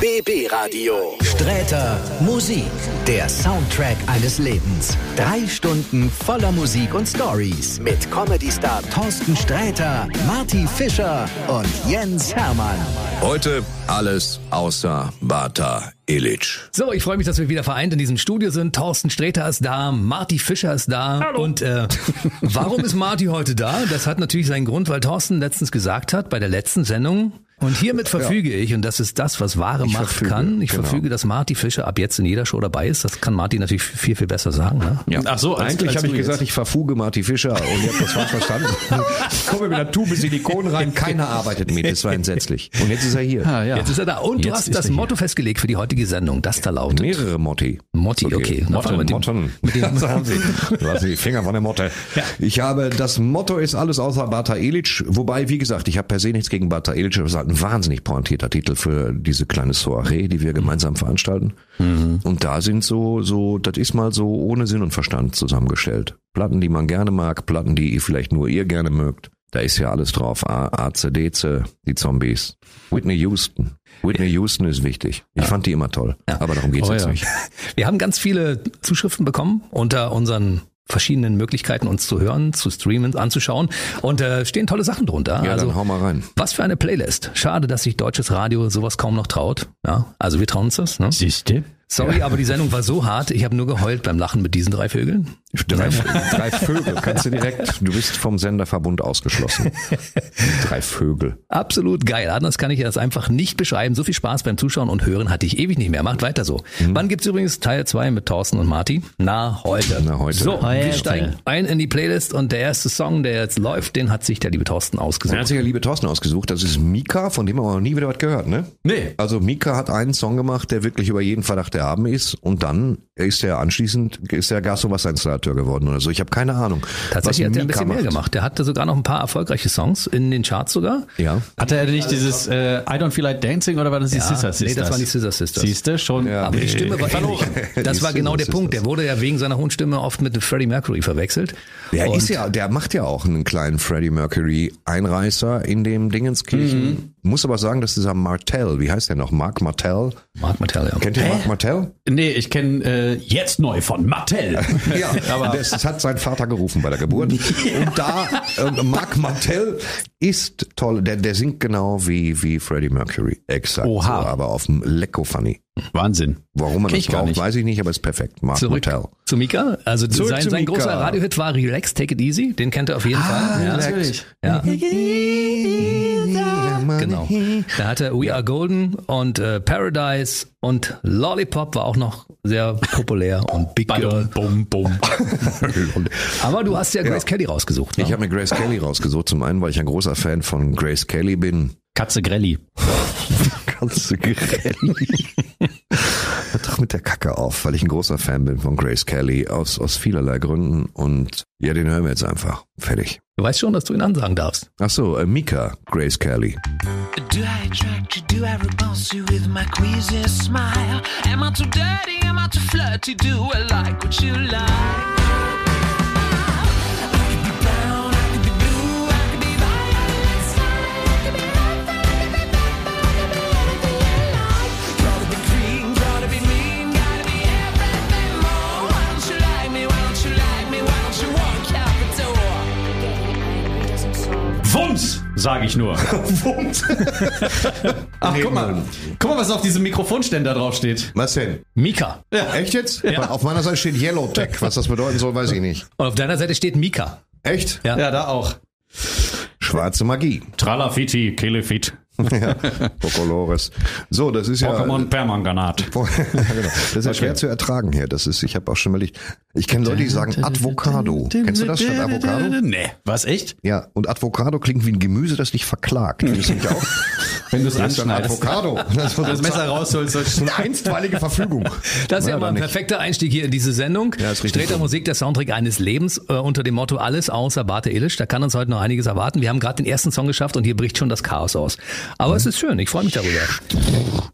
BB Radio. Sträter Musik, der Soundtrack eines Lebens. Drei Stunden voller Musik und Stories. Mit Comedy-Star Thorsten Sträter, Marty Fischer und Jens Hermann. Heute alles außer Bata Illich. So, ich freue mich, dass wir wieder vereint in diesem Studio sind. Thorsten Sträter ist da, Marty Fischer ist da. Hallo. Und äh, warum ist Marty heute da? Das hat natürlich seinen Grund, weil Thorsten letztens gesagt hat, bei der letzten Sendung, und hiermit verfüge ich, und das ist das, was wahre Macht verfüge, kann, ich genau. verfüge, dass Marty Fischer ab jetzt in jeder Show dabei ist. Das kann Marty natürlich viel, viel besser sagen. Ne? Ja. Ach so, als- eigentlich habe ich du gesagt, jetzt. ich verfuge Marty Fischer und ihr habt das falsch verstanden. Ich komme mit einer Tube Silikon rein, keiner arbeitet mit, das war entsetzlich. Und jetzt ist er hier. Ah, ja. Jetzt ist er da. Und du Jetzt hast ist das er hier. Motto festgelegt für die heutige Sendung, das da lautet. Mehrere Motti. Motti, okay. Wir Motten, mit dem- Motten. Das haben Sie. Du hast die Finger von der Motte. Ich habe, das Motto ist alles außer Bata Ilic. Wobei, wie gesagt, ich habe per se nichts gegen Bata Ilic. aber ein wahnsinnig pointierter Titel für diese kleine Soiree, die wir gemeinsam veranstalten. Und da sind so, so, das ist mal so ohne Sinn und Verstand zusammengestellt. Platten, die man gerne mag, Platten, die vielleicht nur ihr gerne mögt. Da ist ja alles drauf. A, ACDC, die Zombies. Whitney Houston. Whitney Houston ist wichtig. Ich fand die immer toll. Aber darum geht's Oh jetzt ja. nicht. Wir haben ganz viele Zuschriften bekommen unter unseren verschiedenen Möglichkeiten, uns zu hören, zu streamen, anzuschauen. Und äh, stehen tolle Sachen drunter. Ja, also, dann hau mal rein. was für eine Playlist. Schade, dass sich deutsches Radio sowas kaum noch traut. Ja, also wir trauen uns das. Ne? Siehste? Sorry, aber die Sendung war so hart. Ich habe nur geheult beim Lachen mit diesen drei Vögeln. Drei, drei Vögel, kannst du direkt, du bist vom Senderverbund ausgeschlossen. Drei Vögel. Absolut geil. Anders kann ich das einfach nicht beschreiben. So viel Spaß beim Zuschauen und Hören hatte ich ewig nicht mehr. Macht weiter so. Wann gibt's übrigens Teil 2 mit Thorsten und Marty? Na, heute. Na, heute. So, wir Heute. steigen ein in die Playlist und der erste Song, der jetzt läuft, den hat sich der liebe Thorsten Er ausgesucht. hat sich ja liebe Thorsten ausgesucht. Das ist Mika, von dem haben wir noch nie wieder was gehört, ne? Nee. Also Mika hat einen Song gemacht, der wirklich über jeden Verdacht erhaben ist. Und dann ist er anschließend, ist er Gasowasserinstallateur geworden oder so. Ich habe keine Ahnung. Tatsächlich was hat er ein bisschen mehr macht. gemacht. Der hatte sogar noch ein paar erfolgreiche Songs in den Charts sogar. Ja. Hatte er nicht dieses äh, I Don't Feel Like Dancing oder war das die Ja, Sister nee, Sisters? das waren die Scissor Sisters. Siehste, schon. Ja. Aber die Nee. Stimme war ähnlich. Das war genau der Punkt. Der wurde ja wegen seiner hohen Stimme oft mit Freddie Mercury verwechselt. Der Und ist ja, der macht ja auch einen kleinen Freddie Mercury Einreißer in dem Dingenskirchen. Muss aber sagen, dass dieser Martell, wie heißt der noch? Mark Martell. Mark Martell, ja. Kennt ihr Mark Martell? Nee, ich kenne äh, jetzt neu von Mattel. Ja, aber das, das hat sein Vater gerufen bei der Geburt. Und da, äh, Mark Martell ist toll. Der, der singt genau wie, wie Freddie Mercury. Exakt. Oha. So, aber auf dem Lecko Funny. Wahnsinn. Warum man das braucht, nicht. weiß ich nicht, aber ist perfekt. Mark Zurück Martell. zu Mika. Also Zurück sein, zu sein Mika. großer Radiohit war Relax, Take It Easy. Den kennt er auf jeden Fall. Ja. natürlich. Ja. Genau. Da hatte We Are Golden und äh, Paradise und Lollipop war auch noch sehr populär und Big Girl. Bum, bum. Aber du hast ja Grace Kelly rausgesucht. Ne? Ich habe mir Grace Kelly rausgesucht. Zum einen, weil ich ein großer Fan von Grace Kelly bin. Katze Grelli. Du Grelli. Hör doch mit der Kacke auf, weil ich ein großer Fan bin von Grace Kelly aus, aus vielerlei Gründen. Und ja, den hören wir jetzt einfach. Fertig. Du weißt schon, dass du ihn ansagen darfst. Ach so, äh, Mika, Grace Kelly. Do I attract you? Do I repulse you with my queasy smile? Am I too dirty? Am I too flirty? Do I like what you like? Sage ich nur. Ach, guck mal. Guck mal, was auf diesem Mikrofonständer draufsteht. Was denn? Mika. Echt jetzt? Auf meiner Seite steht Yellow Tech. Was das bedeuten soll, weiß ich nicht. Und auf deiner Seite steht Mika. Echt? Ja. Ja, da auch. Schwarze Magie. Tralafiti, Kelefit, ja. Pocolores. So, das ist ja. Pokémon Permanganat. ja, genau. Das ist ja schwer zu ertragen hier. Das ist, ich habe auch schon mal, ich, kenne Leute, die sagen Advocado. Kennst du das statt Avocado? Nee. Was, echt? Ja, und Avocado klingt wie ein Gemüse, das dich verklagt. Findest du nicht auch? Wenn du es Das ist anschneidest. Avocado. Das Das Messer rausholst. ist so- eine einstweilige Verfügung. Das ist ja, Ja, mal ein perfekter Einstieg hier in diese Sendung. Ja, ist richtig Sträter so. Musik, der Soundtrack eines Lebens äh, unter dem Motto Alles außer Barte Illisch. Da kann uns heute noch einiges erwarten. Wir haben gerade den ersten Song geschafft und hier bricht schon das Chaos aus. Aber Mhm. es ist schön, ich freue mich darüber.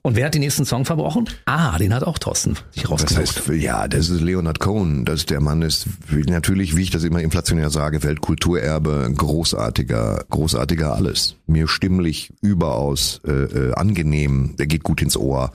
Und wer hat den nächsten Song verbrochen? Ah, den hat auch Thorsten sich Das rausgesucht. heißt, ja, das ist Leonard Cohen. Das der Mann ist natürlich, wie ich das immer inflationär sage, Weltkulturerbe, großartiger, großartiger alles. mir stimmlich überaus äh, äh, angenehm. Der geht gut ins Ohr.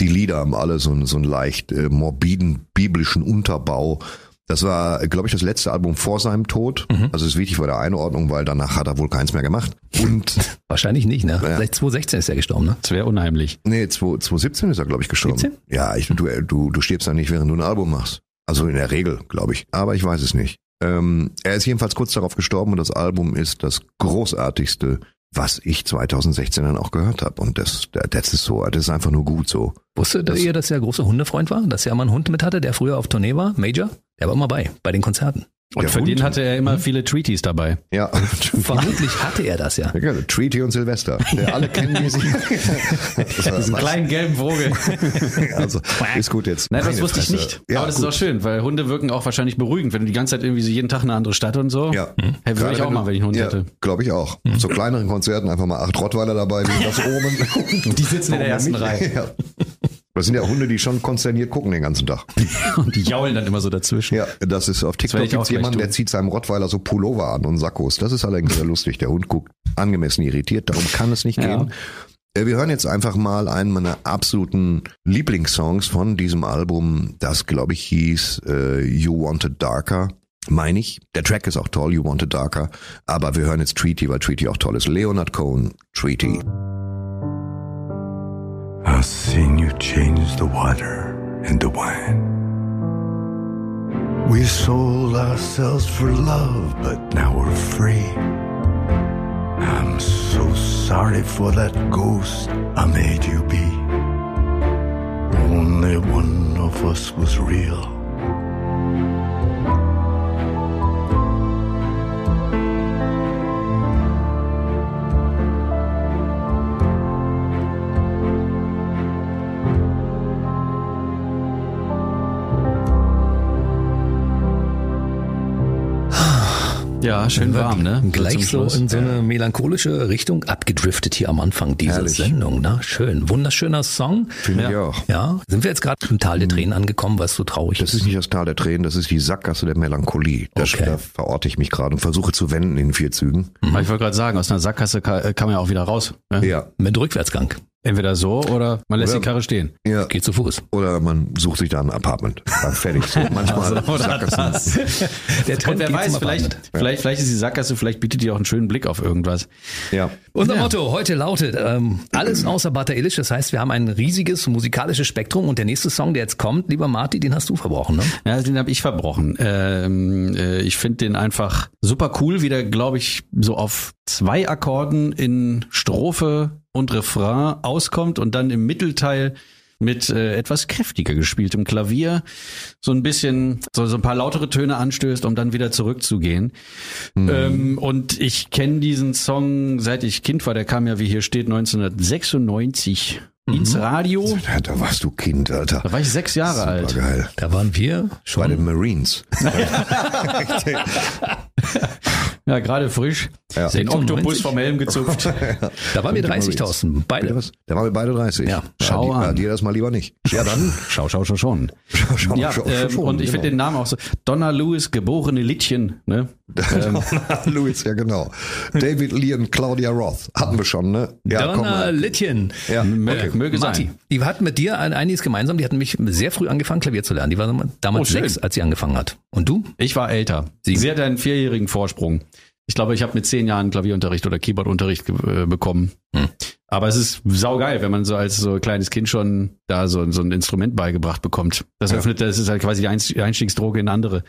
Die Lieder haben alle so, einen- so einen leicht äh, morbiden biblischen Unterbau. Das war, glaube ich, das letzte Album vor seinem Tod. Also ist wichtig bei der Einordnung, weil danach hat er wohl keins mehr gemacht. Und Wahrscheinlich nicht, ne? Vielleicht 2016 ist er gestorben, ne? Das wäre unheimlich. nee, 2- 2017 ist er, glaube ich, gestorben. 17? Ja, ich, du, du, du stirbst ja nicht, während du ein Album machst. Also in der Regel, glaube ich. Aber ich weiß es nicht. Ähm, er ist jedenfalls kurz darauf gestorben und das Album ist das großartigste, was ich 2016 dann auch gehört habe. Und das, das ist so, das ist einfach nur gut so. Wusstet ihr, dass er großer Hundefreund war? Dass er mal einen Hund mit hatte, der früher auf Tournee war? Major? Der war immer bei, bei den Konzerten. Und Der für Hund. den hatte er immer viele Treaties dabei. Ja, Vermutlich hatte er das ja. ja Treaty und Silvester. Ja, alle kennen die sich. Diesen kleinen gelben Vogel. Also, ist gut jetzt. Nein, das wusste ich nicht. Ja, Aber das gut. ist auch schön, weil Hunde wirken auch wahrscheinlich beruhigend, wenn du die ganze Zeit irgendwie so jeden Tag eine andere Stadt und so. Ja. Hey, würde Gerade ich auch mal, wenn ich einen Hund ja, hätte. Glaube ich auch. Zu kleineren Konzerten einfach mal acht Rottweiler dabei, wie das oben. Die sitzen in der ersten? Reihe. Ja. Das sind ja Hunde, die schon konsterniert gucken den ganzen Tag. Und die jaulen dann immer so dazwischen. Ja, das ist auf TikTok gleich jemanden, der zieht seinem Rottweiler so Pullover an und Sakkos. Das ist allerdings sehr lustig. Der Hund guckt angemessen irritiert, darum kann es nicht Ja. gehen. Äh, Wir hören jetzt einfach mal einen meiner absoluten Lieblingssongs von diesem Album, das glaube ich hieß äh, You Wanted Darker. Meine ich. Der Track ist auch toll, You Wanted Darker. Aber wir hören jetzt Treaty, weil Treaty auch toll ist. Leonard Cohen, Treaty. I've seen you change the water into wine. We sold ourselves for love, but now we're free. I'm so sorry for that ghost I made you be. Only one of us was real. Ja, schön warm, ne? Gleich so in so eine melancholische Richtung abgedriftet hier am Anfang dieser Herrlich. Sendung. Na, schön. Wunderschöner Song. Finde ich auch. Ja, sind wir jetzt gerade im Tal der Tränen angekommen, was so traurig Das ist. ist nicht das Tal der Tränen, das ist die Sackgasse der Melancholie. Das, Okay. Da verorte ich mich gerade und versuche zu wenden in vier Zügen. Aber Ich wollte gerade sagen, aus einer Sackgasse kann, kann man ja auch wieder raus. Ne? Ja. Mit Rückwärtsgang. Entweder so oder man lässt Oder- die Karre stehen. Ja. Geht zu Fuß. Oder man sucht sich da ein Apartment. Dann fertig. So, manchmal Oder Sackgassen. das. Der Und Trend wer geht weiß, vielleicht, Apartment. vielleicht, vielleicht ist die Sackgasse, vielleicht bietet die auch einen schönen Blick auf irgendwas. Ja. Unser Motto heute lautet, ähm, alles außer Bata Illich. Das heißt, wir haben ein riesiges musikalisches Spektrum und der nächste Song, der jetzt kommt, lieber Marty, den hast du verbrochen, ne? Ja, den habe ich verbrochen. Ähm, äh, ich finde den einfach super cool, wie der, glaube ich, so auf zwei Akkorden in Strophe und Refrain auskommt und dann im Mittelteil mit äh, etwas kräftiger gespieltem Klavier so ein bisschen so, so ein paar lautere Töne anstößt, um dann wieder zurückzugehen. Ähm, und ich kenne diesen Song seit ich Kind war. Der kam ja, wie hier steht, 1996 ins Radio. Ja, da warst du Kind, Alter. Da war ich sechs Jahre alt. Super geil. Da waren wir Bei schon. den Marines. Ja, gerade frisch. Ja. Den 96? Oktopus vom Helm gezupft. Da waren wir Und die 30, Thorsten. Beide. Was? Da waren wir beide 30. Ja, schau ja, die, an. Dir das mal lieber nicht. Ja, dann. Schau, schau, schau schon. Schau, schau, ja, schau, ähm, schon, und ich finde den genau. Namen auch so. Donna Lewis, geborene Littchen. Ne? Ähm, Louis, ja genau. David Lee und Claudia Roth. Hatten wir schon, ne? Ja, Donna. Littchen. Ja, möge, möge Marty, sein. die hatten mit dir ein- einiges gemeinsam. Die hatten mich sehr früh angefangen, Klavier zu lernen. Die war damals Oh, sechs, als sie angefangen hat. Und du? Ich war älter. Sieben. Sie hat einen vierjährigen Vorsprung. Ich glaube, ich habe mit zehn Jahren Klavierunterricht oder Keyboardunterricht äh, bekommen. Hm. Aber es ist saugeil, wenn man so als so kleines Kind schon da so, so ein Instrument beigebracht bekommt. Das Ja. öffnet, das ist halt quasi die Einstiegsdroge in andere.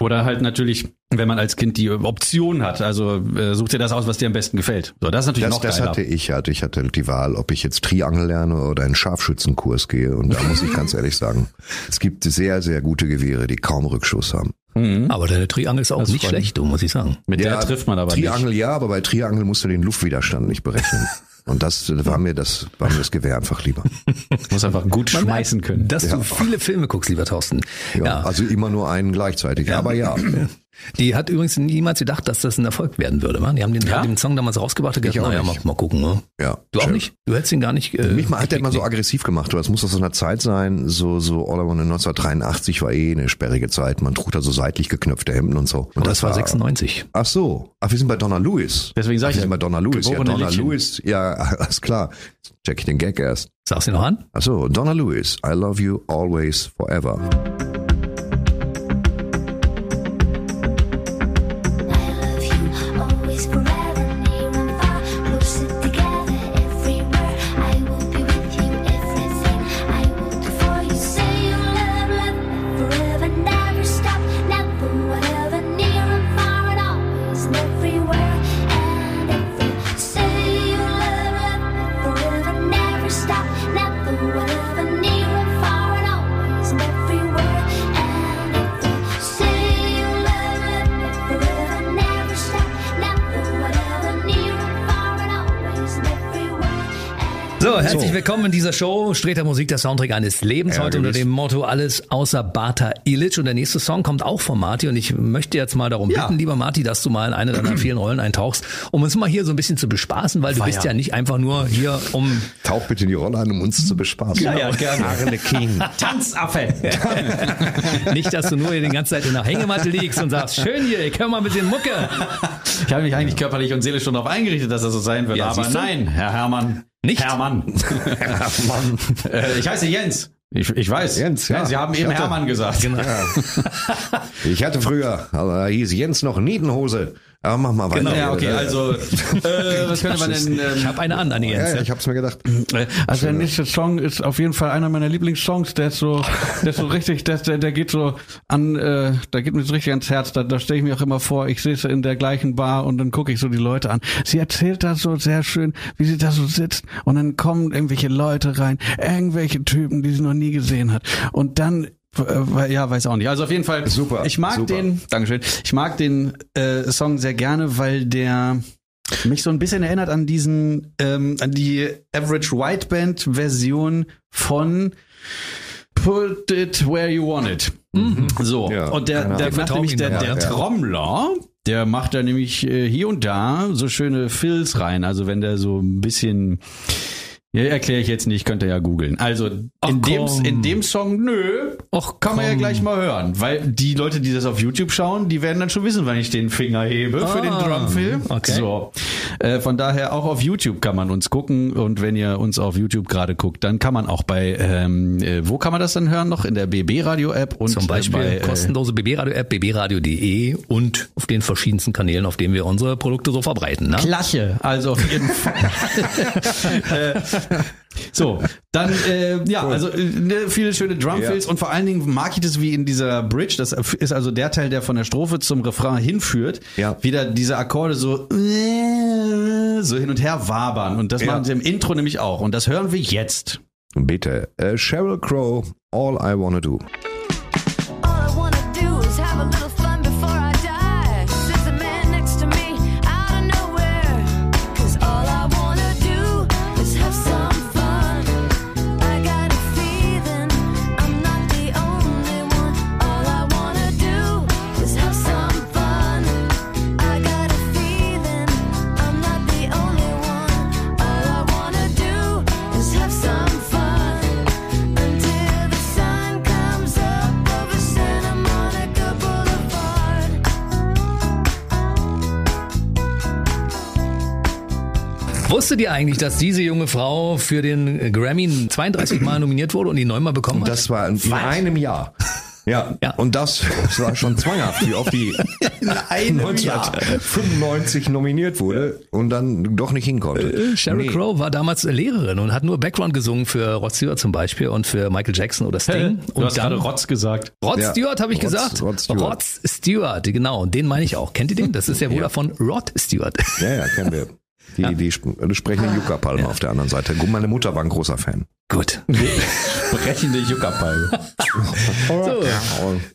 Oder halt natürlich, wenn man als Kind die Option hat, also äh, such dir das aus, was dir am besten gefällt. So, das ist natürlich Das, noch das geiler. hatte ich halt. Ich hatte die Wahl, ob ich jetzt Triangel lerne oder einen Scharfschützenkurs gehe. Und da muss ich ganz ehrlich sagen, es gibt sehr, sehr gute Gewehre, die kaum Rückschuss haben. Mhm. Aber deine Triangel ist auch Das nicht schlecht, du, muss ich sagen. Mit der trifft man aber Triangel nicht. ja, aber bei Triangel musst du den Luftwiderstand nicht berechnen. Und das war mir das, war mir das Gewehr einfach lieber. Muss einfach gut Man schmeißen können. Dass Ja. du viele Filme guckst, lieber Thorsten. Ja, Ja. Also immer nur einen gleichzeitig. Aber ja. Die hat übrigens niemals gedacht, dass das ein Erfolg werden würde. Man. Die haben den, Ja? den Song damals rausgebracht und Ich gedacht, auch naja, mal, mal gucken. Ne? Ja, Du auch nicht? Du hättest ihn gar nicht. Äh, Mich mal hat der immer so aggressiv gemacht. Es muss aus so einer Zeit sein, so, so All I Want in 1983 war eh eine sperrige Zeit. Man trug da so seitlich geknöpfte Hemden und so. Und Aber das war 96. Ach so. Ach, wir sind bei Donna Lewis. Deswegen sag Ach, ich wir ja, sind bei Donna Lewis. Ja, Donna Liedchen. Lewis. Ja, alles klar. Check ich den Gag erst. Sagst du noch an? Ach so. Donna Lewis. I love you always forever. Herzlich willkommen in dieser Show. Streter Musik, der Soundtrack eines Lebens. Heute unter dem Motto Alles außer Bata Ilic. Und der nächste Song kommt auch von Marty. Und ich möchte jetzt mal darum Ja. bitten, lieber Marty, dass du mal in eine deiner vielen Rollen eintauchst, um uns mal hier so ein bisschen zu bespaßen, weil du Feier. bist ja nicht einfach nur hier, um Tauch bitte in die Rolle ein, um uns zu bespaßen. Ja, ja, gerne. Harlequin. Tanzaffe. nicht, dass du nur hier die ganze Zeit in der Hängematte liegst und sagst, schön hier, ich hör mal ein bisschen Mucke. Ich habe mich eigentlich körperlich und seelisch schon darauf eingerichtet, dass das so sein wird. Ja, aber du? nein, Herr Hermann. Nicht? Hermann. Mann. äh, ich heiße Jens. Ich, ich weiß. Jens, ja. Sie haben Ich eben hatte- Hermann gesagt. Genau. Ich hatte früher, also da hieß Jens noch Niedenhose. Aber mach mal weiter. Ja, okay, also, äh, was könnte man denn... Ich Ähm, habe eine an, Anni Ja, Jens. ja, ich hab's mir gedacht. Äh, Also der nächste Song ist auf jeden Fall einer meiner Lieblingssongs. Der ist so, der ist so richtig, der, der, der geht so an, äh, da geht mir so richtig ans Herz. Da, da stelle ich mir auch immer vor, ich sitze in der gleichen Bar und dann gucke ich so die Leute an. Sie erzählt da so sehr schön, wie sie da so sitzt und dann kommen irgendwelche Leute rein, irgendwelche Typen, die sie noch nie gesehen hat. Und dann ja, weiß auch nicht. Also auf jeden Fall. Super, Ich mag super. den. Dankeschön. Ich mag den äh, Song sehr gerne, weil der mich so ein bisschen erinnert an diesen, ähm, an die Average White Band Version von Put It Where You Want It. So. Ja, und der, genau. der macht nämlich der, der ja. Trommler. Der macht da nämlich äh, hier und da so schöne Fills rein. Also wenn der so ein bisschen ja, erkläre ich jetzt nicht, könnt ihr ja googeln. Also in, Ach, dem, komm. in dem Song, nö, Och, kann man ja gleich mal hören. Weil die Leute, die das auf YouTube schauen, die werden dann schon wissen, wann ich den Finger hebe für den Ah, Drumfill. okay. So. Äh, von daher auch auf YouTube kann man uns gucken. Und wenn ihr uns auf YouTube gerade guckt, dann kann man auch bei, ähm, äh, wo kann man das dann hören noch? In der BB Radio App und Zum Beispiel äh, bei, äh, kostenlose BB-Radio-App, bbradio.de und auf den verschiedensten Kanälen, auf denen wir unsere Produkte so verbreiten. Ne? Klasse, also auf jeden Fall. so, dann äh, ja, also äh, ne, viele schöne Drumfills und vor allen Dingen mag ich das wie in dieser Bridge, das ist also der Teil, der von der Strophe zum Refrain hinführt, Ja. wieder diese Akkorde so äh, so hin und her wabern und das Ja. machen sie im Intro nämlich auch und das hören wir jetzt. Bitte. Äh, Sheryl Crow, All I Wanna Do. Wusstet ihr eigentlich, dass diese junge Frau für den Grammy 32 Mal nominiert wurde und ihn neunmal bekommen hat? Das war in, in einem Jahr. Ja, Ja. und das, das war schon zwanghaft, wie oft die In einem Jahr. 1995 nominiert wurde und dann doch nicht hinkonnte. Sheryl Nee. Crow war damals Lehrerin und hat nur Background gesungen für Rod Stewart zum Beispiel und für Michael Jackson oder Sting. Du und hast gerade Rotz gesagt. Rod Ja. Stewart habe ich Rod- gesagt. Rod Stewart. Rod Stewart, genau. Den meine ich auch. Kennt ihr den? Das ist der Bruder von Rod Stewart. Ja, ja, kennen wir. Die, die sp- sprechende Yucca-Palme auf der anderen Seite. Gut, Meine Mutter war ein großer Fan. Gut. Brechende Juckerpalme. So.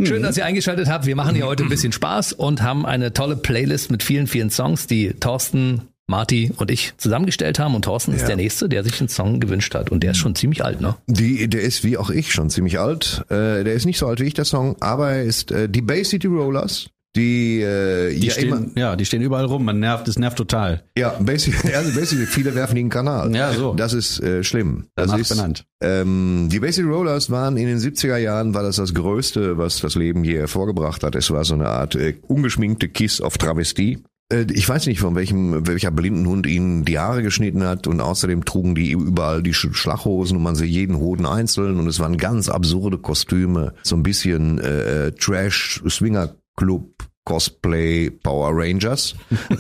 Schön, dass ihr eingeschaltet habt. Wir machen hier heute ein bisschen Spaß und haben eine tolle Playlist mit vielen, vielen Songs, die Thorsten, Marty und ich zusammengestellt haben. Und Thorsten ist Ja. der Nächste, der sich einen Song gewünscht hat. Und der ist schon ziemlich alt, ne? Die, der ist wie auch ich schon ziemlich alt. Äh, der ist nicht so alt wie ich, der Song, aber er ist äh, die Bay City Rollers. Die, äh, Die ja, stehen, immer, ja, die stehen überall rum. Man nervt, das nervt total. ja, basically, also basically, viele werfen den Kanal. Ja, so. Das ist äh, schlimm. Das Danach ist benannt. Ähm, die Basic Rollers waren in den 70er Jahren, war das das Größte, was das Leben je hervorgebracht hat. Es war so eine Art äh, ungeschminkte Kiss auf Travestie. Äh, Ich weiß nicht, von welchem, welcher blinden Hund ihnen die Haare geschnitten hat und außerdem trugen die überall die Sch- Schlachhosen und man sah jeden Hoden einzeln und es waren ganz absurde Kostüme, so ein bisschen äh, Trash, Swinger Club, Cosplay, Power Rangers,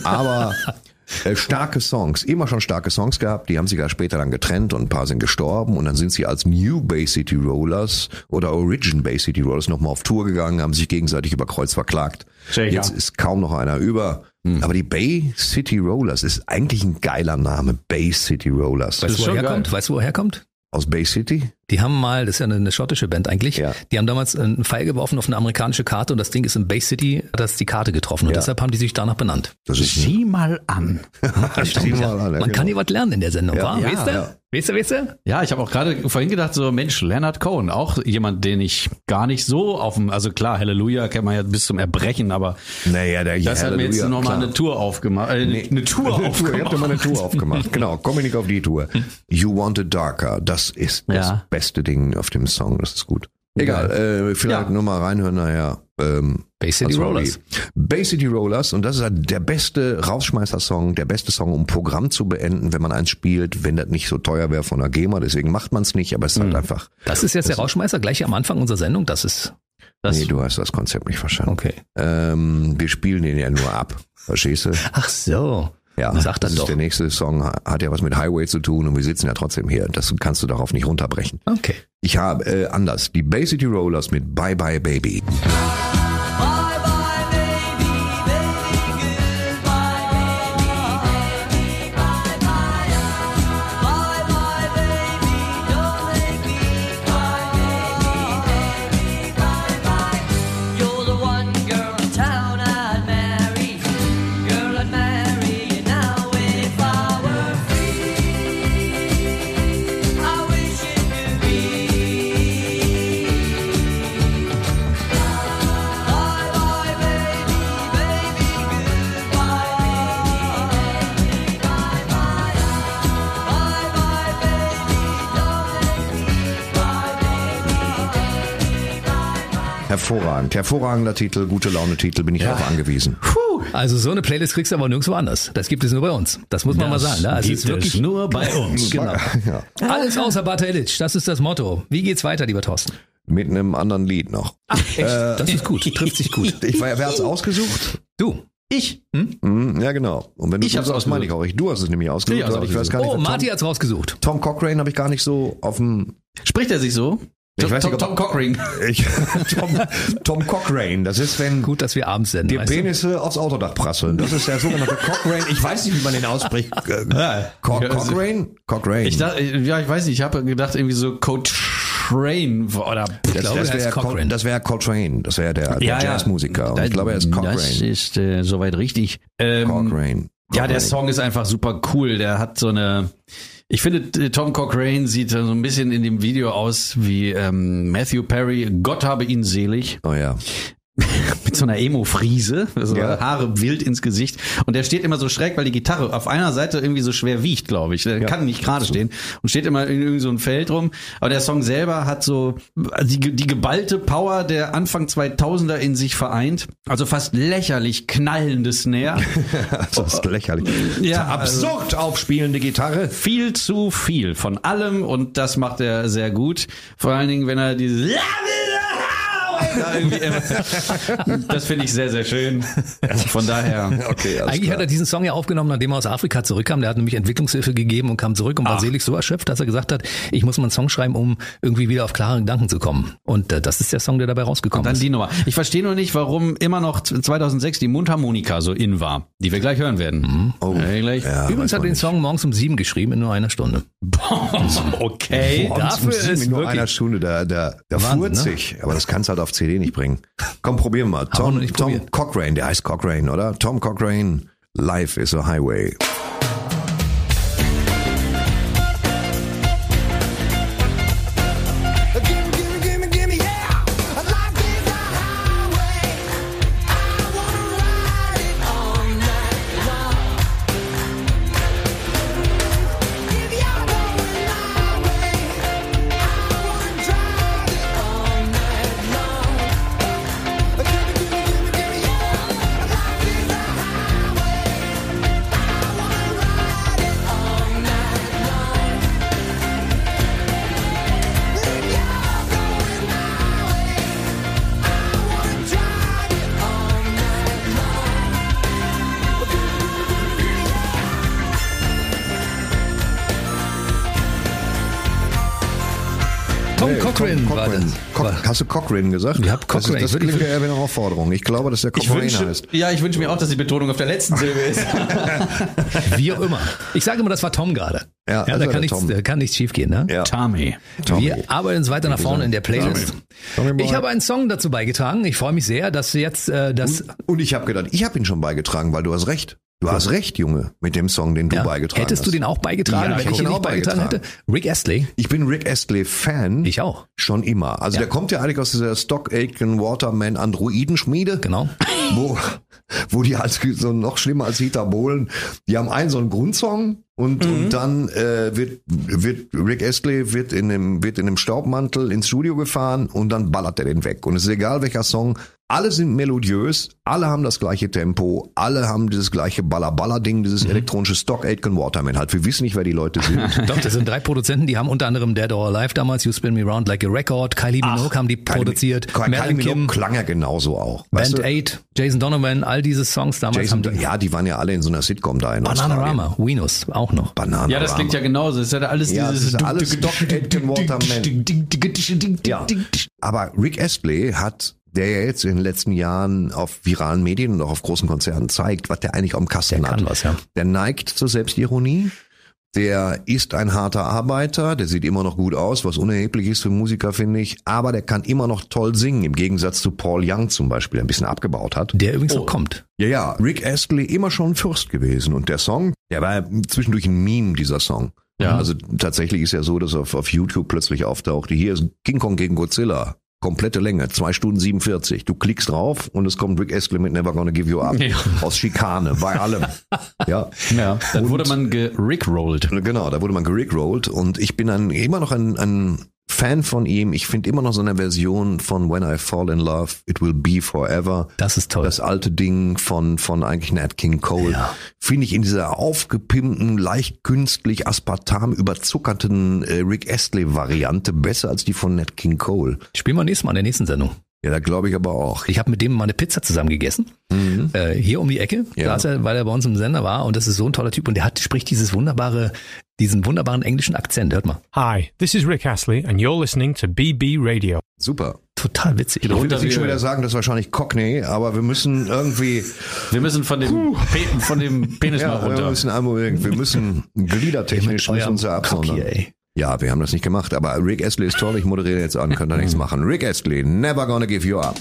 aber äh, starke Songs, immer schon starke Songs gehabt, die haben sich ja später dann getrennt und ein paar sind gestorben und dann sind sie als New Bay City Rollers oder Origin Bay City Rollers nochmal auf Tour gegangen, haben sich gegenseitig über Kreuz verklagt. Sicher. Jetzt ist kaum noch einer über. Aber die Bay City Rollers ist eigentlich ein geiler Name, Bay City Rollers. Weißt du, wo er schon herkommt? Weißt du, wo er herkommt? Aus Bay City? Die haben mal, das ist ja eine, eine schottische Band eigentlich, Ja. die haben damals einen Pfeil geworfen auf eine amerikanische Karte und das Ding ist in Bay City, hat das die Karte getroffen und Ja. deshalb haben die sich danach benannt. Das ist Sieh mal an. Sieh mal an, ja, Man kann genau. hier was lernen in der Sendung, Ja. wa? Ja, weißt du? ja. Weißt du, weißt du? Ja, ich habe auch gerade vorhin gedacht, so Mensch, Leonard Cohen, auch jemand, den ich gar nicht so auf dem, also klar, Halleluja kennt man ja bis zum Erbrechen, aber Naja, der das hat mir jetzt Halleluja, nochmal eine Tour aufgemacht, äh, eine Tour Ihr habt aufgemacht. ja mal eine Tour aufgemacht. Genau, komm ich nicht auf die Tour. You Want It Darker, das ist das Ja. beste Ding auf dem Song, das ist gut. Egal, äh, vielleicht Ja. nur mal reinhören nachher. Ähm, Bay City war Rollers. Bay City Rollers und das ist halt der beste Rausschmeißer-Song, der beste Song, um Programm zu beenden, wenn man eins spielt, wenn das nicht so teuer wäre von der GEMA, deswegen macht man es nicht, aber es ist halt einfach, Das ist jetzt der Rauschmeißer gleich am Anfang unserer Sendung. Das ist Das, nee, du hast das Konzept nicht verstanden. okay. Ähm, wir spielen den ja nur ab, verstehst du? Ach so. Ja, Sag dann das doch. ist der nächste Song, hat ja was mit Highway zu tun und wir sitzen ja trotzdem hier. Das kannst du darauf nicht runterbrechen. Okay. Ich habe äh, anders. Die Bay City Rollers mit Bye Bye Baby. Hervorragend. Hervorragender Titel, gute Laune-Titel, bin ich darauf angewiesen. Also so eine Playlist kriegst du aber nirgendwo anders. Das gibt es nur bei uns. Das muss man mal sagen. Ne? Also es ist wirklich nur bei uns. Genau. Ja. Alles außer Bata Illich. Das ist das Motto. Wie geht's weiter, lieber Thorsten? Mit einem anderen Lied noch. Echt? das ist gut. Trifft sich gut. Ich war, wer hat's ausgesucht? Du. Ich? Hm, ja, genau. Und wenn du Ich hab's so sagst, meine ich auch. Ich, du hast es nämlich ausgesucht. Ich ich weiß gar nicht, Oh, Marty Tom, hat's rausgesucht. Tom Cochrane habe ich gar nicht so auf dem... Spricht er sich so? Ich Tom, weiß nicht, Tom, ob- Tom Cockring. Ich, Tom, Tom Cochrane, das ist, wenn Gut, dass wir abends senden. dir weißt du? Penisse aufs Autodach prasseln. Das ist der sogenannte Cochrane. Ich weiß nicht, wie man den ausspricht. Äh, Ja. Co Ja, Cochrane? Cochrane. Ich dachte, ja, ich weiß nicht, ich habe gedacht irgendwie so Coach Train oder das, glaube, das wäre Cochrane. das wäre Coltrane. Das wäre der, der Jazzmusiker. Und ich glaube, er ist Das Cochrane. ist äh, soweit richtig. Ähm, Cochrane. Ja, der Cochrane. Song ist einfach super cool. Der hat so eine. Ich finde, äh, Tom Cochrane sieht so ein bisschen in dem Video aus wie ähm, Matthew Perry. Gott habe ihn selig. Oh ja. Mit so einer Emo-Friese, also Ja. Haare wild ins Gesicht. Und der steht immer so schräg, weil die Gitarre auf einer Seite irgendwie so schwer wiegt, glaube ich. Der kann nicht gerade stehen und steht immer in irgend so ein Feld rum. Aber der Song selber hat so die, die geballte Power der Anfang 2000er in sich vereint. Also fast lächerlich knallende Snare. Das ist lächerlich. Ja, Absurd aufspielende Gitarre. viel zu viel von allem und das macht er sehr gut. Vor allen Dingen, wenn er dieses immer- das finde ich sehr, sehr schön. Von daher. Okay, Eigentlich klar. hat er diesen Song ja aufgenommen, nachdem er aus Afrika zurückkam. Der hat nämlich Entwicklungshilfe gegeben und kam zurück und war selig so erschöpft, dass er gesagt hat, ich muss mal einen Song schreiben, um irgendwie wieder auf klare Gedanken zu kommen. Und äh, das ist der Song, der dabei rausgekommen Dann ist. die Nummer. Ich verstehe nur nicht, warum immer noch 2006 die Mundharmonika so in war, die wir gleich hören werden. Oh, gleich. Ja, Übrigens hat man den nicht. Song morgens um sieben geschrieben in nur einer Stunde. Okay. Morgens dafür um sieben ist in nur wirklich- einer Stunde, da, da, da Wahnsinn, furzt ne? sich. Aber das kannst halt auf CD nicht bringen. Komm, probieren wir mal. Tom, Tom. Cochrane, der heißt Cochrane, oder? Tom Cochrane, Life is a Highway. Hast du Cochran gesagt? Ich hab Das, Cochran. ist, das klingt ja eher wie eine Aufforderung. Ich glaube, dass der Ich Cochran wünsche, heißt. ja, ich wünsche mir auch, dass die Betonung auf der letzten Silbe ist. Wie auch immer. Ich sage immer, das war Tom gerade. Ja, das da kann nichts, Tom. da kann nichts schief gehen. Ne? Ja. Tommy. Tommy. Wir arbeiten uns weiter nach vorne in der Playlist. Tommy Boy. Ich habe einen Song dazu beigetragen. Ich freue mich sehr, dass jetzt äh, das Und ich habe gedacht, ich habe ihn schon beigetragen, weil du hast recht. Du hast recht, Junge, mit dem Song, den du ja, beigetragen hättest hast. du den auch beigetragen, Ja, ich wenn ich hätte ihn auch beigetragen hätte? beigetragen. Rick Astley. Ich bin Rick Astley-Fan. Ich auch. Schon immer. Also Ja. der kommt ja eigentlich aus dieser Stock Aitken Waterman Androidenschmiede. Genau. Wo, wo die als so noch schlimmer als Dieter Bohlen, die haben einen so einen Grundsong und, Mhm. und dann äh, wird, wird Rick Astley wird in einem wird in einem Staubmantel ins Studio gefahren und dann ballert er den weg. Und es ist egal welcher Song, alle sind melodiös, alle haben das gleiche Tempo, alle haben dieses gleiche Baller-Baller-Ding, dieses Mhm. elektronische Stock Aitken Waterman halt. Wir wissen nicht, wer die Leute sind. Doch, das sind drei Produzenten, die haben unter anderem Dead or Alive damals, You Spin Me Round Like a Record, Kylie Minogue haben die produziert, Kylie Mel Minogue Kim, klang ja genauso auch. Weißt Band du? 8, Jason Donovan, all diese Songs damals Jason, haben die. ja, die waren ja alle in so einer Sitcom da in. Bananarama, Venus auch noch. Bananarama. Ja, das klingt ja genauso. Das ist ja alles Ja, das dieses ist alles Stock Aitken Waterman. Ja. Aber Rick Astley hat, der ja jetzt in den letzten Jahren auf viralen Medien und auch auf großen Konzerten zeigt, was der eigentlich am Kasten Der hat. was, ja. Der neigt zur Selbstironie. Der ist ein harter Arbeiter, der sieht immer noch gut aus, was unerheblich ist für Musiker, finde ich. Aber der kann immer noch toll singen, im Gegensatz zu Paul Young zum Beispiel, der ein bisschen abgebaut hat. Der übrigens noch kommt. Ja, ja, Rick Astley immer schon ein Fürst gewesen. Und der Song, der war zwischendurch ein Meme, dieser Song. Ja. Also tatsächlich ist ja so, dass auf, auf YouTube plötzlich auftauchte, hier ist King Kong gegen Godzilla. Komplette Länge, zwei Stunden 47. Du klickst drauf und es kommt Rick Astley mit Never Gonna Give You Up. Ja. Aus Schikane, bei allem. ja. Ja, dann wurde man gerickrollt. Genau, da wurde man gerickrollt und ich bin ein, immer noch ein, ein Fan von ihm. Ich finde immer noch so eine Version von When I Fall in Love, It Will Be Forever. Das ist toll. Das alte Ding von, von eigentlich Nat King Cole. Ja. Finde ich in dieser aufgepimpten, leicht künstlich aspartam überzuckerten äh, Rick Astley Variante besser als die von Nat King Cole. Spielen wir nächstes Mal in der nächsten Sendung. Ja, da glaube ich aber auch. Ich habe mit dem mal eine Pizza zusammen gegessen. Äh, hier um die Ecke, Ja. da ist er, weil er bei uns im Sender war und das ist so ein toller Typ und der hat, spricht dieses wunderbare, diesen wunderbaren englischen Akzent. Hört mal. Hi, this is Rick Astley, and you're listening to BB Radio. Super. Total witzig. Ich Runter jetzt nicht schon wie- wieder sagen, das ist wahrscheinlich Cockney, aber wir müssen irgendwie, Wir müssen von dem, Pe von dem Penis mal ja, wir runter. müssen einmal, wir müssen gliedertechnisch müssen uns ja absondern. Cocky, ey. Ja, wir haben das nicht gemacht, aber Rick Astley ist toll. Ich moderiere jetzt an, könnt ihr nichts machen. Rick Astley, never gonna give you up.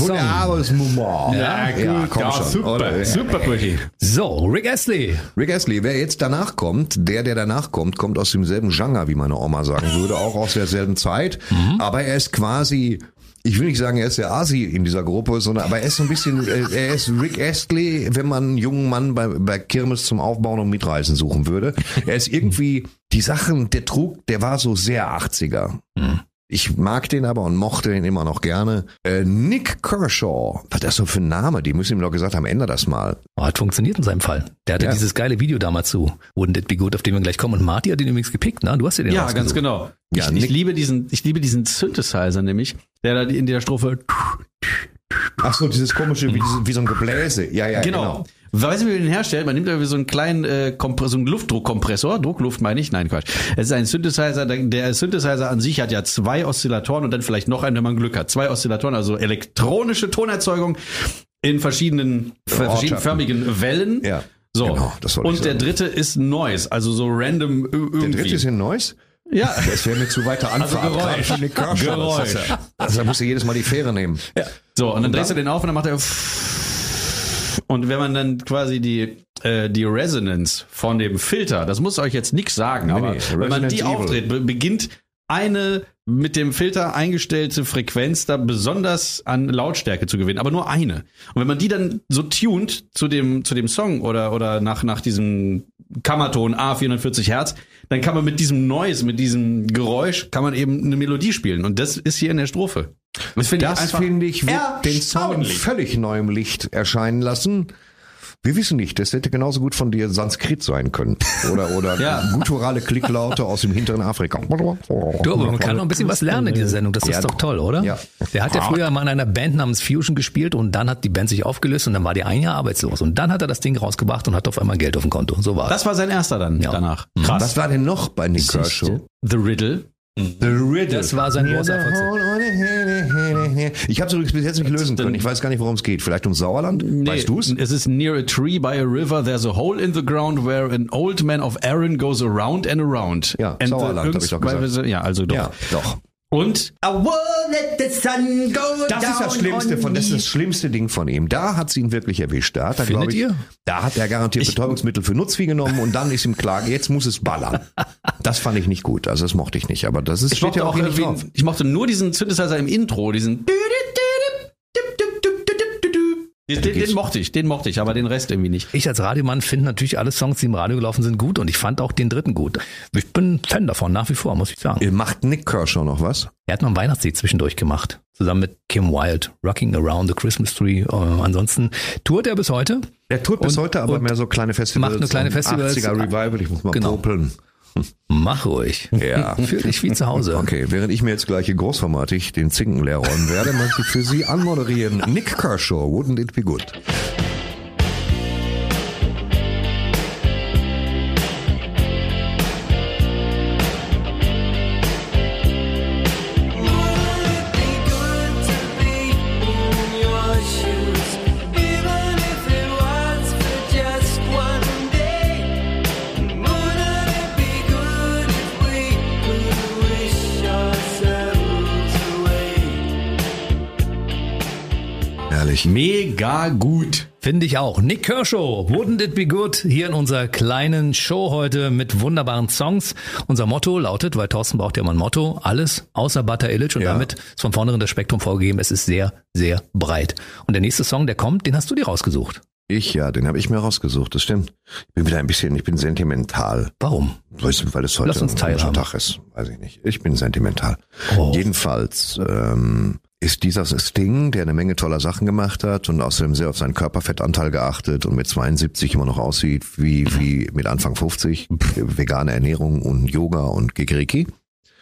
Wunderbarer Song. Wunderbares Moment. Ja, ja, komm schon. oder? super, Brüchi. So, Rick Astley. Rick Astley, wer jetzt danach kommt, der, der danach kommt, kommt aus demselben Genre, wie meine Oma sagen würde, auch aus derselben Zeit. Aber er ist quasi, ich will nicht sagen, er ist der Asi in dieser Gruppe, sondern aber er ist so ein bisschen, äh, er ist Rick Astley, wenn man einen jungen Mann bei, bei Kirmes zum Aufbauen und Mitreisen suchen würde. Er ist irgendwie, die Sachen, der Trug, der war so sehr 80er. Ich mag den aber und mochte den immer noch gerne. Äh, Nick Kershaw, was ist das so für ein Name? Die müssen ihm doch gesagt haben, ändere das mal. Oh, hat funktioniert in seinem Fall. Der hatte Ja. dieses geile Video damals zu Wouldn't It Be Good, auf den wir gleich kommen. Und Marty hat den übrigens gepickt, ne? Du hast dir den Ja, rausgesucht. ganz genau. Ja, ich, ich liebe diesen, ich liebe diesen Synthesizer nämlich, der da in der Strophe. Ach so, dieses komische, wie, wie so ein Gebläse. Ja, ja, Genau. Weißt du, wie man den herstellt? Man nimmt irgendwie so einen kleinen äh, Kompr so einen Luftdruckkompressor, Druckluft meine ich, nein Quatsch. Es ist ein Synthesizer, der, Synthesizer an sich hat ja zwei Oszillatoren und dann vielleicht noch einen, wenn man Glück hat. Zwei Oszillatoren, also elektronische Tonerzeugung in verschiedenen Ortschaften. verschiedenförmigen Wellen. Ja, So. genau, das und der dritte ist Noise, also so random irgendwie. Der dritte ist in Neuss? ja. Das wäre mir zu weiter Also Anfahrt. Geräusch. Geräusch. Ja- Also da musst du jedes Mal die Fähre nehmen. So, und dann drehst du den auf und dann macht er und wenn man dann quasi die äh, die Resonance von dem Filter, das muss euch jetzt nichts sagen, aber nee, wenn man die Evil. be beginnt eine mit dem Filter eingestellte Frequenz da besonders an Lautstärke zu gewinnen, aber nur eine. Und wenn man die dann so tunt zu dem, zu dem Song oder, oder nach, nach diesem Kammerton A 440 Hertz, dann kann man mit diesem Noise, mit diesem Geräusch, kann man eben eine Melodie spielen. Und das ist hier in der Strophe. Das finde ich finde ich, wird den erstaunlich. völlig neuem Licht erscheinen lassen. Wir wissen nicht, das hätte genauso gut von dir Sanskrit sein können. Oder, oder Ja. gutturale Klicklaute aus dem hinteren Afrika. Du, aber man kann noch ein bisschen was lernen in dieser Sendung. Das Ja. ist doch toll, oder? Ja. Der hat ja früher mal in einer Band namens Fusion gespielt und dann hat die Band sich aufgelöst und dann war der ein Jahr arbeitslos. Und dann hat er das Ding rausgebracht und hat auf einmal Geld auf dem Konto. So war's. Das war sein erster dann Ja. danach. Was war denn noch bei Nick Kershaw? The Riddle. The Riddle. Das war sein großer Erfolg. Ich habe es übrigens bis jetzt nicht lösen können. Ich weiß gar nicht, worum es geht. Vielleicht ums Sauerland? Weißt du's? Es ist near a tree by a river. There's a hole in the ground where an old man of Aaron goes around and around. Ja, And the Sauerland, hab Jungs ich doch gesagt. Ja, also doch. Ja, doch. Und Das ist das Schlimmste von, das ist das schlimmste Ding von ihm. Da hat sie ihn wirklich erwischt. Da hat er, Findet glaube ich, ihr? da hat er garantiert Betäubungsmittel für Nutzvieh genommen und dann ist ihm klar, jetzt muss es ballern. Das fand ich nicht gut. Also das mochte ich nicht. Aber das ist, ich steht mochte, ja auch auch hier nicht drauf. irgendwie, ich mochte nur diesen Synthesizer im Intro, diesen. Den, den, den mochte ich, den mochte ich, aber den Rest irgendwie nicht. Ich als Radiomann finde natürlich alle Songs, die im Radio gelaufen sind, gut und ich fand auch den dritten gut. Ich bin Fan davon, nach wie vor, muss ich sagen. Macht Nick Kershaw noch was? Er hat noch ein Weihnachtslied zwischendurch gemacht, zusammen mit Kim Wilde, Rocking Around the Christmas Tree. Äh, ansonsten tourt er bis heute. Er tut bis Und- heute aber mehr so kleine Festivals. macht nur kleine Festivals. 80er Revival, ich muss mal Genau. popeln. Mach ruhig. Ja. Fühl dich wie zu Hause. Okay, während ich mir jetzt gleich hier großformatig den Zinken leer räumen werde, möchte ich für Sie anmoderieren Nick Kershaw, Wouldn't It Be Good? Herrlich. Mega gut. Finde ich auch. Nick Kershaw, Wouldn't It Be Good? Hier in unserer kleinen Show heute mit wunderbaren Songs. Unser Motto lautet, weil Thorsten braucht ja mal ein Motto, alles außer Butter Illich und Ja. damit ist von vornherein das Spektrum vorgegeben. Es ist sehr, sehr breit. Und der nächste Song, der kommt, den hast du dir rausgesucht. Ich ja, den habe ich mir rausgesucht, das stimmt. Ich bin wieder ein bisschen, ich bin sentimental. Warum? Weißt du, weil es heute Lass uns ein. Tag ist, weiß ich nicht. Ich bin sentimental. Oh. Jedenfalls ähm, ist dieser Sting, der eine Menge toller Sachen gemacht hat und außerdem sehr auf seinen Körperfettanteil geachtet und mit 72 immer noch aussieht wie, wie mit Anfang 50, vegane Ernährung und Yoga und Gegriki.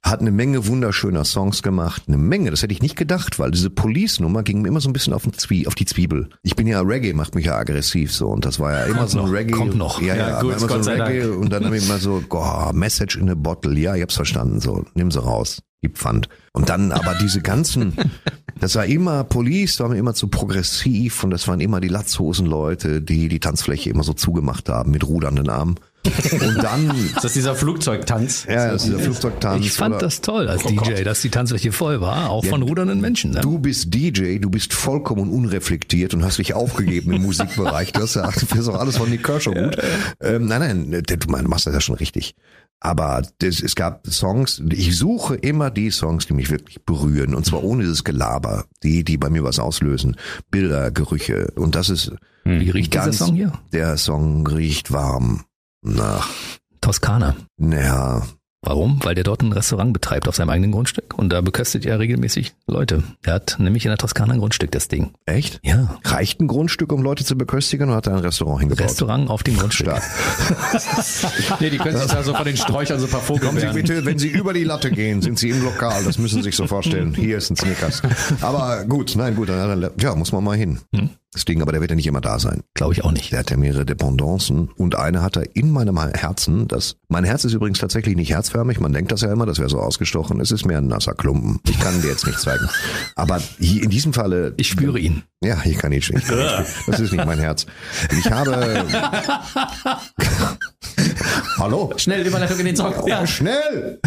Hat eine Menge wunderschöner Songs gemacht, eine Menge, das hätte ich nicht gedacht, weil diese Police-Nummer ging mir immer so ein bisschen auf, den Zwie auf die Zwiebel. Ich bin ja Reggae, macht mich ja aggressiv so und das war ja immer so ein noch, Reggae. kommt noch. Ja, ja, Ja, gut, immer Gott so ein Reggae und dann habe ich immer so, oh, Message in a Bottle, ja, ich hab's verstanden, so, nimm sie raus, gib Pfand. Und dann aber diese ganzen, das war immer, Police war mir immer zu progressiv und das waren immer die Latzhosenleute, die die Tanzfläche immer so zugemacht haben mit rudernden Armen. Und dann, Ist das dieser Flugzeugtanz? ja, das ist dieser Flugzeugtanz. Ich fand das toll als DJ, dass die Tanzfläche voll war, auch von rudernden Menschen. Ne? Du bist DJ, du bist vollkommen unreflektiert und hast dich aufgegeben im Musikbereich. Du hast ja, du findest auch alles von Nick Kershaw gut. Ähm, nein, nein, du machst das ja schon richtig. Aber das, es gab Songs, ich suche immer die Songs, die mich wirklich berühren. Und zwar ohne dieses Gelaber, die, die bei mir was auslösen. Bilder, Gerüche. Und das ist Wie riecht dieser ganz, Song hier? der Song riecht warm nach, Toskana. naja, Warum? Weil der dort ein Restaurant betreibt auf seinem eigenen Grundstück und da beköstigt er regelmäßig Leute. Er hat nämlich in der Toskana ein Grundstück, das Ding. echt? Ja. Reicht ein Grundstück, um Leute zu beköstigen oder hat er ein Restaurant hingebaut? Restaurant auf dem Grundstück. Nee, die können sich da so von den Sträuchern so ein paar Kommen Sie bitte, wenn Sie über die Latte gehen, sind Sie im Lokal. Das müssen Sie sich so vorstellen. Hier ist ein Snickers. Aber gut, nein, gut, dann, ja, muss man mal hin. Das Ding, aber der wird ja nicht immer da sein. Glaube ich auch nicht. Der hat ja mehrere Dependancen und eine hat er in meinem Herzen. Das, mein Herz ist übrigens tatsächlich nicht herzförmig. Man denkt das ja immer, das wäre so ausgestochen. Es ist mehr ein nasser Klumpen. Ich kann dir jetzt nicht zeigen. Aber hier in diesem Falle. Ich spüre ihn. Ja, ich kann ihn ich. Das ist nicht mein Herz. Ich habe. Hallo? Schnell Überleitung in den Song. Ja. Schnell!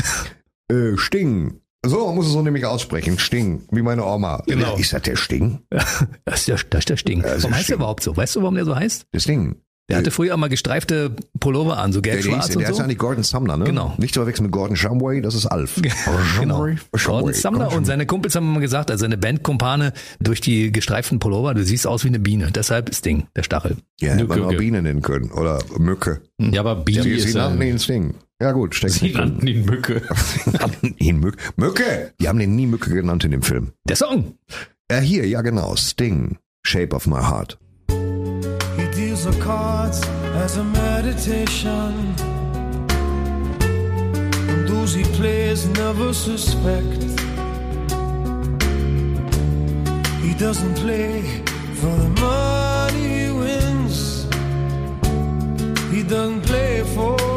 Äh, Sting. So muss es so nämlich aussprechen. Sting, wie meine Oma. Genau. Ist das der Sting? Das ist der, das ist der Sting. ist warum der heißt Sting. der überhaupt so? Weißt du, warum der so heißt? Der Sting. Der hatte früher mal gestreifte Pullover an, so Der, der, gelb-schwarz ist, und der ist so. eigentlich Gordon Sumner, ne? Genau. Nicht zu verwechseln mit Gordon Shumway, das ist Alf. Genau. Shumway. Gordon Sumner und seine Kumpels haben immer gesagt, also seine Bandkumpane durch die gestreiften Pullover, du siehst aus wie eine Biene. Deshalb ist Ding, der Stachel. Ja, hätte man auch Biene nennen können. Oder Mücke. Ja, aber Biene ist sie nannten ihn Sting. Ja gut, steckt Sie nannten ihn Mücke. ihn Mücke. Mücke! Die haben den nie Mücke genannt in dem Film. Der Song. Äh, hier, ja genau, Sting. Shape of my heart. He deals the cards as a meditation. And those he plays never suspect. He doesn't play for the money he wins. He doesn't play for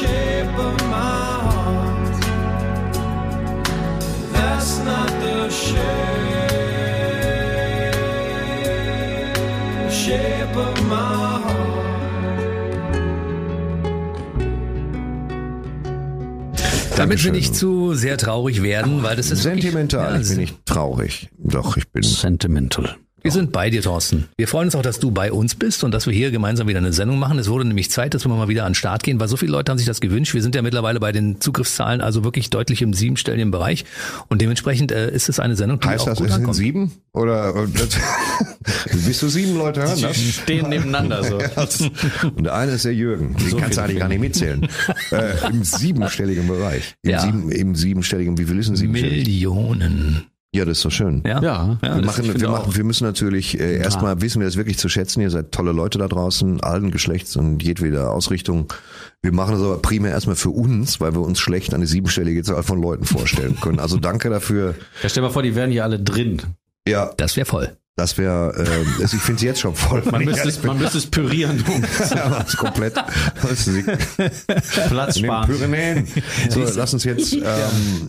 not the shape shape of my heart. Damit wir nicht zu sehr traurig werden, weil das ist wirklich- Sentimental, Ja, ich bin nicht traurig. Doch, ich bin. Sentimental. Wir sind bei dir, Thorsten. Wir freuen uns auch, dass du bei uns bist und dass wir hier gemeinsam wieder eine Sendung machen. Es wurde nämlich Zeit, dass wir mal wieder an den Start gehen, weil so viele Leute haben sich das gewünscht. Wir sind ja mittlerweile bei den Zugriffszahlen also wirklich deutlich im siebenstelligen Bereich und dementsprechend äh, ist es eine Sendung, die Heißt auch das, gut es sind ankommt. sieben? Oder äh, das, bis zu sieben Leute hören das? Stehen nebeneinander so. Und der eine ist der Jürgen. Den kannst du eigentlich gar nicht mitzählen. äh, Im siebenstelligen Bereich. Im, Ja. sieben, Im siebenstelligen, wie viel ist denn siebenstellig? Millionen. Ja, das ist doch schön. Ja, Ja. Wir, machen, wir, machen, wir müssen natürlich äh, erstmal wissen wir das wirklich zu schätzen. Ihr seid tolle Leute da draußen, allen Geschlechts und jedweder Ausrichtung. Wir machen das aber primär erstmal für uns, weil wir uns schlecht eine siebenstellige Zahl von Leuten vorstellen können. Also danke dafür. Ja, stell dir mal vor, die wären hier alle drin. Ja, Das wäre voll. Das wäre, äh, also ich finde es jetzt schon voll. Man müsste es, man müsste es pürieren, um das ist komplett. Das Platz sparen. So, lass uns jetzt ähm,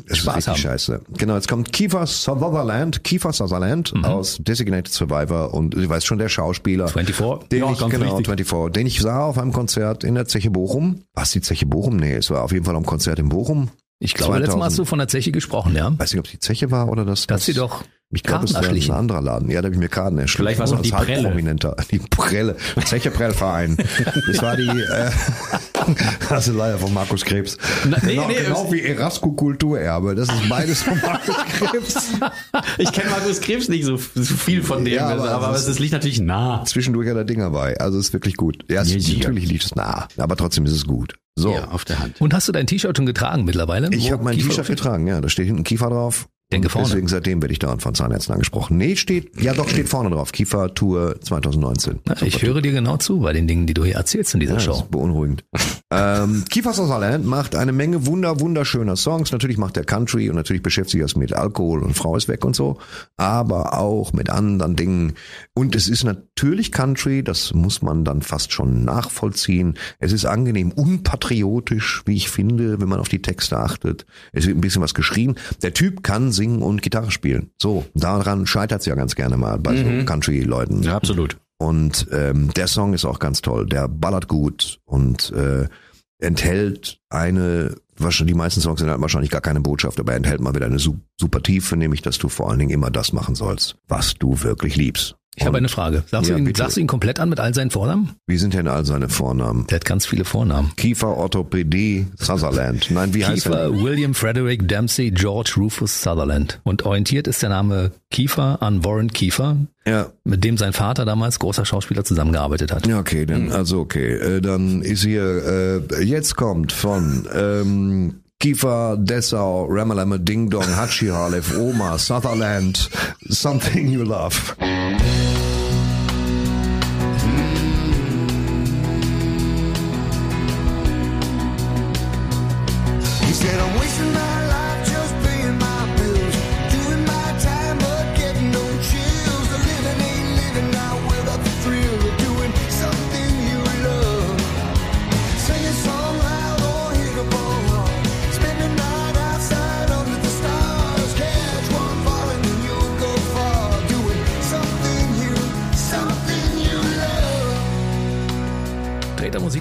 es ist Spaß haben. scheiße. Genau, jetzt kommt Kiefer Sutherland, Kiefer Sutherland Mhm. aus Designated Survivor und du weißt schon, der Schauspieler. 24. Den Ja, ich, genau, richtig. 24, den ich sah auf einem Konzert in der Zeche Bochum. Was, die Zeche Bochum? Nee, es war auf jeden Fall am Konzert in Bochum. Ich glaube, letztes Mal hast du 2000. von der Zeche gesprochen, ja? Weiß nicht, ob es die Zeche war oder das. Dass sie doch ich glaube, es war ein anderer Laden. Ja, da habe ich mir Karten erschlichen. Vielleicht war es auch die Prelle. Halbprominenter. Die Prelle. Zeche Prellverein. Das war die, äh, das ist leider von Markus Krebs. nee, genau, nee, genau wie Erasco Kulturerbe. Das ist beides von Markus Krebs. Ich kenne Markus Krebs nicht so, so viel von dem, Ja, aber, aber aber es es liegt natürlich nah. Zwischendurch hat er Ding dabei. Also es ist wirklich gut. Ja, es, Ja, sicher. natürlich liegt es nah. Aber trotzdem ist es gut. So. Ja, auf der Hand. Und hast du dein T-Shirt schon getragen mittlerweile? Ich habe mein T-Shirt getragen, ja. Da steht hinten Kiefer drauf. Denke vorne. Deswegen seitdem werde ich dauernd von Zahnärzten angesprochen. Nee, steht, ja doch, steht vorne drauf. Kiefer Tour 2019. Na, Ich höre dir genau zu bei den Dingen, die du hier erzählst in dieser Ja, das Show. ist beunruhigend. ähm, Kiefer Sutherland macht eine Menge wunder, wunderschöner Songs. Natürlich macht er Country und natürlich beschäftigt er sich mit Alkohol und Frau ist weg und so. Aber auch mit anderen Dingen. Und es ist natürlich Country, das muss man dann fast schon nachvollziehen. Es ist angenehm unpatriotisch, wie ich finde, wenn man auf die Texte achtet. Es wird ein bisschen was geschrien. Der Typ kann singen und Gitarre spielen. So, daran scheitert es ja ganz gerne mal bei so Country-Leuten. Ja, absolut. Und ähm, der Song ist auch ganz toll. Der ballert gut und äh, enthält eine, wahrscheinlich die meisten Songs sind halt wahrscheinlich gar keine Botschaft, aber er enthält mal wieder eine su- super Tiefe, nämlich, dass du vor allen Dingen immer das machen sollst, was du wirklich liebst. Ich habe eine Frage. Sagst, Ja, du ihn, sagst du ihn komplett an mit all seinen Vornamen? Wie sind denn all seine Vornamen? Der hat ganz viele Vornamen. Kiefer Orthopädie Sutherland. Nein, wie heißt Kiefer er? William Frederick Dempsey George Rufus Sutherland. Und orientiert ist der Name Kiefer an Warren Kiefer, Ja, mit dem sein Vater damals großer Schauspieler zusammengearbeitet hat. Ja, okay, dann, also okay. Äh, dann ist hier, äh, jetzt kommt von ähm, Kiefer, Dessau, Ramalama, Ding Dong, Hachi Halef, Oma, Sutherland, Something You Love.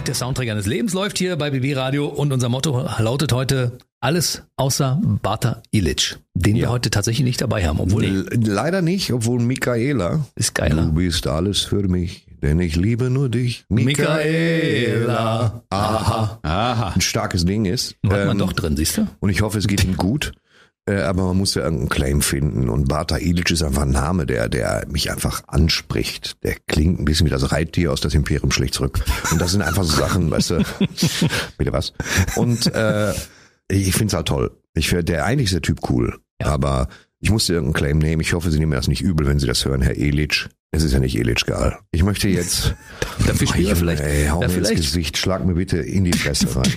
Der Soundtrack eines Lebens läuft hier bei BB Radio und unser Motto lautet heute alles außer Bata Ilic, den wir heute tatsächlich nicht dabei haben, obwohl L- Leider nicht, obwohl Michaela. ist geiler. Du bist alles für mich, denn ich liebe nur dich. Michaela. Aha. Aha. Ein starkes Ding ist. Hat man Ähm, doch drin, siehst du? Und ich hoffe, es geht ihm gut. Äh, aber man muss ja irgendeinen Claim finden. Und Bata Ilic ist einfach ein Name, der, der mich einfach anspricht. Der klingt ein bisschen wie das Reittier aus das Imperium schlägt zurück. Und das sind einfach so Sachen, weißt du. Bitte was? Und äh, ich find's halt toll. Ich finde, der eigentlich ist der Typ cool. Aber ich musste irgendeinen Claim nehmen. Ich hoffe, Sie nehmen mir das nicht übel, wenn Sie das hören, Herr Ilic. Es ist ja nicht Ilic geil. Ich möchte jetzt. Dafür spielen wir vielleicht- Ey, hau mir ins vielleicht- Gesicht, schlag mir bitte in die Fresse rein.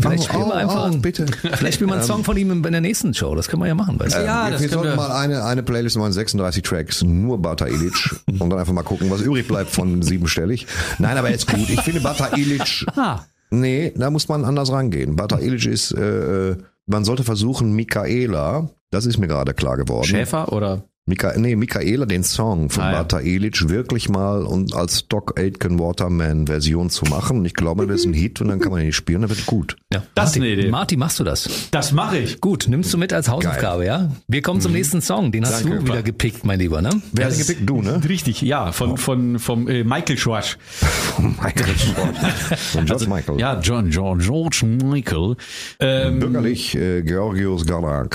Vielleicht spielen wir einfach einen, bitte. Vielleicht spielen wir einen Song von ihm in der nächsten Show. Das können wir ja machen, weißt du? Ja, wir das wir sollten wir. mal eine, eine Playlist machen, 36 Tracks, nur Bata Ilic und dann einfach mal gucken, was übrig bleibt von siebenstellig. Nein, aber jetzt gut. Ich finde Bata Ilic, Ah. nee, da muss man anders rangehen. Bata Ilic ist, äh, man sollte versuchen, Michaela, das ist mir gerade klar geworden. Schäfer oder? Mika, nee, Michaela, den Song von Ah, ja. Bata Ilic wirklich mal und als Doc Aitken Waterman Version zu machen. Und ich glaube, das ist ein Hit und dann kann man ihn spielen, dann wird gut. Ja. Das ist Martin, eine Idee. Martin, machst du das? Das mache ich. Gut, nimmst du mit als Hausaufgabe, ja? Wir kommen zum nächsten Song. Den hast Danke. du wieder gepickt, mein Lieber, ne? Wer hat den gepickt? Du, ne? Richtig, ja, von, von, vom äh, Michael Schwarz. Michael Scott. Von George Michael. Ja, John, John, George Michael. Ähm, Bürgerlich äh, Georgios Gala,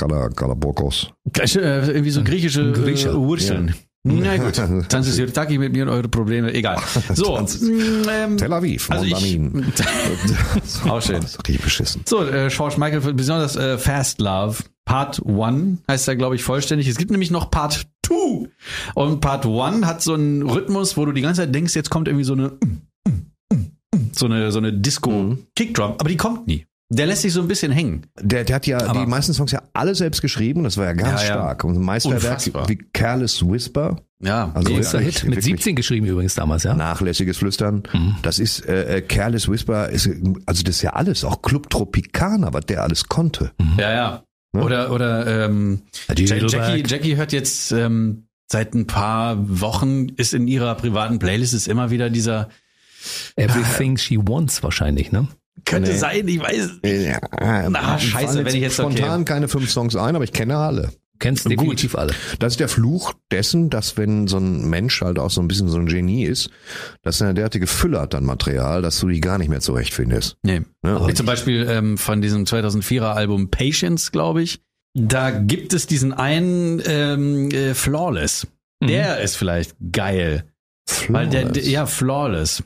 Galapokos. äh, irgendwie so griechische Grieche. äh, Wurzeln. Na gut, tanzen Sie Taki mit mir und eure Probleme, egal. So, Tanzen ähm, Tel Aviv, also ich, auch schön. Das ist richtig beschissen. So, äh, George Michael, besonders äh, Fast Love, Part 1 heißt er, glaube ich, vollständig. Es gibt nämlich noch Part 2. Und Part 1 hat so einen Rhythmus, wo du die ganze Zeit denkst, jetzt kommt irgendwie so eine so eine, so eine Disco-Kickdrum, aber die kommt nie. Der lässt sich so ein bisschen hängen. Der, der hat ja Aber- die meisten Songs ja alle selbst geschrieben. Das war ja ganz Ja, ja. stark. Und ein Meisterwerk wie Careless Whisper. Ja, Also wirklich- Hit. Mit wirklich 17 geschrieben übrigens damals, ja? Nachlässiges Flüstern. Mhm. Das ist äh, äh, Careless Whisper. Ist, also das ist ja alles. Auch Club Tropicana, was der alles konnte. Ja, ja. Oder, oder ähm, Jack- Jackie, Jackie hört jetzt ähm, seit ein paar Wochen, ist in ihrer privaten Playlist ist immer wieder dieser, Everything She Wants wahrscheinlich, ne? Könnte Nee. sein, ich weiß. Ja, Na, scheiße, wenn ich jetzt spontan okay. keine fünf Songs ein, aber ich kenne alle. Kennst Gut. definitiv alle. Das ist der Fluch dessen, dass wenn so ein Mensch halt auch so ein bisschen so ein Genie ist, dass er eine derartige Fülle hat an Material, dass du die gar nicht mehr zurechtfindest. Nee. Ja, Wie zum Beispiel ähm, von diesem 2004er Album Patience, glaube ich. Da gibt es diesen einen ähm, äh, Flawless. Der ist vielleicht geil. Weil der, der, ja, Flawless.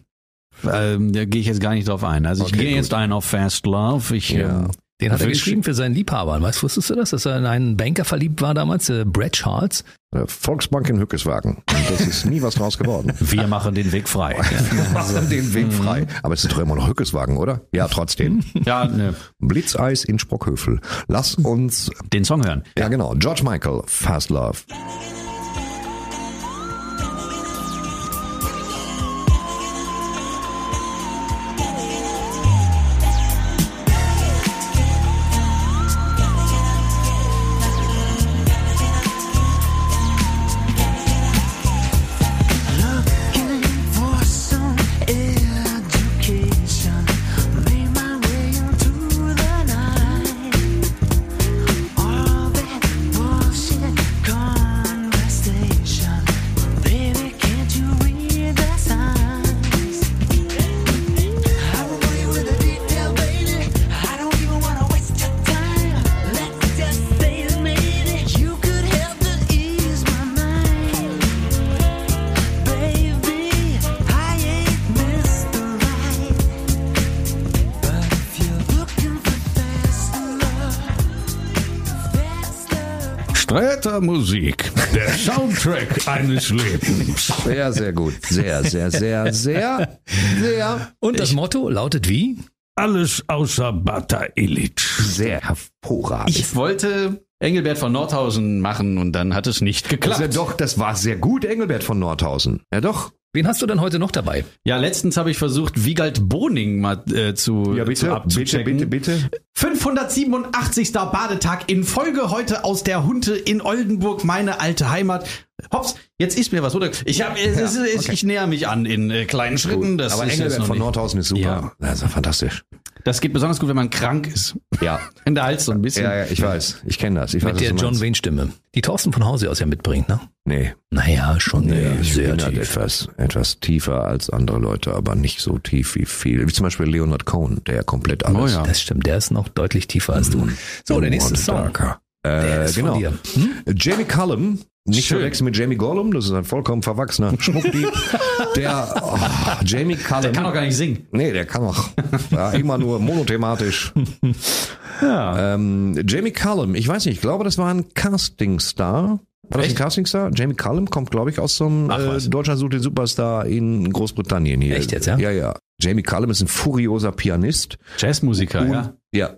Ähm, da gehe ich jetzt gar nicht drauf ein. Also ich Okay, gehe jetzt ein auf Fast Love. Ich, Ja. ähm, Den hat er geschrieben für seinen Liebhaber. Weißt, wusstest du das, dass er in einen Banker verliebt war damals, äh, Brad Charles? Äh, Volksbank in Hückeswagen. Und das ist nie was draus geworden. wir machen den Weg frei. machen den Weg frei. Aber es ist doch immer noch Hückeswagen, oder? Ja, trotzdem. ja, ne, Blitzeis in Sprockhövel. Lass uns, den Song hören. ja genau, George Michael, Fast Love. Soundtrack eines Lebens. Sehr, sehr gut. Sehr, sehr, sehr, sehr, sehr, Und das Motto lautet wie? Alles außer Bata Illich. sehr hervorragend. Ich wollte Engelbert von Nordhausen machen und dann hat es nicht ja geklappt. doch, das war sehr gut, Engelbert von Nordhausen. Ja doch. Wen hast du denn heute noch dabei? Ja, letztens habe ich versucht, Wiegald Boning mal äh, zu, zu Ja, bitte, bitte, abzuchecken. bitte, bitte. 587. Badetag in Folge heute aus der Hunte in Oldenburg, meine alte Heimat. Hops, jetzt ist mir was, oder? Ich hab, es, es, es, ich näher mich an in äh, kleinen Schritten. Das Aber ist Engelbert von Nordhausen ist super. Ja. Also fantastisch. Das geht besonders gut, wenn man krank ist. Ja. Wenn der Hals so ein bisschen. Ja, ja, ich weiß. Ich kenne das. Ich weiß, Mit der John meinst. Wayne Stimme. Die Thorsten von Hause aus ja mitbringt, ne? Nee. Naja, schon Nee, sehr halt tief. etwas, etwas tiefer als andere Leute, aber nicht so tief wie viel. Wie zum Beispiel Leonard Cohen, der ja komplett alles. Oh ja. Das stimmt, der ist noch deutlich tiefer als du. So, der nächste Song. Darker. Äh, genau. Hm? Jamie Cullum, nicht Schön. verwechseln mit Jamie Gollum, das ist ein vollkommen verwachsener Schmuckdieb. der, oh, Jamie Cullum. Der kann doch gar nicht singen. Nee, der kann auch. Ja, immer nur monothematisch. Ja. Ähm, Jamie Cullum, ich weiß nicht, ich glaube, das war ein Castingstar. War das ein Echt? Castingstar? Jamie Cullum kommt, glaube ich, aus so einem Ach, äh. Deutschland sucht den Superstar in Großbritannien hier. Echt jetzt, ja? Ja, ja. Jamie Cullum ist ein furioser Pianist. Jazzmusiker, Und- ja. Ja.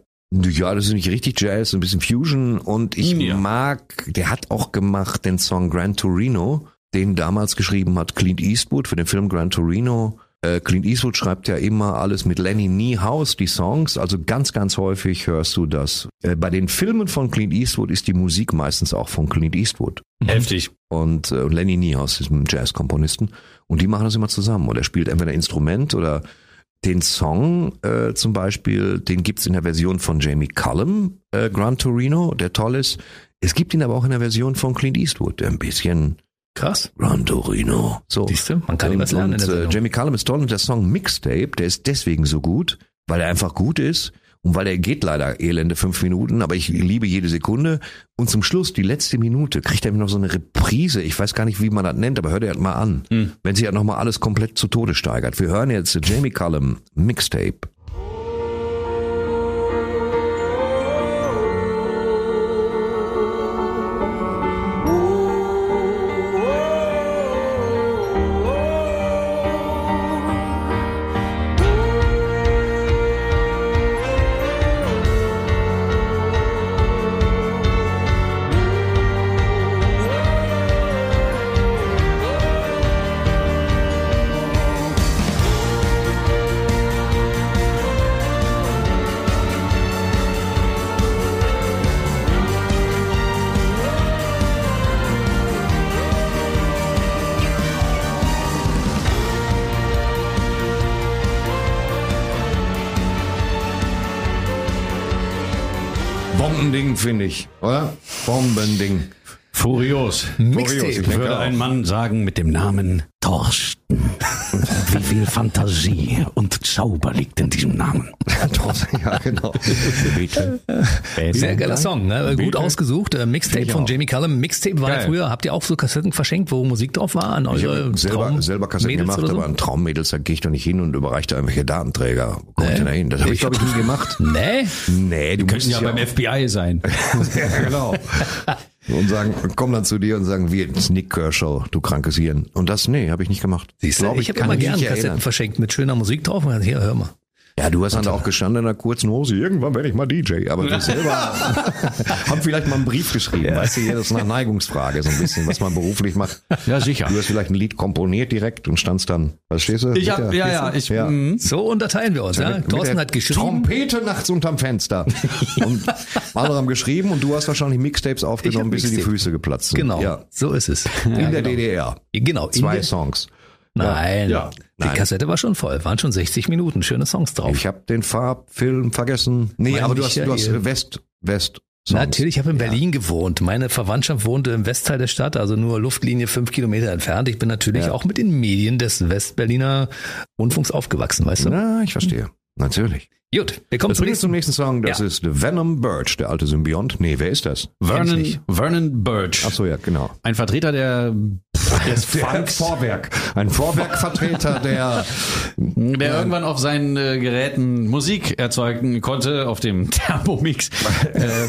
Ja, das ist nicht richtig Jazz, ein bisschen Fusion und ich Ja. mag, der hat auch gemacht den Song Gran Torino, den damals geschrieben hat Clint Eastwood für den Film Gran Torino. Äh, Clint Eastwood schreibt ja immer alles mit Lenny Niehaus, die Songs, also ganz, ganz häufig hörst du das. Äh, bei den Filmen von Clint Eastwood ist die Musik meistens auch von Clint Eastwood. Heftig. Und äh, Lenny Niehaus ist ein Jazzkomponisten und die machen das immer zusammen. Und er spielt entweder Instrument oder den Song äh, zum Beispiel, den gibt's in der Version von Jamie Cullum, äh, Gran Torino, der toll ist. Es gibt ihn aber auch in der Version von Clint Eastwood, der ein bisschen Krass. Gran Torino. So. Siehst du, man kann ihm was lernen in Und, der äh. Jamie Cullum ist toll und der Song Mixtape, der ist deswegen so gut, weil er einfach gut ist und weil er geht leider elende fünf Minuten, aber ich liebe jede Sekunde. Und zum Schluss, die letzte Minute, kriegt er noch so eine Reprise. Ich weiß gar nicht, wie man das nennt, aber hört er halt mal an. Wenn sich halt nochmal alles komplett zu Tode steigert. Wir hören jetzt Jamie Cullum Mixtape. Bombending, finde ich, oder? Bombending. Furios. Mixtape. Ich denke Würde ein Mann sagen mit dem Namen Thorsten. Wie viel Fantasie und Zauber liegt in diesem Namen. ja, genau. Bitte. Sehr geiler Song, ne? gut ausgesucht. Äh, Mixtape ich von. Jamie Cullum. Mixtape war ja Geil. früher, habt ihr auch so Kassetten verschenkt, wo Musik drauf war an Ich eure habe selber, Traum- selber Kassetten Mädels gemacht, so? aber an Traummädels, da gehe ich doch nicht hin und überreiche da irgendwelche Datenträger. Wo komme ich denn da hin? Das habe ich, glaube ich, nie gemacht. Nee? Nee, du musst Könnten ja ja beim FBI sein. ja, genau. Und sagen, kommen dann zu dir und sagen, wir, Nick Kershaw, du krankes Hirn. Und das, nee, habe ich nicht gemacht. Siehst du, Glaub ich habe kann immer mich gern nicht Kassetten erinnern. verschenkt mit schöner Musik drauf. Und hier, hör mal. Ja, du hast dann da auch gestanden in einer kurzen Hose, irgendwann werde ich mal DJ. Aber du selber haben vielleicht mal einen Brief geschrieben. Weißt du, hier, das ist eine Neigungsfrage, so ein bisschen, was man beruflich macht. Ja, sicher. Du hast vielleicht ein Lied komponiert direkt und standst dann, was stehst du? Ich hab, der- ja, ja, ich, Ja. mhm. So unterteilen wir uns. Ja? Mit Thorsten hat geschrieben. Trompete nachts unterm Fenster. Und andere haben geschrieben und du hast wahrscheinlich Mixtapes aufgenommen, bis dir die Mixtape. Füße geplatzt sind. Genau, Ja. so ist es. In Ja, der genau. DDR. Genau. Zwei Songs. Nein, Ja. Die Nein. Kassette war schon voll. Waren schon 60 Minuten. Schöne Songs drauf. Ich habe den Farbfilm vergessen. Nee, Mein aber du hast, du hast. West, West. Songs. Natürlich, ich habe in Berlin gewohnt. Meine Verwandtschaft wohnte im Westteil der Stadt, also nur Luftlinie fünf Kilometer entfernt. Ich bin natürlich Ja. auch mit den Medien des Westberliner Rundfunks aufgewachsen, weißt du? Na, ich verstehe. Natürlich. Gut, wir kommen zum uns zum nächsten. nächsten Song. Das Ja. ist The Venom Birch, der alte Symbiont. Nee, wer ist das? Vernon. Vernon Birch. Ach so, ja, genau. Ein Vertreter der, Der Funks, Vorwerk. Ein Vorwerkvertreter, der der irgendwann auf seinen äh, Geräten Musik erzeugen konnte, auf dem Thermomix. äh,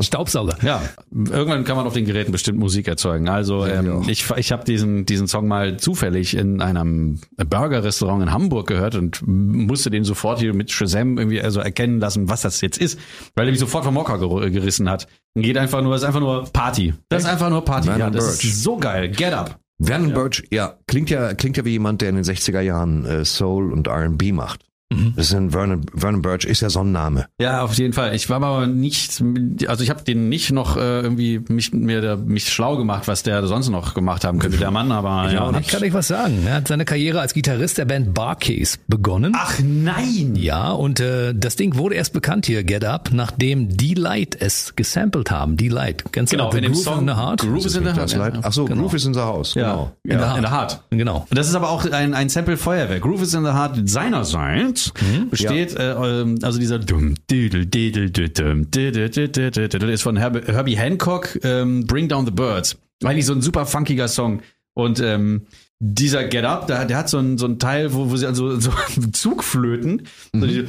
Staubsauger. ja, irgendwann kann man auf den Geräten bestimmt Musik erzeugen. Also ähm, ich, ich habe diesen, diesen Song mal zufällig in einem Burger-Restaurant in Hamburg gehört und musste den sofort hier mit Shazam irgendwie also erkennen lassen, was das jetzt ist, weil er mich sofort vom Mocker ger gerissen hat. Geht einfach nur, ist einfach nur Party. Das ist einfach nur Party. Ja, das ist so geil. Get up. Vernon Birch, ja, klingt ja, klingt ja wie jemand, der in den 60er Jahren äh, Soul und R&B macht. Das ist ein Vernon, Vernon Birch, ist ja so ein Name. Ja, auf jeden Fall. Ich war aber nicht, also ich habe den nicht noch äh, irgendwie mich mir da, mich schlau gemacht, was der sonst noch gemacht haben könnte, der Mann, aber ja. Ich kann euch was sagen. Er hat seine Karriere als Gitarrist der Band Barcase begonnen. Ach nein! Ja, und äh, das Ding wurde erst bekannt hier, Get Up, nachdem D-Light es gesampelt haben. D-Light, ganz Genau, genau, in dem Groove Song in the Heart. Groove is in the Heart. Leid. Ach so, Genau. Groove is in the House. Ja, Genau. in, der, in der Heart. Genau. Und das ist aber auch ein, ein Sample Feuerwerk. Groove is in the Heart seinerseits besteht, äh, ähm, also dieser ist von Herb Herbie Hancock, ähm, Bring Down the Birds. Eigentlich so ein super funkiger Song. Und ähm, dieser Get Up, der, der hat so ein, so ein Teil, wo, wo sie also so Zugflöten, so, diese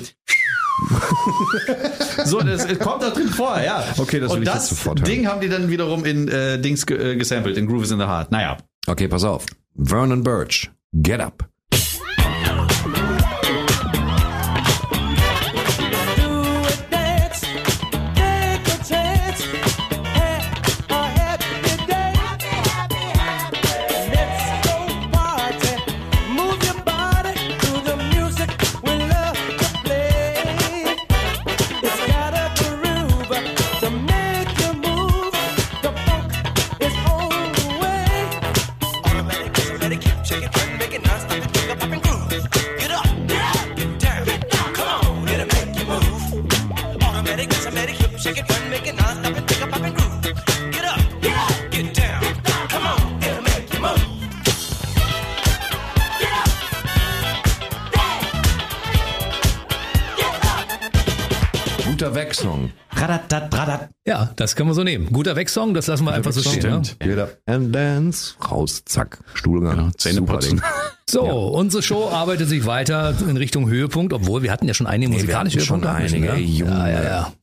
so das kommt da drin vor, ja. Okay, das Und das jetzt sofort hören. Ding haben die dann wiederum in äh, Dings ge äh, gesampelt, in Groove is in the Heart. Naja. Okay, pass auf. Vernon Birch, Get Up. Ja, das können wir so nehmen. Guter Wegsong, das lassen wir einfach so stehen. Ne? Get Up and Dance. Raus, zack, Stuhlgang. Genau, Zähne Super putzen. Ding. So, unsere Show arbeitet sich weiter in Richtung Höhepunkt, obwohl wir hatten ja schon einige musikalische hatten schon einige, Ja, Junge. ja, ja, ja.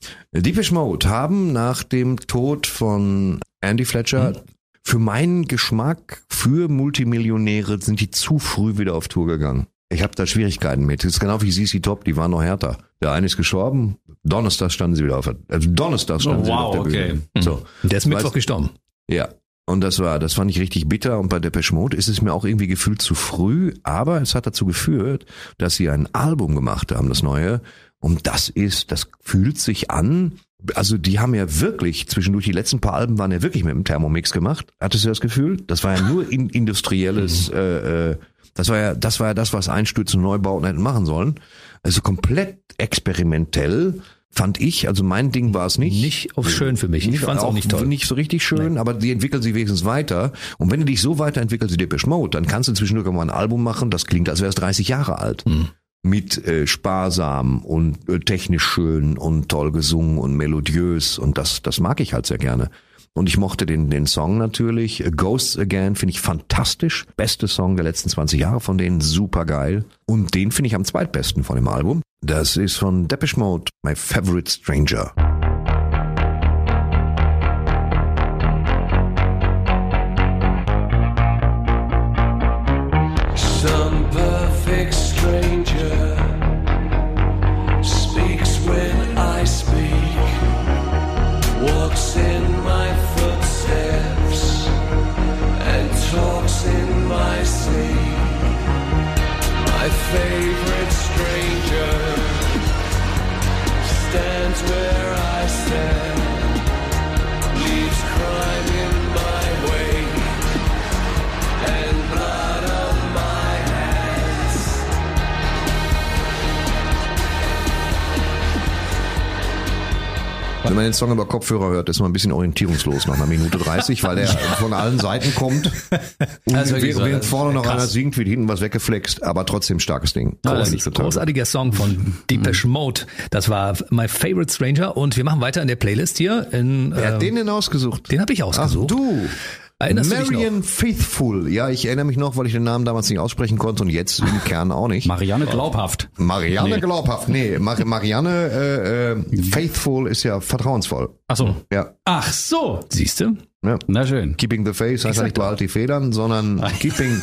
Deepish Mode haben nach dem Tod von Andy Fletcher Mhm. für meinen Geschmack für Multimillionäre sind die zu früh wieder auf Tour gegangen. Ich habe da Schwierigkeiten mit. Das ist genau wie CC Top, die waren noch härter. Der eine ist gestorben, Donnerstag standen sie wieder auf also Donnerstag standen Oh, sie wieder wow, auf der Bühne. okay. So. Und Der ist Mittwoch gestorben. Ja. Und das war, das fand ich richtig bitter. Und bei Depeche Mode ist es mir auch irgendwie gefühlt zu früh. Aber es hat dazu geführt, dass sie ein Album gemacht haben, das neue. Und das ist, das fühlt sich an. Also die haben ja wirklich, zwischendurch die letzten paar Alben waren ja wirklich mit dem Thermomix gemacht. Hattest du das Gefühl? Das war ja nur in, industrielles, äh, äh, das war ja, das war ja das, was Einstürzen, Neubauten hätten machen sollen. Also komplett experimentell fand ich. Also mein Ding war es nicht. Nicht auf schön für mich. Ich fand's auch nicht toll. Nicht so richtig schön, aber die entwickeln sich wenigstens weiter. Und wenn du dich so weiterentwickelst wie Depeche Mode, dann kannst du zwischendurch mal ein Album machen, das klingt, als wäre es 30 Jahre alt. Hm. Mit äh, sparsam und äh, technisch schön und toll gesungen und melodiös. Und das, das mag ich halt sehr gerne. Und ich mochte den, den Song natürlich. Ghosts Again finde ich fantastisch. Beste Song der letzten 20 Jahre von denen. Super geil. Und den finde ich am zweitbesten von dem Album. Das ist von Depeche Mode, My Favorite Stranger. Wenn man den Song über Kopfhörer hört, ist man ein bisschen orientierungslos nach einer Minute 30, weil der von allen Seiten kommt. Und Also wirklich so, während vorne noch krass. einer singt, wird hinten was weggeflext, aber trotzdem starkes Ding. Ja, das Großartig, ist ein total. großartiger Song von Depeche Mode. Das war My Favorite Stranger und wir machen weiter in der Playlist hier. In, Wer äh, hat den denn ausgesucht? den habe ich Ach ausgesucht. du. Erinnerst? Marian Faithful. Ja, ich erinnere mich noch, weil ich den Namen damals nicht aussprechen konnte und jetzt im Kern auch nicht. Marianne glaubhaft. Marianne glaubhaft. Nee, Mar Marianne äh, äh, Faithful ist ja vertrauensvoll. Ach so. Ja. Ach so. Siehst du? Ja. Na schön. Keeping the Face heißt ja nicht behalt die Federn, sondern Keeping,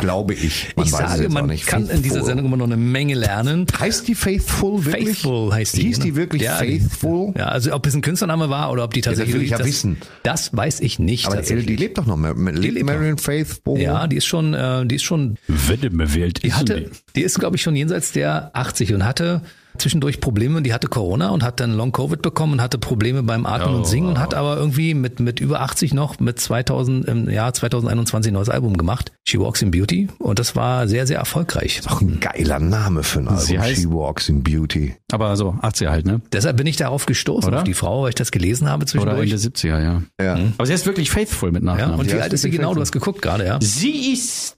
glaube ich. Man ich weiß es sage, auch man nicht. kann in dieser Faithful. Sendung immer noch eine Menge lernen. Heißt die Faithful wirklich? Faithful heißt die. Hieß ne? die wirklich Ja, Faithful? Ja, also ob es ein Künstlername war oder ob die tatsächlich. will ich ja das, wissen. Das weiß ich nicht. Aber die, tatsächlich. die lebt doch noch. Lebt. Marion Faithful? ja, die ist schon, äh, die ist schon wählt, Die hatte, die ist glaube ich schon jenseits der 80 und hatte zwischendurch Probleme. Die hatte Corona und hat dann Long Covid bekommen und hatte Probleme beim Atmen Oh, und Singen und wow. hat aber irgendwie mit mit über 80 noch mit 2000 im Jahr 2021 ein neues Album gemacht. She Walks in Beauty und das war sehr sehr erfolgreich. Auch ein geiler Name für ein Album. Sie heißt- She Walks in Beauty. Aber so, 80er halt, ne? Deshalb bin ich darauf gestoßen Oder? auf die Frau, weil ich das gelesen habe Oder zwischendurch. Ende 70er, ja. Ja. Aber sie ist wirklich faithful mit ja, Nachnamen. und Die wie alt ist sie genau? Du Faithful. hast geguckt gerade, ja. sie ist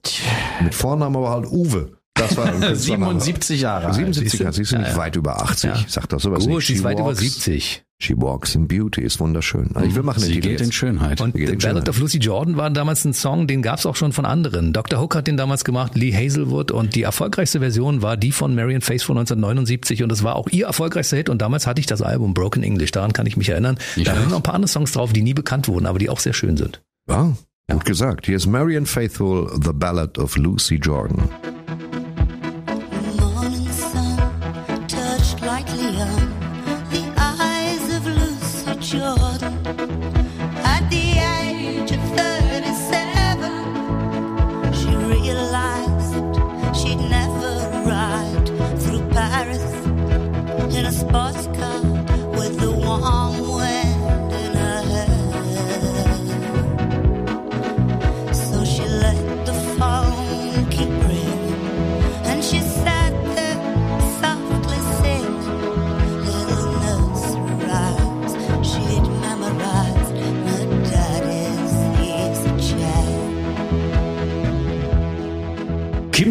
Mit Vornamen aber halt Uwe. Das war ein Künstlername. 77 Jahre alt. 77 Jahre, siehst du Ja, nicht ja. weit über 80. Ja. Sag doch sowas Gut, nicht. sie ist weit über walks- 70. She Walks in Beauty ist wunderschön. Also ich will machen den Sie Titel geht in. Schönheit. Und The Ballad of Lucy Jordan war damals ein Song, den gab es auch schon von anderen. Dr. Hook hat den damals gemacht, Lee Hazelwood und die erfolgreichste Version war die von Marion Faithful von 1979 und das war auch ihr erfolgreichster Hit und damals hatte ich das Album Broken English, daran kann ich mich erinnern. Da sind noch ein paar andere Songs drauf, die nie bekannt wurden, aber die auch sehr schön sind. Ja, gut gesagt. Hier ist Marion Faithful, The Ballad of Lucy Jordan.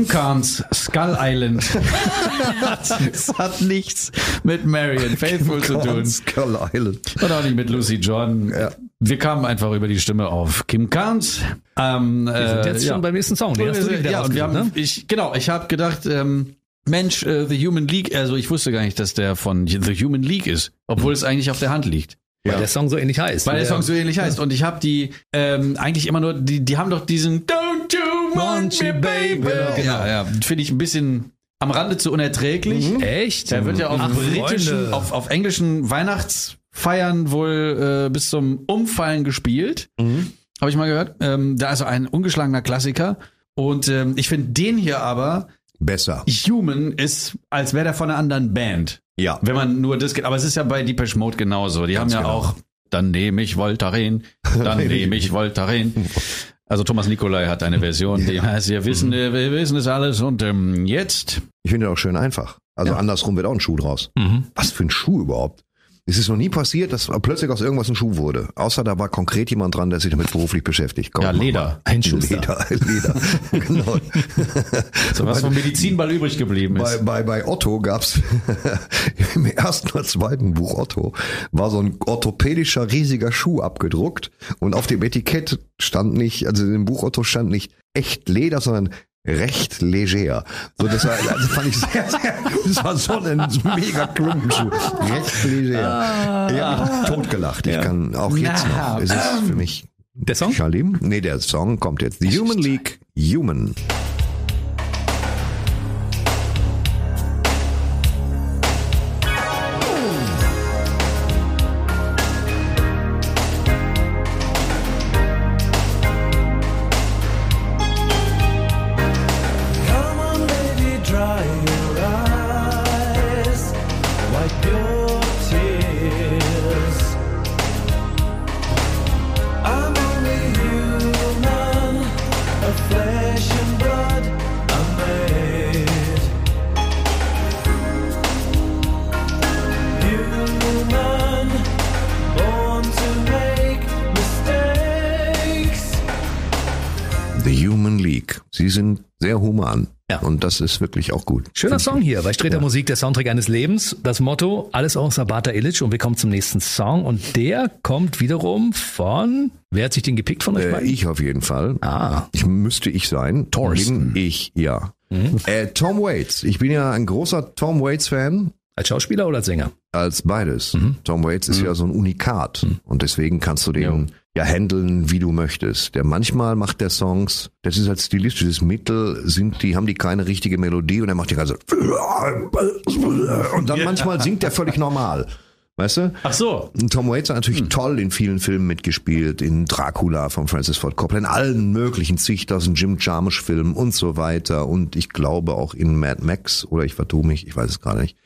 Kim Carnes Skull Island. das hat nichts mit Marion Faithful zu tun. Skull Island. Und auch nicht mit Lucy Jordan. Ja. Wir kamen einfach über die Stimme auf Kim Carnes. Ähm, Wir sind jetzt schon beim nächsten Song. Den hast du wieder ja, und wir haben, ne? ich, genau, ich habe gedacht, ähm, Mensch, äh, The Human League, also ich wusste gar nicht, dass der von The Human League ist, obwohl es eigentlich auf der Hand liegt. Weil der Song so ähnlich heißt. Weil der Ja. Song so ähnlich heißt. Und ich habe die ähm, eigentlich immer nur, die, die haben doch diesen Don't you want me, baby? Genau. Ja, ja. Finde ich ein bisschen am Rande zu unerträglich. Echt? Der wird ja auf Ach, britischen, auf, auf englischen Weihnachtsfeiern wohl äh, bis zum Umfallen gespielt. Habe ich mal gehört. Ähm, da ist ein ungeschlagener Klassiker. Und ähm, ich finde den hier aber, Besser. Human ist, als wäre der von einer anderen Band. Ja. Wenn man nur das geht. Aber es ist ja bei Depeche Mode genauso. Die haben ja genau. auch, dann nehme ich Voltaren, dann nehme ich Voltaren. Also Thomas Nikolai hat eine Version, die heißt, wir wissen, äh, wir wissen es alles und ähm, jetzt Ich finde auch schön einfach. Also andersrum wird auch ein Schuh draus. Mhm. Was für ein Schuh überhaupt? Es ist noch nie passiert, dass plötzlich aus irgendwas ein Schuh wurde. Außer da war konkret jemand dran, der sich damit beruflich beschäftigt. Komm, Ja, Leder. Ein Schuster. Leder, Leder. genau. so was vom Medizinball übrig geblieben Bei, ist. bei, bei Otto gab's im ersten oder zweiten Buch Otto war so ein orthopädischer riesiger Schuh abgedruckt und auf dem Etikett stand nicht, also im Buch Otto stand nicht echt Leder, sondern recht leger. So, das war, also fand ich sehr, sehr, das war so ein mega Klumpenschuh. Recht leger. Ich hab mich totgelacht. Ich kann auch jetzt noch. Es ist für mich Der Song? Shalim? Nee, der Song kommt jetzt. The Human League, Human. Und das ist wirklich auch gut. Schöner Song hier bei Streter Musik, der Soundtrack eines Lebens. Das Motto, alles außer Bata Illich. Und wir kommen zum nächsten Song. Und der kommt wiederum von, wer hat sich den gepickt von euch Äh, beiden? ich auf jeden Fall. Ah. Ich müsste ich sein. Thorsten. Bin ich, ja. Mhm. Äh, Tom Waits. Ich bin ja ein großer Tom Waits-Fan. Als Schauspieler oder als Sänger? Als beides. Mhm. Tom Waits ist ja so ein Unikat. Und deswegen kannst du den ja handeln, wie du möchtest. Der manchmal macht der Songs, das ist als stilistisches Mittel, sind die, haben die keine richtige Melodie und er macht die ganze und dann manchmal singt er völlig normal. Weißt du? Ach so. Und Tom Waits hat natürlich toll in vielen Filmen mitgespielt, in Dracula von Francis Ford Coppola, in allen möglichen zigtausend Jim Jarmusch Filmen und so weiter und ich glaube auch in Mad Max oder ich vertue mich, ich weiß es gerade nicht.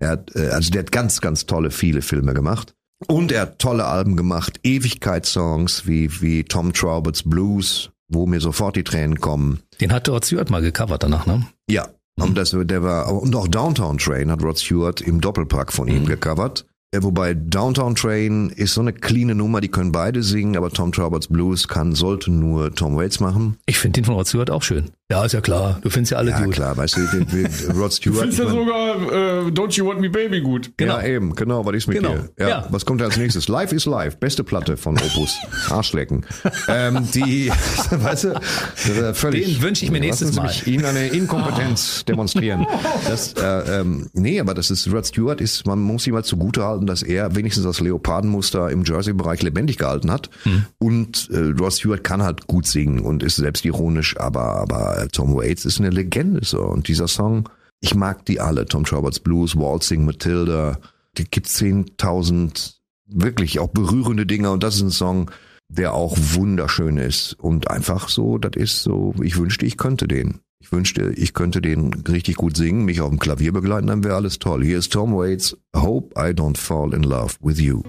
Er hat, äh, also der hat ganz, ganz tolle, viele Filme gemacht. Und er hat tolle Alben gemacht, Ewigkeitssongs wie, wie Tom Trauberts Blues, wo mir sofort die Tränen kommen. Den hat Rod Stewart mal gecovert danach, ne? Ja, und das, der war, und auch Downtown Train hat Rod Stewart im Doppelpack von ihm gecovert. Ja, wobei Downtown Train ist so eine cleane Nummer, die können beide singen, aber Tom Trauberts Blues kann, sollte nur Tom Waits machen. Ich finde den von Rod Stewart auch schön. Ja, ist ja klar. Du findest ja alle Ja, gut. klar, weißt du, den- den- Rod Stewart. Findest ja sogar äh, Don't You Want Me Baby gut. Genau. Ja, eben, genau, was ist mit Genau, dir? Ja, ja. Was kommt als nächstes? Live is Live, beste Platte von Opus. Arschlecken. ähm, die, weißt du, ist völlig. Den wünsch ich mir nächstes Mal. Mich Ihnen eine Inkompetenz demonstrieren. Das, äh, ähm, nee, aber das ist, Rod Stewart ist, man muss ihm mal zugute halten, dass er wenigstens das Leopardenmuster im Jersey-Bereich lebendig gehalten hat. Hm. Und äh, Rod Stewart kann halt gut singen und ist selbstironisch, aber, aber äh, Tom Waits ist eine Legende so. Und dieser Song, ich mag die alle. Tom Trauberts Blues, Waltzing, Matilda. Die gibt 10.000 wirklich auch berührende Dinge und das ist ein Song, der auch wunderschön ist und einfach so, das ist so, ich wünschte, ich könnte den. Ich wünschte, ich könnte den richtig gut singen, mich auf dem Klavier begleiten, dann wäre alles toll. Hier ist Tom Waits, Hope I Don't Fall in Love with You.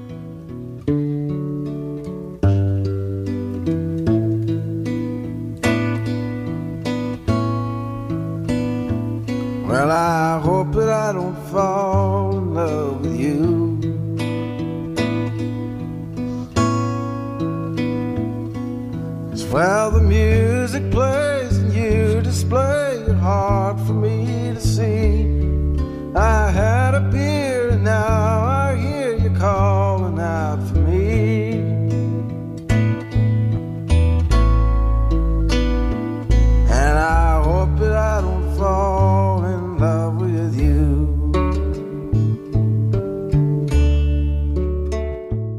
Well, I hope that I don't fall in love with you. It's while the music plays display your heart for me to see. I had a beer and now I hear you calling out for me. And I hope that I don't fall in love with you.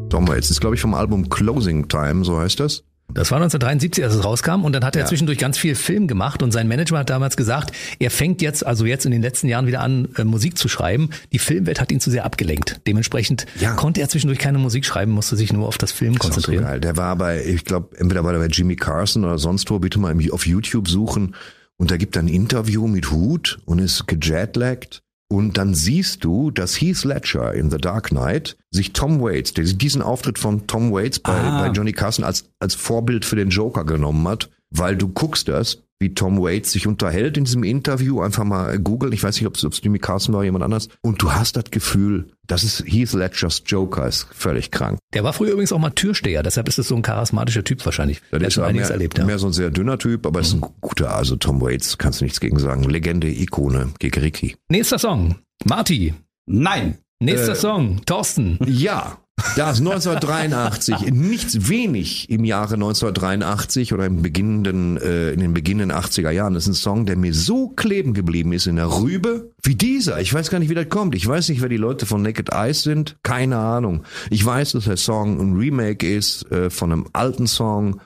Tom Waits ist, glaube ich, vom Album Closing Time, so heißt das. Das war 1973, als es rauskam und dann hat er Ja. zwischendurch ganz viel Film gemacht und sein Manager hat damals gesagt, er fängt jetzt, also jetzt in den letzten Jahren wieder an, äh, Musik zu schreiben. Die Filmwelt hat ihn zu sehr abgelenkt. Dementsprechend Ja. konnte er zwischendurch keine Musik schreiben, musste sich nur auf das Film so konzentrieren. geil. Der war bei, ich glaube, entweder war der bei Jimmy Carson oder sonst wo, bitte mal auf YouTube suchen. Und da gibt er ein Interview mit Hut und ist gejetlaggt. Und dann siehst du, dass Heath Ledger in The Dark Knight sich Tom Waits, der diesen Auftritt von Tom Waits bei, Ah. bei Johnny Carson als, als Vorbild für den Joker genommen hat, weil du guckst das, wie Tom Waits sich unterhält in diesem Interview, einfach mal googeln, ich weiß nicht, ob es Jimmy Carson war oder jemand anders, und du hast das Gefühl, das ist Heath Ledgers Joker, ist völlig krank. Der war früher übrigens auch mal Türsteher, deshalb ist es so ein charismatischer Typ wahrscheinlich. Das Der hat ist schon mehr, erlebt, ja. Mhm. mehr so ein sehr dünner Typ, aber ist ein guter, also Tom Waits, kannst du nichts gegen sagen. Legende, Ikone, Gegeriki. Nächster Song. Marty. Nein. Nächster Äh, Song. Thorsten. Ja, das 1983, nichts wenig im Jahre 1983 oder im beginnenden, äh, in den beginnenden 80er Jahren. Das ist ein Song, der mir so kleben geblieben ist in der Rübe wie dieser. Ich weiß gar nicht, wie das kommt. Ich weiß nicht, wer die Leute von Naked Eyes sind. Keine Ahnung. Ich weiß, dass der Song ein Remake ist äh, von einem alten Song.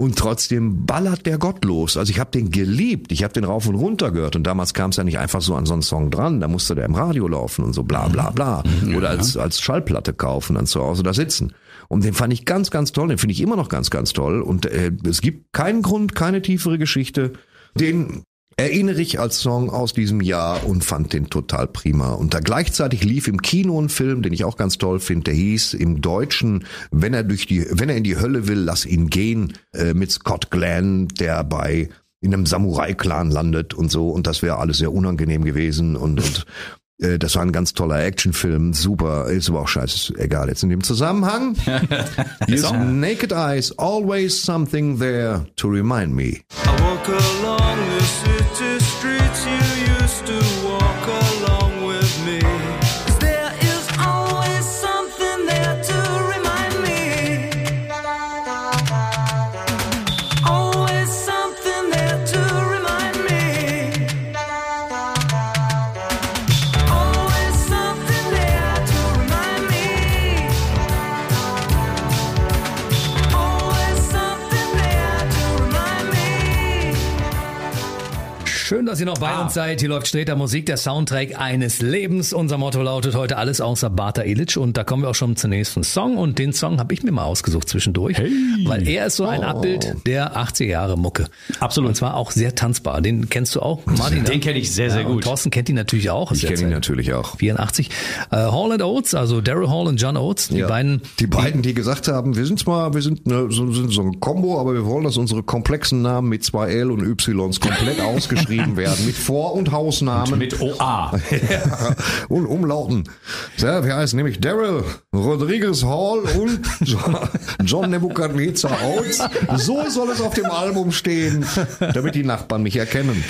Und trotzdem ballert der Gott los. Also ich habe den geliebt. Ich habe den rauf und runter gehört. Und damals kam es ja nicht einfach so an so einen Song dran. Da musste der im Radio laufen und so bla bla bla. Oder als, als Schallplatte kaufen, dann zu Hause da sitzen. Und den fand ich ganz, ganz toll. Den finde ich immer noch ganz, ganz toll. Und äh, es gibt keinen Grund, keine tiefere Geschichte. Den erinnere ich als Song aus diesem Jahr und fand den total prima. Und da gleichzeitig lief im Kino ein Film, den ich auch ganz toll finde, der hieß im Deutschen, wenn er durch die, wenn er in die Hölle will, lass ihn gehen, äh, mit Scott Glenn, der bei in einem Samurai-Clan landet und so. Und das wäre alles sehr unangenehm gewesen und, und das war ein ganz toller Actionfilm, super, ist aber auch scheiße, egal. Jetzt in dem Zusammenhang, ist Naked Eyes, always something there to remind me. I walk along the city streets you used to walk Schön, dass ihr noch bei uns seid. Hier läuft Streter Musik, der Soundtrack eines Lebens. Unser Motto lautet heute alles außer Bata Illich und da kommen wir auch schon zum nächsten Song und den Song habe ich mir mal ausgesucht zwischendurch, weil er ist so ein Abbild der 80er Jahre Mucke. Absolut. Und zwar auch sehr tanzbar. Den kennst du auch, Martin? Den ne? kenn ich sehr, sehr und gut. Thorsten kennt ihn natürlich auch. Ich kenne ihn natürlich auch. 84. Äh, Hall and Oates, also Daryl Hall und John Oates, die Ja. beiden. Die beiden, die gesagt haben, wir sind zwar, wir sind, ne, so, sind so ein Kombo, aber wir wollen, dass unsere komplexen Namen mit zwei L und Ys komplett ausgeschrieben werden. Mit Vor- und Hausnamen. Mit OA. ja, und Umlauten. Ja, wir heißen nämlich Daryl Rodriguez Hall und John, Nebuchadnezzar Oates. So soll es auf dem Album stehen, damit die Nachbarn mich erkennen.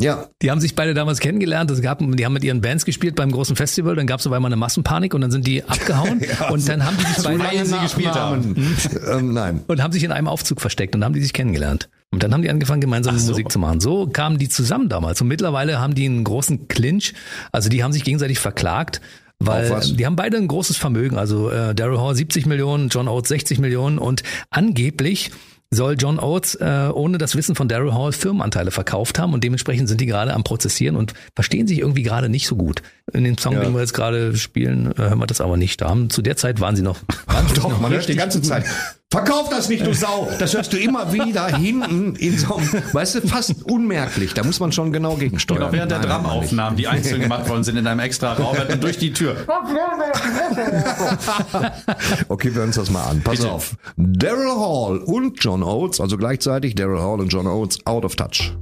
Ja, Die haben sich beide damals kennengelernt. Es gab, die haben mit ihren Bands gespielt beim großen Festival. Dann gab es auf einmal eine Massenpanik und dann sind die abgehauen. und dann haben die sich beide sie gespielt haben. ähm, nein. und haben sich in einem Aufzug versteckt und haben die sich kennengelernt. Und dann haben die angefangen, gemeinsam Musik zu machen. So kamen die zusammen damals. Und mittlerweile haben die einen großen Clinch. Also die haben sich gegenseitig verklagt. Weil die haben beide ein großes Vermögen. Also äh, Daryl Hall 70 Millionen, John Oates 60 Millionen und angeblich soll John Oates äh, ohne das Wissen von Daryl Hall Firmenanteile verkauft haben und dementsprechend sind die gerade am Prozessieren und verstehen sich irgendwie gerade nicht so gut. In dem Song, Ja. den wir jetzt gerade spielen, äh, hören wir das aber nicht. Da haben, zu der Zeit waren sie noch. Waren Doch, noch man hört die ganze. Zeit. Verkauf das nicht, du Sau! Das hörst du immer wieder hinten in so einem, weißt du, fast unmerklich. Da muss man schon genau gegensteuern. Genau, während der Nein, nein, Dramaufnahmen, die einzeln gemacht worden sind in einem extra Raum, wird man durch die Tür. Okay, wir hören uns das mal an. Pass Bitte. auf. Daryl Hall und John Oates, also gleichzeitig Daryl Hall und John Oates, out of touch.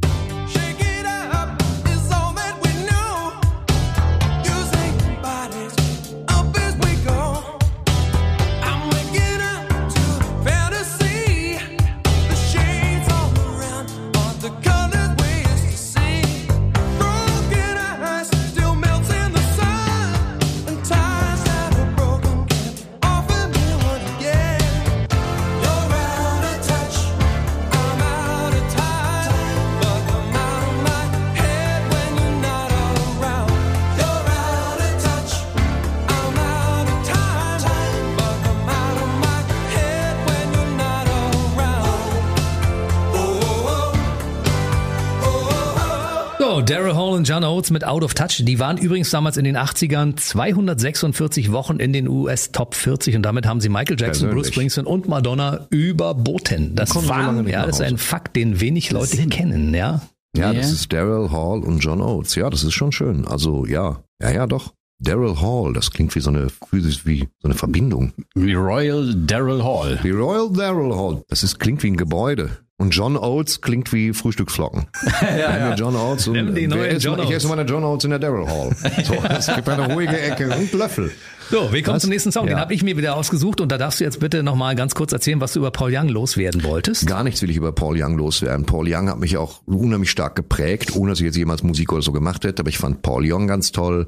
Daryl Hall und John Oates mit Out of Touch. Die waren übrigens damals in den 80ern 246 Wochen in den US Top 40 und damit haben sie Michael Jackson, Persönlich. Bruce Springsteen und Madonna überboten. Das war, ja, das ist ein Fakt, den wenig Leute kennen, ja. Ja, Ja. das ist Daryl Hall und John Oates. Ja, das ist schon schön. Also, ja. Ja, ja, doch. Daryl Hall, das klingt wie so eine, wie so eine Verbindung. Wie Royal Daryl Hall. Die Royal Daryl Hall, das ist, klingt wie ein Gebäude. Und John Oates klingt wie Frühstücksflocken. ja, ja. John Oates und Nimm die ist, John ich esse meine John Oates in der Daryl Hall. So, es gibt eine ruhige Ecke und Löffel. So, wir kommen Was? zum nächsten Song. Den Ja. habe ich mir wieder ausgesucht und da darfst du jetzt bitte nochmal ganz kurz erzählen, was du über Paul Young loswerden wolltest. Gar nichts will ich über Paul Young loswerden. Paul Young hat mich auch unheimlich stark geprägt, ohne dass ich jetzt jemals Musik oder so gemacht hätte, aber ich fand Paul Young ganz toll.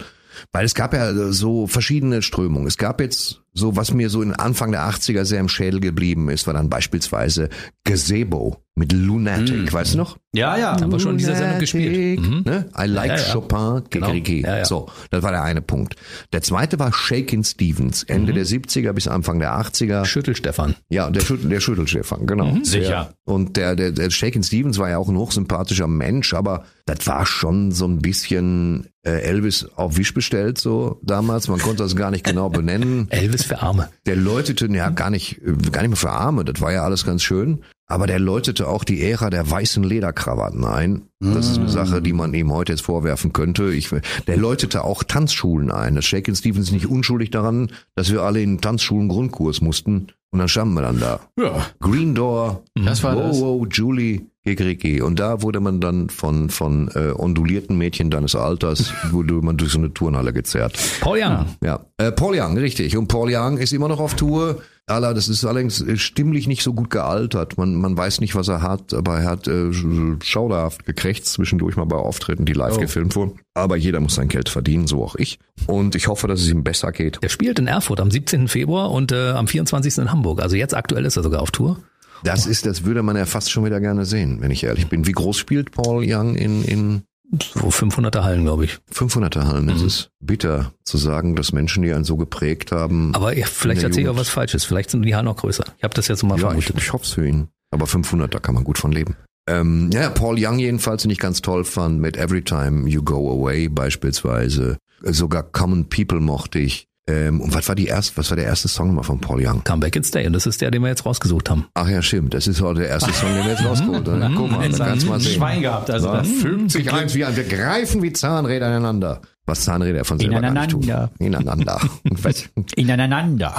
Weil es gab ja so verschiedene Strömungen. Es gab jetzt so, was mir so in Anfang der 80er sehr im Schädel geblieben ist, war dann beispielsweise Gazebo mit Lunatic, weißt du noch? Ja, ja. Haben wir schon in dieser Sendung gespielt. Mhm. Ne? I like Ja, ja. Chopin, Genau. Ja, ja. So, das war der eine Punkt. Der zweite war Shakin' Stevens, Ende der 70er bis Anfang der 80er. Schüttel Stefan. Ja, der, Schüttel, der Schüttelstefan, genau. Sicher. Der, und der, der, der Shakin' Stevens war ja auch ein hochsympathischer Mensch, aber das war schon so ein bisschen äh, Elvis auf Wisch bestellt, so damals. Man konnte das gar nicht genau benennen. Elvis für Arme. Der läutete ja gar nicht, gar nicht mehr für Arme, das war ja alles ganz schön. Aber der läutete auch die Ära der weißen Lederkrawatten ein. Das ist eine Sache, die man ihm heute jetzt vorwerfen könnte. Ich, der läutete auch Tanzschulen ein. Das Shakin' Stevens ist nicht unschuldig daran, dass wir alle in Tanzschulen Grundkurs mussten. Und dann standen wir dann da. Ja. Green Door, Das war wow, das. wow, Julie, Gegriki. Und da wurde man dann von, von äh, ondulierten Mädchen deines Alters, wurde man durch so eine Turnhalle gezerrt. Paul Young. Ja, äh, Paul Young, richtig. Und Paul Young ist immer noch auf Tour. Alla, das ist allerdings äh, stimmlich nicht so gut gealtert. Man, man weiß nicht, was er hat, aber er hat äh, sch- schauderhaft gekrächzt zwischendurch mal bei Auftritten, die live gefilmt wurden. Aber jeder muss sein Geld verdienen, so auch ich. Und ich hoffe, dass es ihm besser geht. Der spielt in Erfurt am 17. Februar und äh, am 24. in Hamburg. Also jetzt aktuell ist er sogar auf Tour. Das ist, das würde man ja fast schon wieder gerne sehen, wenn ich ehrlich bin. Wie groß spielt Paul Young in, in So 500er Hallen, glaube ich. 500er Hallen? Mhm. Es ist bitter zu sagen, dass Menschen, die einen so geprägt haben. Aber ja, vielleicht erzähle ich auch was Falsches. Vielleicht sind die Hallen noch größer. Ich habe das jetzt so mal ja, ich, vermutet. ich hoffe es für ihn. Aber 500, da kann man gut von leben. Ähm, ja, Paul Young jedenfalls, den ich ganz toll fand, mit Every Time You Go Away beispielsweise. Sogar Common People mochte ich. Ähm, und was war die erste, was war der erste Song mal von Paul Young? Come Back and Stay. Und das ist der, den wir jetzt rausgesucht haben. Ach ja, stimmt. Das ist heute der erste Song, den wir jetzt rausgeholt haben. Ja, guck mal, da kannst du mal sehen. Schwein gehabt. Also Ja, das fügt sich eins wie ein. Wir greifen wie Zahnräder ineinander. Was Zahnräder von selber gar nicht tun. Ineinander. Ineinander. Was? Ineinander.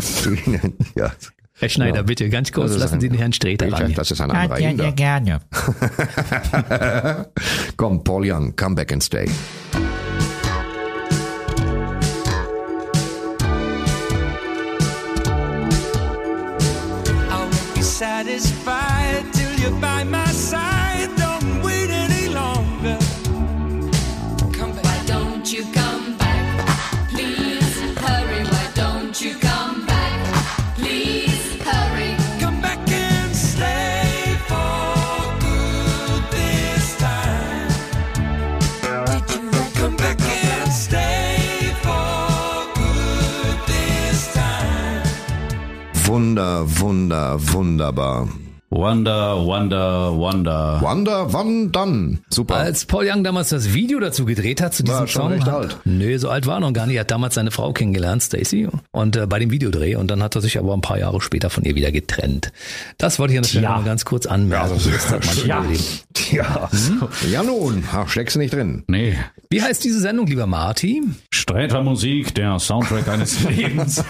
ja. Herr Schneider, Ja. bitte ganz kurz, lassen ein- Sie den Herrn Streter ran. Das ist ein anderer Ja, ja, Inder. gerne. Komm, Paul Young, come back and stay. Satisfied till you're by my side. Wunder, wunder, wunderbar. Wonder, Wonder, Wonder. Wonder, wann dann? Super. Als Paul Young damals das Video dazu gedreht hat, zu diesem War schon Song. recht hat, alt. Nö, so alt war er noch gar nicht. Er hat damals seine Frau kennengelernt, Stacy, und äh, bei dem Videodreh. Und dann hat er sich aber ein paar Jahre später von ihr wieder getrennt. Das wollte ich an der Stelle mal ganz kurz anmerken. Ja, das- Das hat manche Ja. erlebt. Ja. Ja nun, ach, steckst du nicht drin. Nee. Wie heißt diese Sendung, lieber Marty? Sträter Musik, der Soundtrack eines Lebens.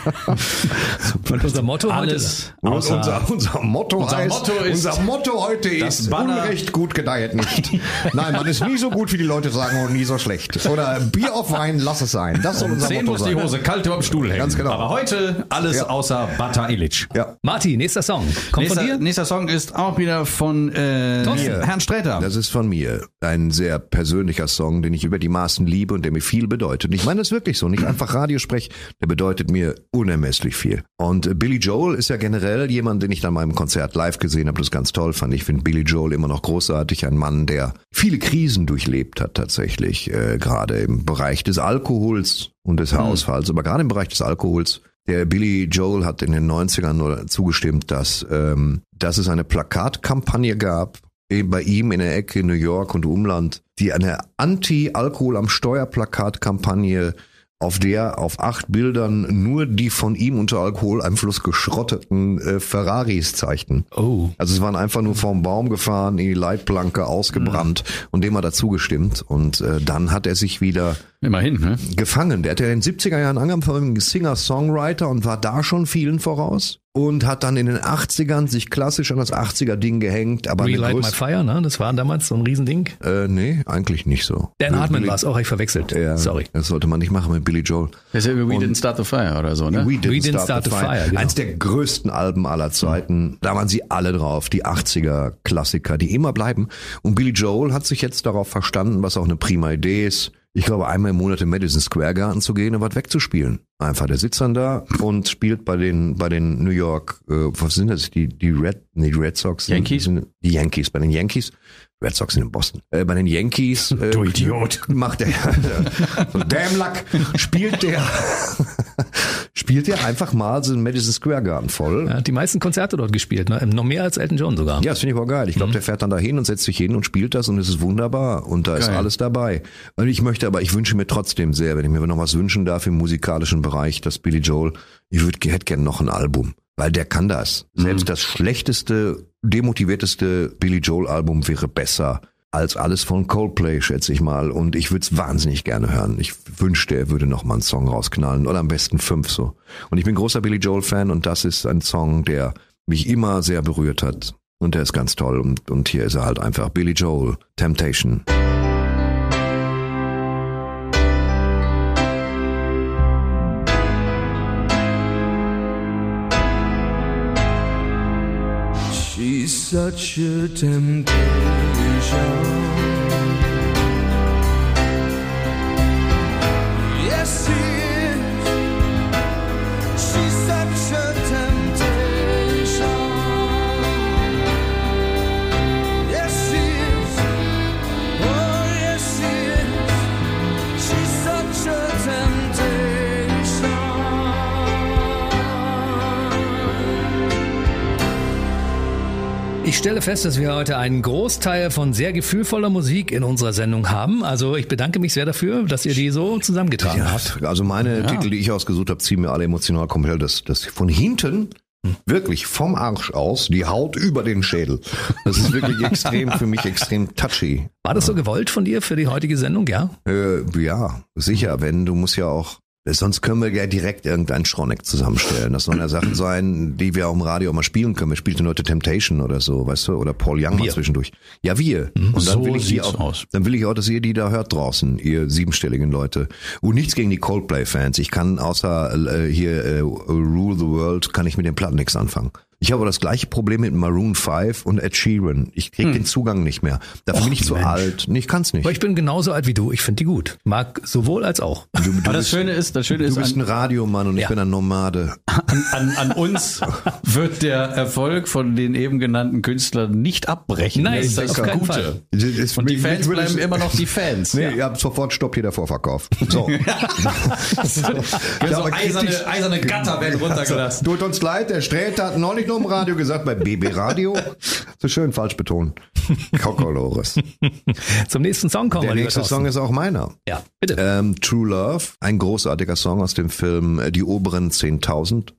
Und unser Motto Alles außer unser, unser Motto Unser heißt, Motto ist- unser Motto heute ist, Banner- Unrecht gut gedeiht nicht. Nein, man ist nie so gut, wie die Leute sagen und nie so schlecht. Oder Bier auf Wein, lass es sein. Das soll unser 10 Motto muss die sein. Hose kalt über dem Stuhl hängen. Ganz genau. Aber heute alles Ja. außer Bata Illich. Ja. Marty, nächster Song. Kommt Nächster, von dir? nächster Song ist auch wieder von äh. Herrn Sträter. Das ist von mir ein sehr persönlicher Song, den ich über die Maßen liebe und der mir viel bedeutet. Und ich meine das wirklich so, nicht einfach Radiosprech, der bedeutet mir unermesslich viel. Und äh, Billy Joel ist ja generell jemand, den ich an meinem Konzert live gesehen habe, das ganz toll fand. Ich finde Billy Joel immer noch großartig, ein Mann, der viele Krisen durchlebt hat tatsächlich, äh, gerade im Bereich des Alkohols und des Haarausfalls, aber gerade im Bereich des Alkohols. Der Billy Joel hat in den 90ern nur zugestimmt, dass, ähm, dass es eine Plakatkampagne gab, eben bei ihm in der Ecke in New York und Umland, die eine Anti-Alkohol am Steuerplakatkampagne, auf der auf acht Bildern nur die von ihm unter Alkoholeinfluss geschrotteten äh, Ferraris zeigten. Oh. Also es waren einfach nur vom Baum gefahren, in die Leitplanke ausgebrannt und dem hat er zugestimmt. Und äh, dann hat er sich wieder Immerhin, ne? gefangen. Der hat ja in den 70er Jahren angefangen, Singer-Songwriter und war da schon vielen voraus. Und hat dann in den 80ern sich klassisch an das 80er-Ding gehängt. Aber eine Relight My Fire, ne? Das war damals so ein Riesending. Äh, nee, eigentlich nicht so. Dan Hartman war es auch, ich verwechselt. Ja, Sorry. Das sollte man nicht machen mit Billy Joel. Das ist ja We Und- Didn't Start the Fire oder so, ne? We Didn't, We Didn't Start, the Fire. genau. Eins der größten Alben aller Zeiten. Da waren sie alle drauf. Die 80er Klassiker, die immer bleiben. Und Billy Joel hat sich jetzt darauf verstanden, was auch eine prima Idee ist. Ich glaube, einmal im Monat im Madison Square Garden zu gehen und was wegzuspielen. Einfach, der sitzt dann da und spielt bei den, bei den New York, äh, was sind das? Die, die Red, nee, die Red Sox. Yankees? Die Yankees, bei den Yankees. Red Sox sind in Boston. Äh, bei den Yankees. Äh, Du Idiot. Macht er, so Damn Luck, spielt der, spielt der einfach mal so einen Madison Square Garden voll. Er hat die meisten Konzerte dort gespielt, ne? Noch mehr als Elton John sogar. Ja, das finde ich aber geil. Ich glaube, der fährt dann dahin und setzt sich hin und spielt das und es ist wunderbar und da ist Geil. alles dabei. Und ich möchte aber, ich wünsche mir trotzdem sehr, wenn ich mir noch was wünschen darf im musikalischen Bereich, dass Billy Joel, ich würde hätte gerne noch ein Album, weil der kann das. Selbst das schlechteste, demotivierteste Billy Joel Album wäre besser als alles von Coldplay, schätze ich mal. Und ich würde es wahnsinnig gerne hören. Ich wünschte, er würde noch mal einen Song rausknallen oder am besten fünf so. Und ich bin großer Billy Joel Fan und das ist ein Song, der mich immer sehr berührt hat. Und der ist ganz toll. Und, und hier ist er halt einfach. Billy Joel, Temptation. Such a temptation. Ich stelle fest, dass wir heute einen Großteil von sehr gefühlvoller Musik in unserer Sendung haben. Also ich bedanke mich sehr dafür, dass ihr die so zusammengetragen Ja, habt. also meine Titel, die ich ausgesucht habe, ziehen mir alle emotional komplett das, das von hinten wirklich vom Arsch aus, die Haut über den Schädel. Das ist wirklich extrem, für mich extrem touchy. War das so gewollt von dir für die heutige Sendung, ja? Äh, ja, sicher, wenn du musst ja auch Sonst können wir ja direkt irgendeinen Schroneck zusammenstellen. Das sollen ja Sachen sein, die wir auch im Radio mal spielen können. Wir spielten heute Temptation oder so, weißt du, oder Paul Young mal Wir. zwischendurch. Ja, wir. Und dann So will ich auch, aus. dann will ich auch, dass ihr die da hört draußen, ihr siebenstelligen Leute. Und nichts gegen die Coldplay-Fans. Ich kann außer äh, hier äh, Rule the World, kann ich mit den Platten nichts anfangen. Ich habe aber das gleiche Problem mit Maroon 5 und Ed Sheeran. Ich krieg den Zugang nicht mehr. Dafür bin ich zu alt. Nee, ich kann's nicht. Aber ich bin genauso alt wie du. Ich finde die gut. Mag sowohl als auch. Du, du, Aber das bist, Schöne ist, das Schöne du ist, bist ein an, Radiomann und ich Ja. bin ein Nomade. an, an, an uns wird der Erfolg von den eben genannten Künstlern nicht abbrechen. Nein, das ist das auf keinen Gute. Fall. Und die Fans bleiben immer noch die Fans. Nee, ihr habt sofort stoppt hier der Vorverkauf. So. so kritisch- eiserne, eiserne Gatter werden runtergelassen. Tut uns leid, der Sträter hat neulich noch im Radio gesagt, bei BB Radio. So schön falsch betont. Kokolores. Zum nächsten Song kommen Der wir. lieber nächste. Song ist auch meiner. Ja, bitte. Ähm, True Love, ein großartiger Song aus dem Film äh, Die oberen 10.000.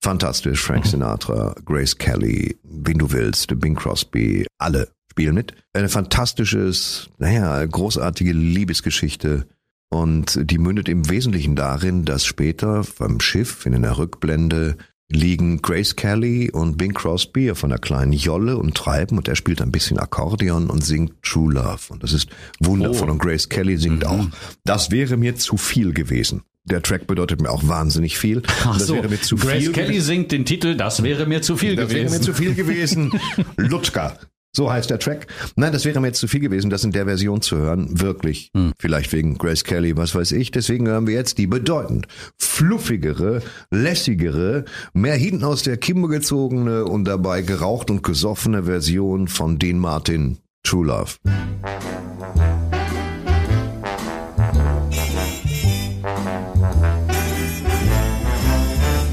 Fantastisch, Frank Sinatra, Grace Kelly, wen du willst, Bing Crosby, alle spielen mit. Eine fantastisches, naja, großartige Liebesgeschichte. Und die mündet im Wesentlichen darin, dass später beim Schiff in einer Rückblende liegen Grace Kelly und Bing Crosby auf einer kleinen Jolle und treiben und er spielt ein bisschen Akkordeon und singt True Love. Und das ist wundervoll. Und Grace Kelly singt auch. Das wäre mir zu viel gewesen. Der Track bedeutet mir auch wahnsinnig viel. Ach das so, wäre mir zu Grace viel Kelly singt den Titel, das wäre mir zu viel das wäre gewesen. mir zu viel gewesen. Lutka. So heißt der Track. Nein, das wäre mir jetzt zu viel gewesen, das in der Version zu hören. Wirklich. Hm. Vielleicht wegen Grace Kelly, was weiß ich. Deswegen hören wir jetzt die bedeutend fluffigere, lässigere, mehr hinten aus der Kimbe gezogene und dabei geraucht und gesoffene Version von Dean Martin True Love.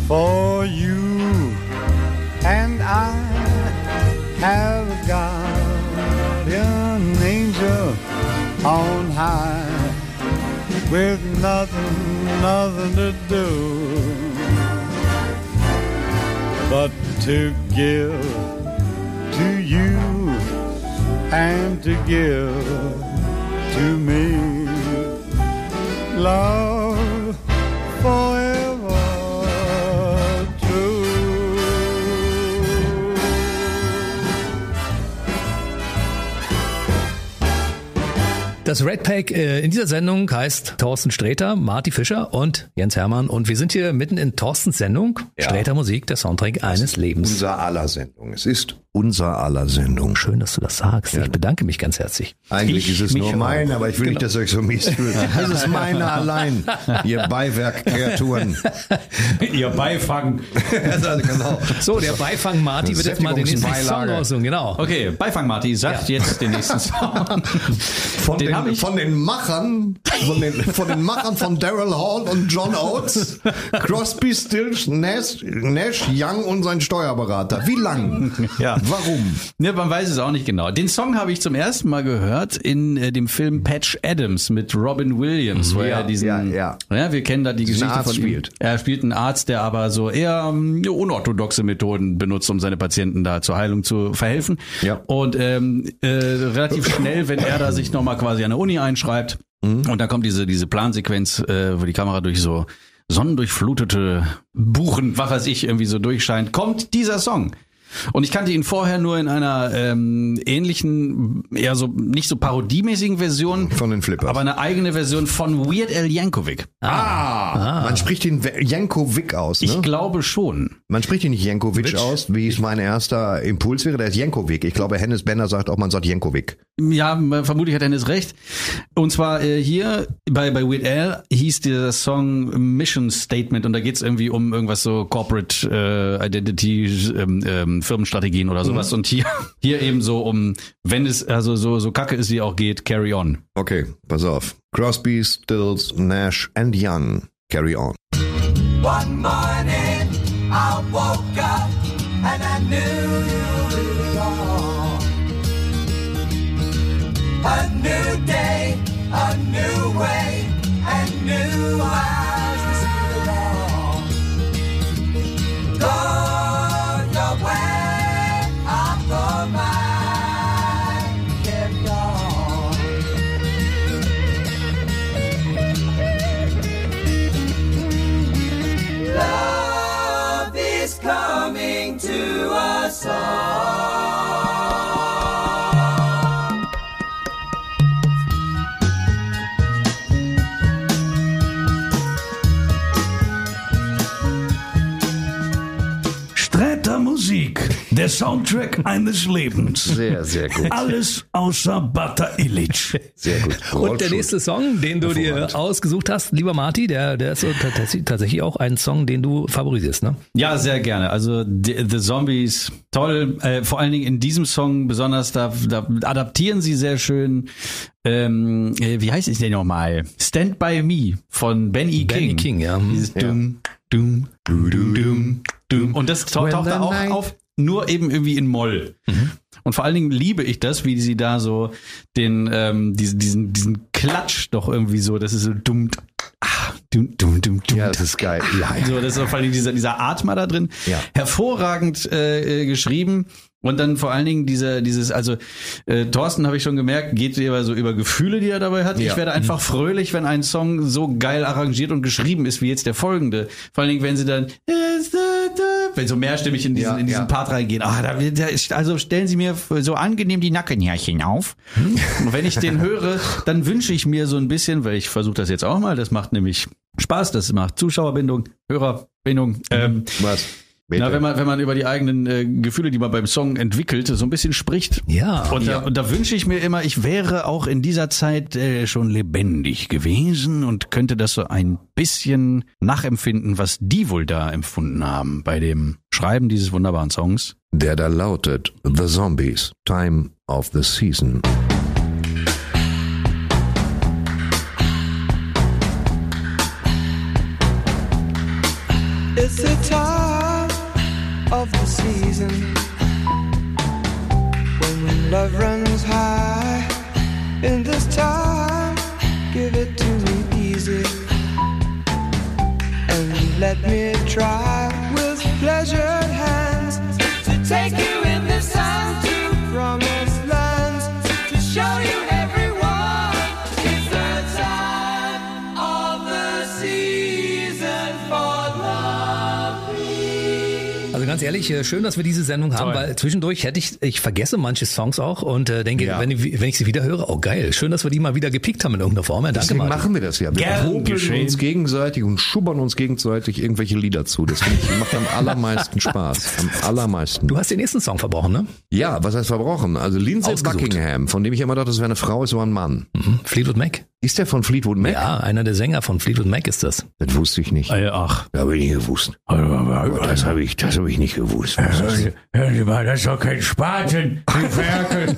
For you and I have on high with nothing, nothing to do but to give to you and to give to me. Love Das Red Pack äh, in dieser Sendung heißt Thorsten Sträter, Marty Fischer und Jens Hermann. Und wir sind hier mitten in Thorstens Sendung. Ja. Sträter Musik, der Soundtrack eines Lebens. Unser aller Sendung. Es ist unser aller Sendung. Schön, dass du das sagst. Ich bedanke mich ganz herzlich. Eigentlich Ich ist es nur auch. mein, aber ich will nicht, dass ihr euch so mies fühlt. Das ist meine allein, ihr Beiwerk-Kreaturen. Ihr Beifang. Genau. So, der Beifang Marty wird jetzt mal den nächsten Song raussuchen. Genau. Okay, Beifang Marty sagt jetzt den nächsten Song. Von Den den, ich- von den Machern, von den, von den Machern von Daryl Hall und John Oates, Crosby, Stills, Nash, Nash, Young und sein Steuerberater. Wie lang? Ja. Warum? Ja, man weiß es auch nicht genau. Den Song habe ich zum ersten Mal gehört in äh, dem Film Patch Adams mit Robin Williams, wo Ja, er diesen, ja, ja. ja, wir kennen da die Geschichte Arzt von ihm. spielt. Er spielt einen Arzt, der aber so eher ähm, unorthodoxe Methoden benutzt, um seine Patienten da zur Heilung zu verhelfen. Ja. Und ähm, äh, relativ schnell, wenn er da sich nochmal quasi an der Uni einschreibt, Mhm. und dann kommt diese diese Plansequenz, äh, wo die Kamera durch so sonnendurchflutete Buchen, was weiß ich, irgendwie so durchscheint, kommt dieser Song. Und ich kannte ihn vorher nur in einer ähm, ähnlichen, eher so nicht so parodiemäßigen Version, Von den Flippers. aber eine eigene Version von Weird Al Yankovic. ah, man spricht ihn Jankovic aus, Ich ne? glaube schon. Man spricht ihn nicht Jankovic aus, wie es mein erster Impuls wäre. Der ist Jankovic. Ich glaube, Hennes Benner sagt auch, man sagt Jankovic. Ja, vermutlich hat Dennis recht. Und zwar äh, hier bei, bei Weird Al hieß der Song Mission Statement und da geht's irgendwie um irgendwas so Corporate äh, Identity, ähm, ähm, Firmenstrategien oder sowas. Und hier, hier eben so um, wenn es, also so, so kacke es wie auch geht, carry on. Okay, pass auf. Crosby, Stills, Nash and Young. Carry on. One morning I woke up and I knew you really are. A new day. Der Soundtrack eines Lebens. Sehr, sehr gut. Alles außer Bata Illich. Sehr gut. Und der nächste Song, den du dir ausgesucht hast, lieber Marty, der, der ist tatsächlich auch ein Song, den du favorisierst, ne? Ja, sehr gerne. Also The, The Zombies, toll. Äh, vor allen Dingen in diesem Song besonders, da, da adaptieren sie sehr schön. Ähm, äh, wie heißt es denn nochmal? Stand By Me von Benny King. Benny King, ja. Dieses Dum, Dum, Dum, Dum, Dum, Dum. Und das taucht When da auch auf, nur eben irgendwie in Moll. Und vor allen Dingen liebe ich das, wie sie da so den, ähm, diesen, diesen, diesen Klatsch doch irgendwie so, das ist so dumm, ah, dumm, dumm, dumm, dumm. Ja, das ist geil. Ja, ja. So, das ist vor allem dieser, dieser Atmer da drin. Ja. Hervorragend äh, äh, geschrieben. Und dann vor allen Dingen diese, dieses, also äh, Thorsten habe ich schon gemerkt, geht eher so über Gefühle, die er dabei hat. Ja. Ich werde einfach fröhlich, wenn ein Song so geil arrangiert und geschrieben ist, wie jetzt der folgende. Vor allen Dingen, wenn sie dann wenn so mehrstimmig in diesen, Ja, in diesen ja. Part reingehen. Ah, da, da ist, also stellen Sie mir so angenehm die Nackenhärchen auf. Und wenn ich den höre, dann wünsche ich mir so ein bisschen, weil ich versuche das jetzt auch mal, das macht nämlich Spaß, das macht Zuschauerbindung, Hörerbindung. Ähm, Was? Na, wenn man, wenn man über die eigenen äh, Gefühle, die man beim Song entwickelt, so ein bisschen spricht. Ja. Und da, und da wünsche ich mir immer, ich wäre auch in dieser Zeit äh, schon lebendig gewesen und könnte das so ein bisschen nachempfinden, was die wohl da empfunden haben bei dem Schreiben dieses wunderbaren Songs. Der da lautet The Zombies, Time of the Season. It's the time of the season when love runs high. In this time, give it to me easy and let me try with pleasured hands to take you ehrlich, äh, schön, dass wir diese Sendung haben, weil zwischendurch hätte ich, ich vergesse manche Songs auch und äh, denke, Ja. wenn, ich, wenn ich sie wieder höre, oh geil, schön, dass wir die mal wieder gepickt haben in irgendeiner Form. Ja, danke Deswegen machen wir das ja. Wir popeln uns gegenseitig und schubbern uns gegenseitig irgendwelche Lieder zu. Das macht am allermeisten Spaß. Am allermeisten. Du hast den nächsten Song verbrochen, ne? Ja, was heißt verbrochen? Also Lindsay Ausgesucht. Buckingham, von dem ich immer dachte, das wäre eine Frau, ist aber ein Mann. Mhm. Fleetwood Mac. Ist der von Fleetwood Mac? Ja, einer der Sänger von Fleetwood Mac ist das. Das wusste ich nicht. ach. Das habe ich nicht gewusst. Das habe ich, das habe ich nicht gewusst. Hören Sie mal, das ist doch kein Spaten. Die Ferkel.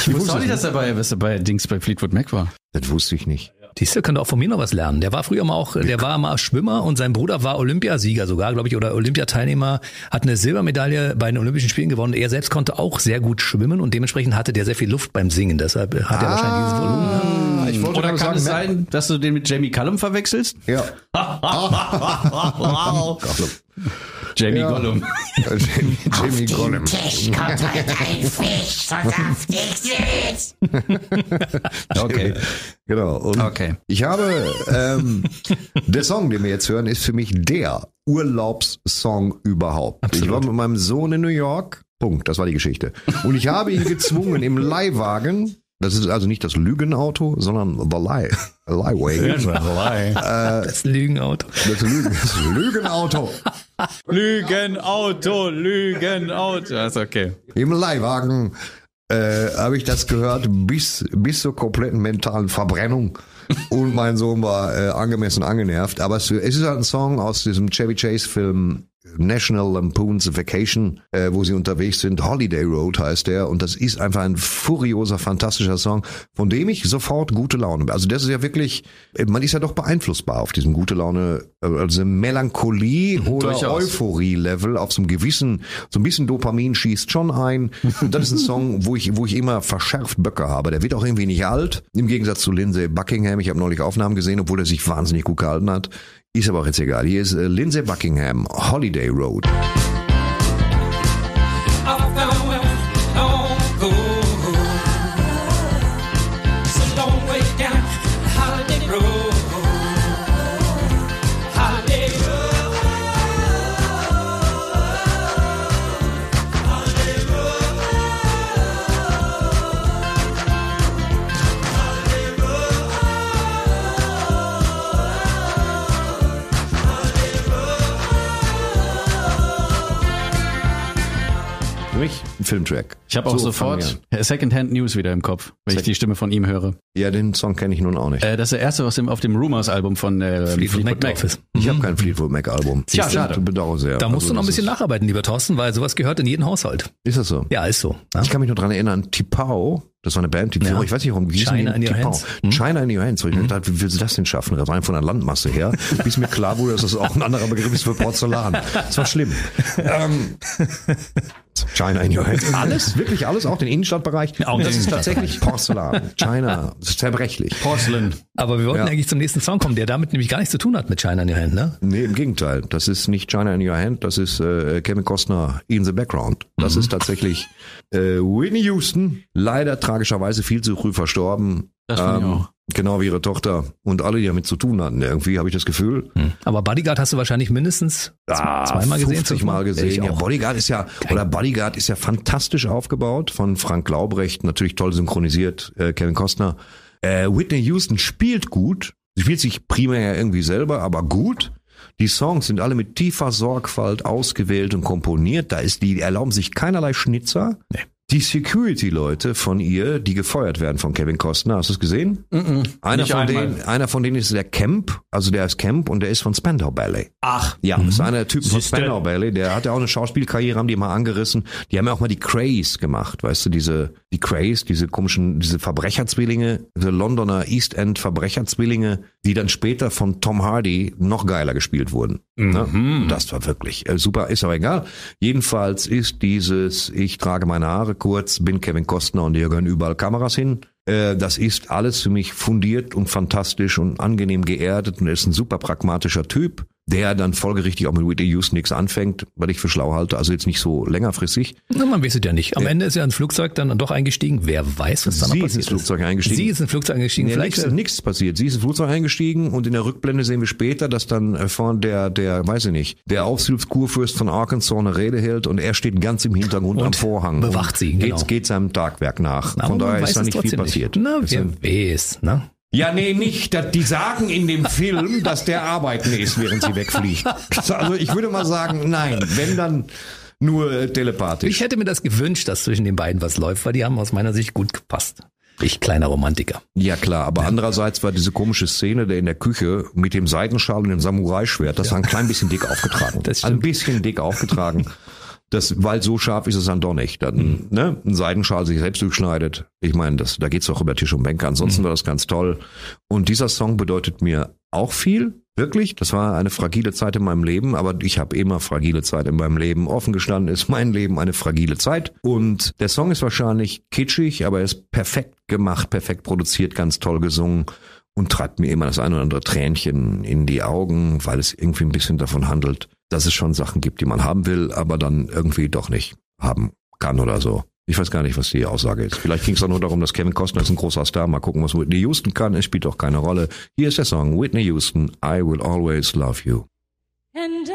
Ich wusste auch nicht, dass er bei, was er bei Dings bei Fleetwood Mac war. Das wusste ich nicht. Siehst könnte auch von mir noch was lernen. Der war früher mal auch, der war mal Schwimmer und sein Bruder war Olympiasieger sogar, glaube ich, oder Olympiateilnehmer, hat eine Silbermedaille bei den Olympischen Spielen gewonnen. Er selbst konnte auch sehr gut schwimmen und dementsprechend hatte der sehr viel Luft beim Singen. Deshalb hat er wahrscheinlich dieses Volumen. Ah, ich wollte Oder kann sagen, es ne? sein, dass du den mit Jamie Cullum verwechselst? Ja. Jamie Ja. Gollum. Jamie, Jamie Gollum. Okay. Genau. Und Okay. Ich habe, ähm, der Song, den wir jetzt hören, ist für mich der Urlaubssong überhaupt. Ich war mit meinem Sohn in New York. Punkt. Das war die Geschichte. Und ich habe ihn gezwungen im Leihwagen. Das ist also nicht das Lügenauto, sondern the Lie, Leihwagen. Das Lügenauto. Das, Lügen, das Lügenauto. Lügenauto, Lügenauto. Das ist okay. Im Leihwagen äh, habe ich das gehört bis, bis zur kompletten mentalen Verbrennung. Und mein Sohn war äh, angemessen angenervt. Aber es, es ist halt ein Song aus diesem Chevy Chase Film National Lampoon's Vacation, äh, wo sie unterwegs sind. Holiday Road heißt der und das ist einfach ein furioser, fantastischer Song, von dem ich sofort gute Laune. Also das ist ja wirklich, äh, man ist ja doch beeinflussbar auf diesem gute Laune, äh, also Melancholie oder. Euphorie-Level auf so einem gewissen, so ein bisschen Dopamin schießt schon ein. Und das ist ein Song, wo ich, wo ich immer verschärft Böcke habe. Der wird auch irgendwie nicht alt, im Gegensatz zu Lindsay Buckingham. Ich habe neulich Aufnahmen gesehen, obwohl er sich wahnsinnig gut gehalten hat. Ist aber auch jetzt egal. Hier ist äh, Lindsay Buckingham, Holiday Road. Filmtrack. Ich habe auch So sofort Secondhand News wieder im Kopf, wenn ich Sec- die Stimme von ihm höre. Ja, den Song kenne ich nun auch nicht. Äh, das ist der erste, was im, auf dem Rumors-Album von äh, Fleetwood Mac Mac. ist. Ich habe kein Fleetwood Mac Album. Tja, Siehst du? schade. Bedauere sehr. Da musst Also du noch ein bisschen nacharbeiten, lieber Thorsten, weil sowas gehört in jeden Haushalt. Ist, das so? Ja, ist so. Ja. Ich kann mich noch dran erinnern, Tipau, das war eine Band, die Ja. ich weiß nicht, warum hießen China in your Tipau. hands. Hm? China in your hands. Und ich dachte, wie willst du das denn schaffen? Das rein von der Landmasse her, bis mir klar wurde, dass das auch ein anderer Begriff ist für Porzellan. Das war schlimm. ähm, China in your hands. Alles, wirklich alles, auch den Innenstadtbereich. Auch das ist tatsächlich Porzellan. China, zerbrechlich. Porcelain. Aber wir wollten Ja. eigentlich zum nächsten Song kommen, der damit nämlich gar nichts zu tun hat mit China in your hand, ne? Nee, im Gegenteil. Das ist nicht China in Your Hand, das ist äh, Kevin Costner in the Background. Das Mhm. ist tatsächlich äh, Whitney Houston, leider tragischerweise viel zu früh verstorben. Ähm, Das finde ich auch. Genau wie ihre Tochter und alle, die damit zu tun hatten. Irgendwie habe ich das Gefühl. Aber Bodyguard hast du wahrscheinlich mindestens Ah, zweimal gesehen. 50 Mal gesehen. Ja, auch. Bodyguard ist ja, oder Bodyguard ist ja fantastisch aufgebaut von Frank Laubrecht, natürlich toll synchronisiert, äh, Kevin Costner. Äh, Whitney Houston spielt gut. Sie spielt sich primär ja irgendwie selber, aber gut. Die Songs sind alle mit tiefer Sorgfalt ausgewählt und komponiert. Da ist die, die erlauben sich keinerlei Schnitzer. Die Security-Leute von ihr, die gefeuert werden von Kevin Costner, hast du es gesehen? Einer Nicht von, einmal. denen, einer von denen ist der Camp, also der ist Camp und der ist von Spandau Ballet. Ach. Ja, das ist einer der Typen von. Spandau Ballet, der hat ja auch eine Schauspielkarriere, haben die mal angerissen. Die haben ja auch mal die Craze gemacht, weißt du, diese, die Craze, diese komischen, diese Verbrecherzwillinge, diese Londoner East End Verbrecherzwillinge, die dann später von Tom Hardy noch geiler gespielt wurden. Ne? Das war wirklich äh, super, ist aber egal. Jedenfalls ist dieses, ich trage meine Haare kurz, bin Kevin Costner und hier gehören überall Kameras hin. Äh, Das ist alles für mich fundiert und fantastisch und angenehm geerdet und er ist ein super pragmatischer Typ, der dann folgerichtig auch mit Whitney Houston nichts anfängt, weil ich für schlau halte, also jetzt nicht so längerfristig. Na, man weiß es ja nicht. Am Ende ist ja ein Flugzeug dann doch eingestiegen. Wer weiß, was da noch Sie ist passiert ins Flugzeug ist. eingestiegen. Sie ist ins Flugzeug eingestiegen. Nee, Vielleicht nichts, nichts passiert. Sie ist ins Flugzeug eingestiegen und in der Rückblende sehen wir später, dass dann äh, vorn der, der, weiß ich nicht, der Aufsichtskurfürst von Arkansas eine Rede hält und er steht ganz im Hintergrund Und am Vorhang. bewacht sie, Geht, genau. geht seinem Tagwerk nach. Aber Von daher ist da nicht viel passiert. Na, Ist wer ein- weiß, ne? Ja, nee, nicht. Die sagen in dem Film, dass der arbeiten ist, während sie wegfliegt. Also ich würde mal sagen, nein, wenn dann nur äh, telepathisch. Ich hätte mir das gewünscht, dass zwischen den beiden was läuft, weil die haben aus meiner Sicht gut gepasst. Ich kleiner Romantiker. Ja klar, aber andererseits war diese komische Szene der in der Küche mit dem Seidenschal und dem Samurai-Schwert, das war ein klein bisschen dick aufgetragen. Das stimmt. ein bisschen dick aufgetragen. Das, weil so scharf ist es dann doch nicht. Dann, ne, ein Seidenschal sich selbst durchschneidet. Ich meine, das, da geht's doch über Tisch und Bänke. Ansonsten war das ganz toll. Und dieser Song bedeutet mir auch viel. Wirklich, das war eine fragile Zeit in meinem Leben, aber ich habe immer fragile Zeit in meinem Leben. Offen gestanden ist mein Leben eine fragile Zeit. Und der Song ist wahrscheinlich kitschig, aber er ist perfekt gemacht, perfekt produziert, ganz toll gesungen und treibt mir immer das ein oder andere Tränchen in die Augen, weil es irgendwie ein bisschen davon handelt, dass es schon Sachen gibt, die man haben will, aber dann irgendwie doch nicht haben kann oder so. Ich weiß gar nicht, was die Aussage ist. Vielleicht ging es auch nur darum, dass Kevin Costner ist ein großer Star. Mal gucken, was Whitney Houston kann. Es spielt doch keine Rolle. Hier ist der Song Whitney Houston, I Will Always Love You. And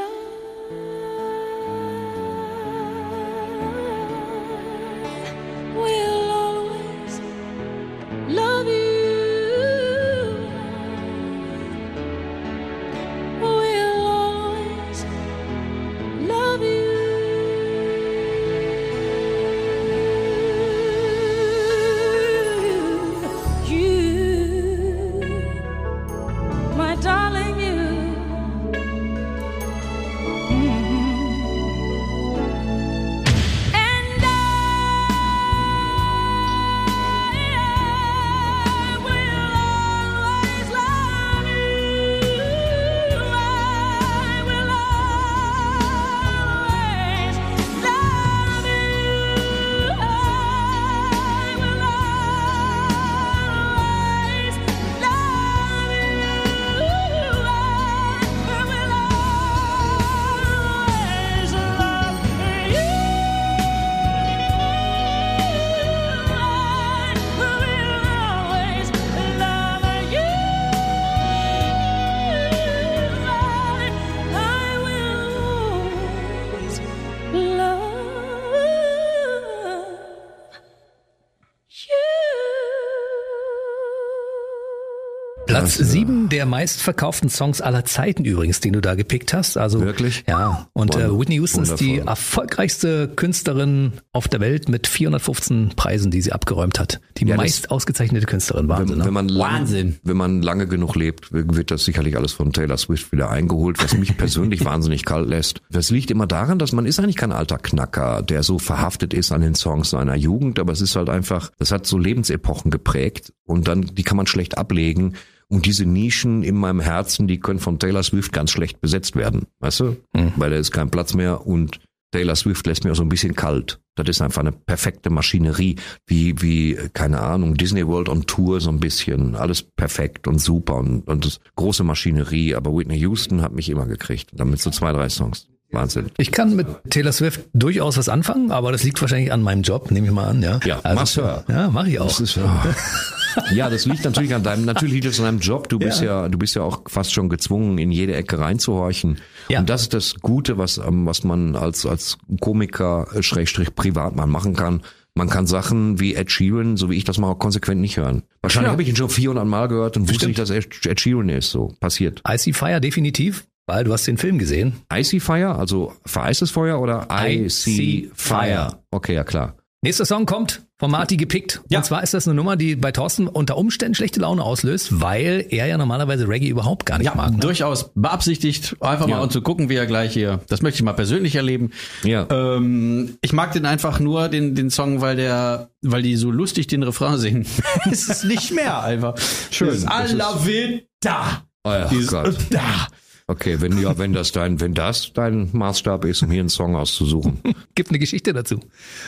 Platz sieben der meistverkauften Songs aller Zeiten übrigens, den du da gepickt hast. Also Wirklich? Ja. Und äh, Whitney Houston ist die erfolgreichste Künstlerin auf der Welt mit 415 Preisen, die sie abgeräumt hat. Die Ja, das- meist ausgezeichnete Künstlerin. Wahnsinn. Wenn, ne? wenn, man lang, Wahnsinn. wenn man lange genug lebt, wird das sicherlich alles von Taylor Swift wieder eingeholt, was mich persönlich wahnsinnig kalt lässt. Das liegt immer daran, dass man ist eigentlich kein alter Knacker, der so verhaftet ist an den Songs seiner Jugend, aber es ist halt einfach, das hat so Lebensepochen geprägt und dann, die kann man schlecht ablegen. Und diese Nischen in meinem Herzen, die können von Taylor Swift ganz schlecht besetzt werden, weißt du? Weil da ist kein Platz mehr und Taylor Swift lässt mir auch so ein bisschen kalt. Das ist einfach eine perfekte Maschinerie, wie, wie, keine Ahnung, Disney World on Tour so ein bisschen. Alles perfekt und super und, und das große Maschinerie. Aber Whitney Houston hat mich immer gekriegt. Damit so zwei, drei Songs. Wahnsinn. Ich kann mit Taylor Swift durchaus was anfangen, aber das liegt wahrscheinlich an meinem Job, nehme ich mal an, ja. Ja, also, mach's hör. Ja, mache ich auch. Das ist, ja, das liegt natürlich an deinem, natürlich liegt es an deinem Job. Du bist ja. du bist ja auch fast schon gezwungen, in jede Ecke reinzuhorchen. Ja. Und das ist das Gute, was, ähm, was man als, als Komiker, äh, Schrägstrich Privatmann machen kann. Man kann Sachen wie Ed Sheeran, so wie ich das mache, konsequent nicht hören. Wahrscheinlich Ja. habe ich ihn schon 400 Mal gehört und wusste nicht, dass Ed, Ed Sheeran ist. So passiert. Icy Fire definitiv, weil du hast den Film gesehen. Icy Fire, also vereistes Feuer oder Icy Icy Fire? Okay, ja klar. Nächster Song kommt von Marty gepickt. Ja. Und zwar ist das eine Nummer, die bei Thorsten unter Umständen schlechte Laune auslöst, weil er ja normalerweise Reggae überhaupt gar nicht Ja, mag. Ne? durchaus beabsichtigt, einfach mal Ja. um zu gucken, wie er gleich hier, das möchte ich mal persönlich erleben. Ja. Ähm, ich mag den einfach nur, den, den Song, weil der, weil die so lustig den Refrain singen. es ist nicht mehr einfach. Schön, Das ist- Alla Vita. Oh ja, Dieses Gott. Da. Okay, wenn ja, wenn das dein, wenn das dein Maßstab ist, um hier einen Song auszusuchen. Gibt eine Geschichte dazu.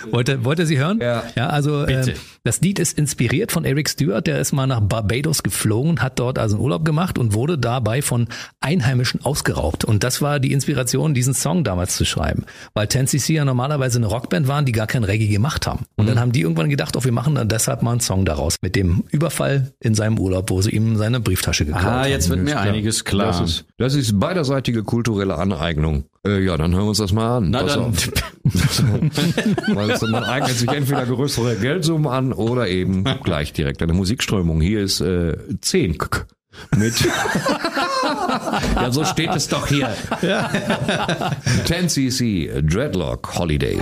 Wollt ihr, wollt ihr sie hören? Ja. Ja, also Bitte. äh, das Lied ist inspiriert von Eric Stewart, der ist mal nach Barbados geflogen, hat dort also einen Urlaub gemacht und wurde dabei von Einheimischen ausgeraubt. Und das war die Inspiration, diesen Song damals zu schreiben. Weil 10cc ja normalerweise eine Rockband waren, die gar kein Reggae gemacht haben. Und Mhm. dann haben die irgendwann gedacht, oh, wir machen dann deshalb mal einen Song daraus. Mit dem Überfall in seinem Urlaub, wo sie ihm seine Brieftasche geklaut Ah, haben. jetzt wird mir Klar. einiges klar. Das ist, das ist beiderseitige kulturelle Aneignung. Äh, ja, dann hören wir uns das mal an. Na Pass dann. auf. Weil es- man eignet sich entweder größere Geldsummen an oder eben gleich direkt eine Musikströmung. Hier ist äh, 10 K- mit. ja, so steht es doch hier. 10cc Dreadlock Holiday.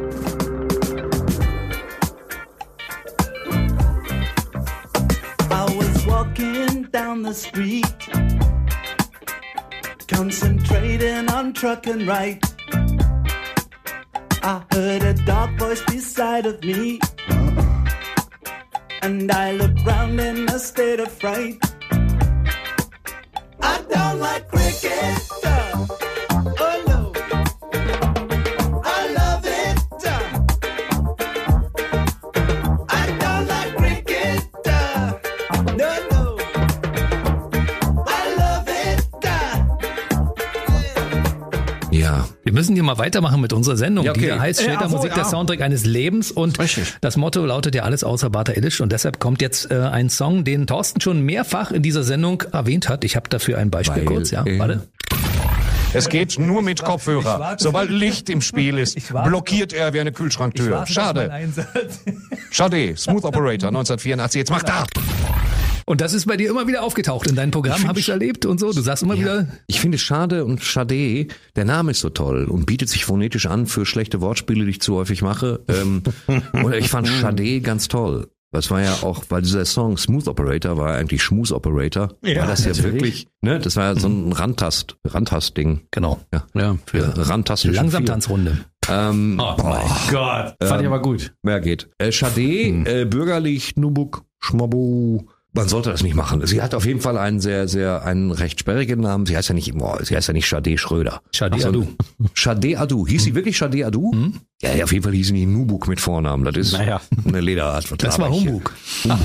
I was walking down the street, concentrating on trucking right. I heard a dark voice beside of me, and I looked round in a state of fright. I don't like cricket. Müssen hier mal weitermachen mit unserer Sendung. Ja, okay. Die da heißt Ja, Shelter so, Musik, der ja. Soundtrack eines Lebens. Und Richtig. das Motto lautet ja alles außer Bata Illich. Und deshalb kommt jetzt äh, ein Song, den Thorsten schon mehrfach in dieser Sendung erwähnt hat. Ich habe dafür ein Beispiel Weil kurz. Ja, warte. Es geht nur mit Kopfhörer. Sobald Licht im Spiel ist, blockiert er wie eine Kühlschranktür. Schade. Schade. Smooth Operator 1984. Jetzt mach da. Und das ist bei dir immer wieder aufgetaucht. In deinem Programm habe ich erlebt und so. Du sagst immer wieder, Ich finde Schade und Schade, der Name ist so toll und bietet sich phonetisch an für schlechte Wortspiele, die ich zu häufig mache. Ähm, und ich fand Schade ganz toll. Das war ja auch, weil dieser Song Smooth Operator war eigentlich Schmus Operator. Ja, war das ja natürlich. wirklich, ne? Das war ja so ein Randtast, Randtast-Ding. genau, Ja. Ja. Für Randtastische langsam Vier. Tanzrunde. Ähm, Oh mein Gott. Fand ich aber gut. Mehr geht. Äh, Schade, äh, bürgerlich, Nubuk, Schmabu. Man sollte das nicht machen. Sie hat auf jeden Fall einen sehr, sehr, einen recht sperrigen Namen. Sie heißt ja nicht, boah, sie heißt ja nicht Schade Schröder. Ach so, Adu. Schade Adu. Hieß sie wirklich Schade Adu? Ja, ja, auf jeden Fall hieß sie nicht Nubuk mit Vornamen. Das ist Naja. eine Lederart. Was Das war hier? Humbug.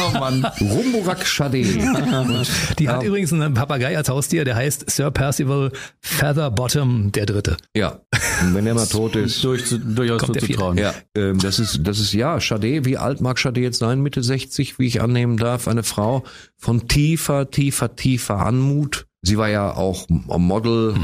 Oh Mann. Rumburak Schade. Die hat übrigens einen Papagei als Haustier, der heißt Sir Percival Featherbottom der Dritte. ja. Und wenn er mal tot ist. Durch, durchaus Kommt der zuzutrauen. Ja, ähm, das ist, das ist ja, Schade, wie alt mag Schade jetzt sein? Mitte 60, wie ich annehmen darf. Eine Frau von tiefer, tiefer, tiefer Anmut. Sie war ja auch Model,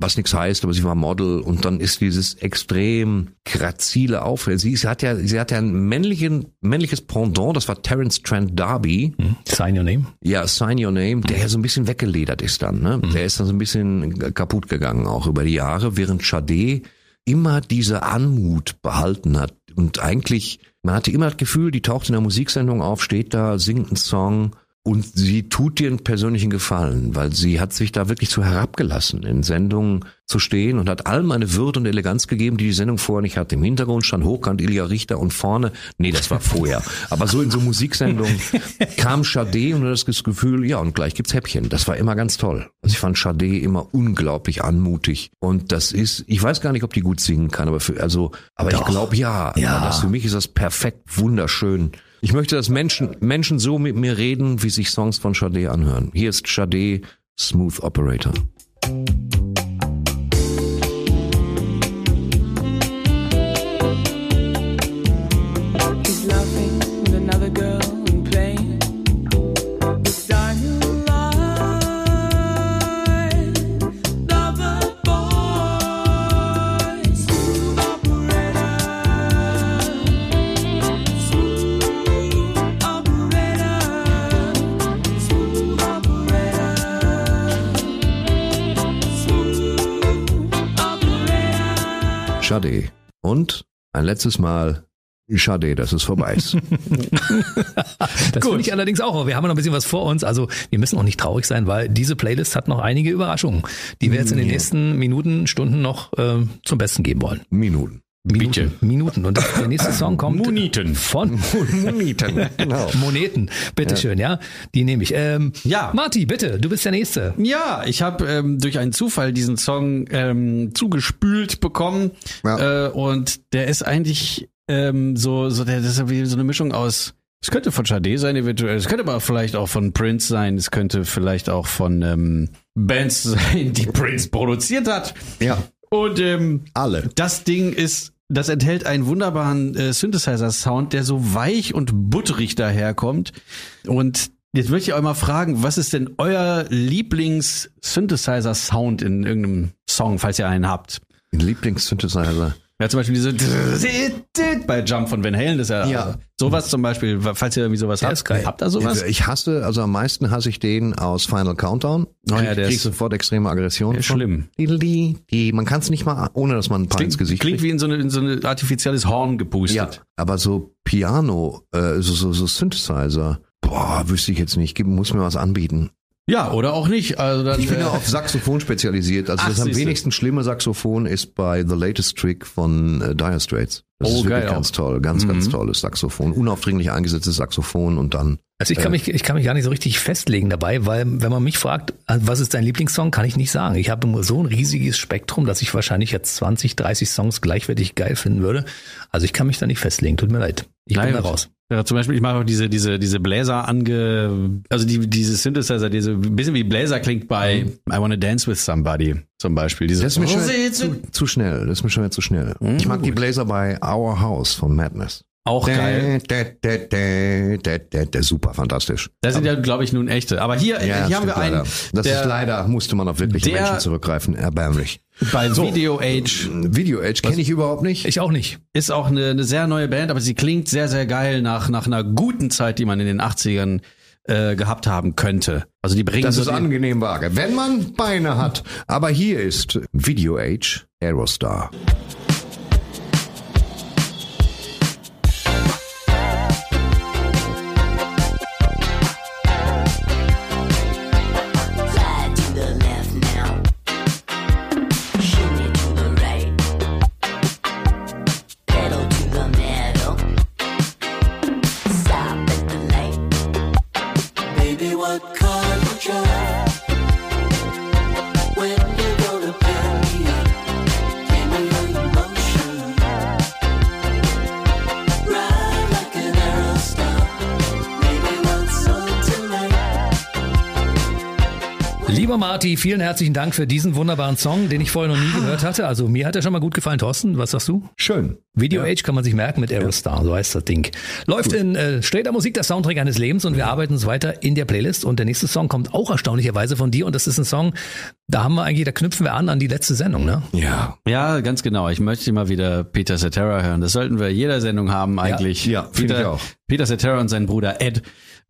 was nichts heißt, aber sie war Model und dann ist dieses extrem grazile Auftreten. Sie, sie hat ja, sie hat ja ein männlichen, männliches Pendant, das war Terence Trent D'Arby. Sign Your Name. Ja, Sign Your Name, der ja so ein bisschen weggeledert ist dann, ne? Der ist dann so ein bisschen kaputt gegangen auch über die Jahre, während Sade immer diese Anmut behalten hat und eigentlich, man hatte immer das Gefühl, die taucht in der Musiksendung auf, steht da, singt einen Song und sie tut dir einen persönlichen Gefallen, weil sie hat sich da wirklich so herabgelassen, in Sendungen zu stehen und hat allem eine Würde und Eleganz gegeben, die die Sendung vorher nicht hatte. Im Hintergrund stand hochkant Ilja Richter und vorne, nee, das war vorher. Aber so in so Musiksendungen kam Sade und das Gefühl, ja, und gleich gibt's Häppchen. Das war immer ganz toll. Also ich fand Sade immer unglaublich anmutig. Und das ist, ich weiß gar nicht, ob die gut singen kann, aber für, also, aber ich Doch. glaube ja. Ja. Das für mich ist das perfekt wunderschön. Ich möchte, dass Menschen, Menschen so mit mir reden, wie sich Songs von Sade anhören. Hier ist Sade Smooth Operator. Sade. Und ein letztes Mal Sade, dass es vorbei ist. Das finde ich allerdings auch. aber Wir haben noch ein bisschen was vor uns. Also wir müssen auch nicht traurig sein, weil diese Playlist hat noch einige Überraschungen, die wir jetzt in den nächsten Minuten, Stunden noch äh, zum Besten geben wollen. Minuten. Minuten. Minuten. Und der nächste Song kommt Moneten. von Moneten. Genau. Moneten. Bitte schön, ja. Die nehme ich. Ähm, Ja. Marti, bitte, du bist der Nächste. Ja, ich habe ähm, durch einen Zufall diesen Song ähm, zugespült bekommen Ja. äh, und der ist eigentlich ähm, so so der das ist wie so eine Mischung aus es könnte von Sade sein eventuell, es könnte aber vielleicht auch von Prince sein, es könnte vielleicht auch von ähm, Bands sein, die Prince produziert hat. Ja. Und ähm, Alle. das Ding ist, das enthält einen wunderbaren äh, Synthesizer-Sound, der so weich und butterig daherkommt. Und jetzt würde ich auch mal fragen, was ist denn euer Lieblings-Synthesizer-Sound in irgendeinem Song, falls ihr einen habt? Lieblings-Synthesizer. Ja, zum Beispiel diese bei Jump von Van Halen, das ist ja, Ja. sowas zum Beispiel, falls ihr irgendwie sowas habt. geil. Habt ihr sowas? Ich hasse, also am meisten hasse ich den aus Final Countdown. Oh ja, ich der krieg ist- sofort extreme Aggression. der ist schlimm. Die, die, man kann es nicht mal, ohne dass man ein paar ins Gesicht Klingt kriegt. wie in so, eine, in so ein artifizielles Horn gepustet. Ja, aber so Piano, äh, so, so, so Synthesizer, boah, wüsste ich jetzt nicht. Muss mir was anbieten. Ja, oder auch nicht. Also dann, Ich bin äh, ja auf Saxophon spezialisiert. Also Ach, das am wenigsten schlimme Saxophon ist bei The Latest Trick von äh, Dire Straits. Das Oh, ist wirklich ganz auch. toll, ganz, ganz Mhm. tolles Saxophon. Unaufdringlich eingesetztes Saxophon und dann Also ich kann Äh. mich, ich kann mich gar nicht so richtig festlegen dabei, weil wenn man mich fragt, äh, was ist dein Lieblingssong, kann ich nicht sagen. Ich habe nur so ein riesiges Spektrum, dass ich wahrscheinlich jetzt 20, 30 Songs gleichwertig geil finden würde. Also ich kann mich da nicht festlegen. Tut mir leid. Ich bin Nein, da raus. Ja, zum Beispiel, ich mache auch diese, diese, diese Bläser ange, also die, diese Synthesizer, diese, ein bisschen wie Bläser klingt bei I Wanna Dance with Somebody, zum Beispiel. Diese, Das ist mir schon Oh, zu, zu schnell. Das ist mir schon wieder zu schnell. Mhm, ich mag die. Bläser bei Our House von Madness. auch geil. Da, da, da, da, da, da, super fantastisch. Das sind ja, glaube ich, nun echte. Aber hier, Ja, hier haben wir einen, leider. Das der ist leider, musste man auf wirkliche der- Menschen zurückgreifen. Erbärmlich. Bei Video Age Video Age kenne ich überhaupt nicht. Ich auch nicht. ist auch eine, eine sehr neue Band, aber sie klingt sehr, sehr geil nach, nach einer guten Zeit, die man in den 80ern äh, gehabt haben könnte. Also die bringen Das so ist angenehm vage, wenn man Beine hat. Aber hier ist Video Age Aerostar. What car Lieber Marty, vielen herzlichen Dank für diesen wunderbaren Song, den ich vorher noch nie gehört hatte. Also mir hat er schon mal gut gefallen. Thorsten, was sagst du? Schön. Video Age kann man sich merken mit Aerostar, so heißt das Ding. Läuft in äh, straighter Musik, der Soundtrack eines Lebens und wir arbeiten uns weiter in der Playlist und der nächste Song kommt auch erstaunlicherweise von dir und das ist ein Song, da haben wir eigentlich, da knüpfen wir an an die letzte Sendung, ne? Ja. Ja, ganz genau. Ich möchte mal wieder Peter Cetera hören. Das sollten wir jeder Sendung haben eigentlich. Ja, finde Peter, ich auch. Peter Cetera und sein Bruder Ed.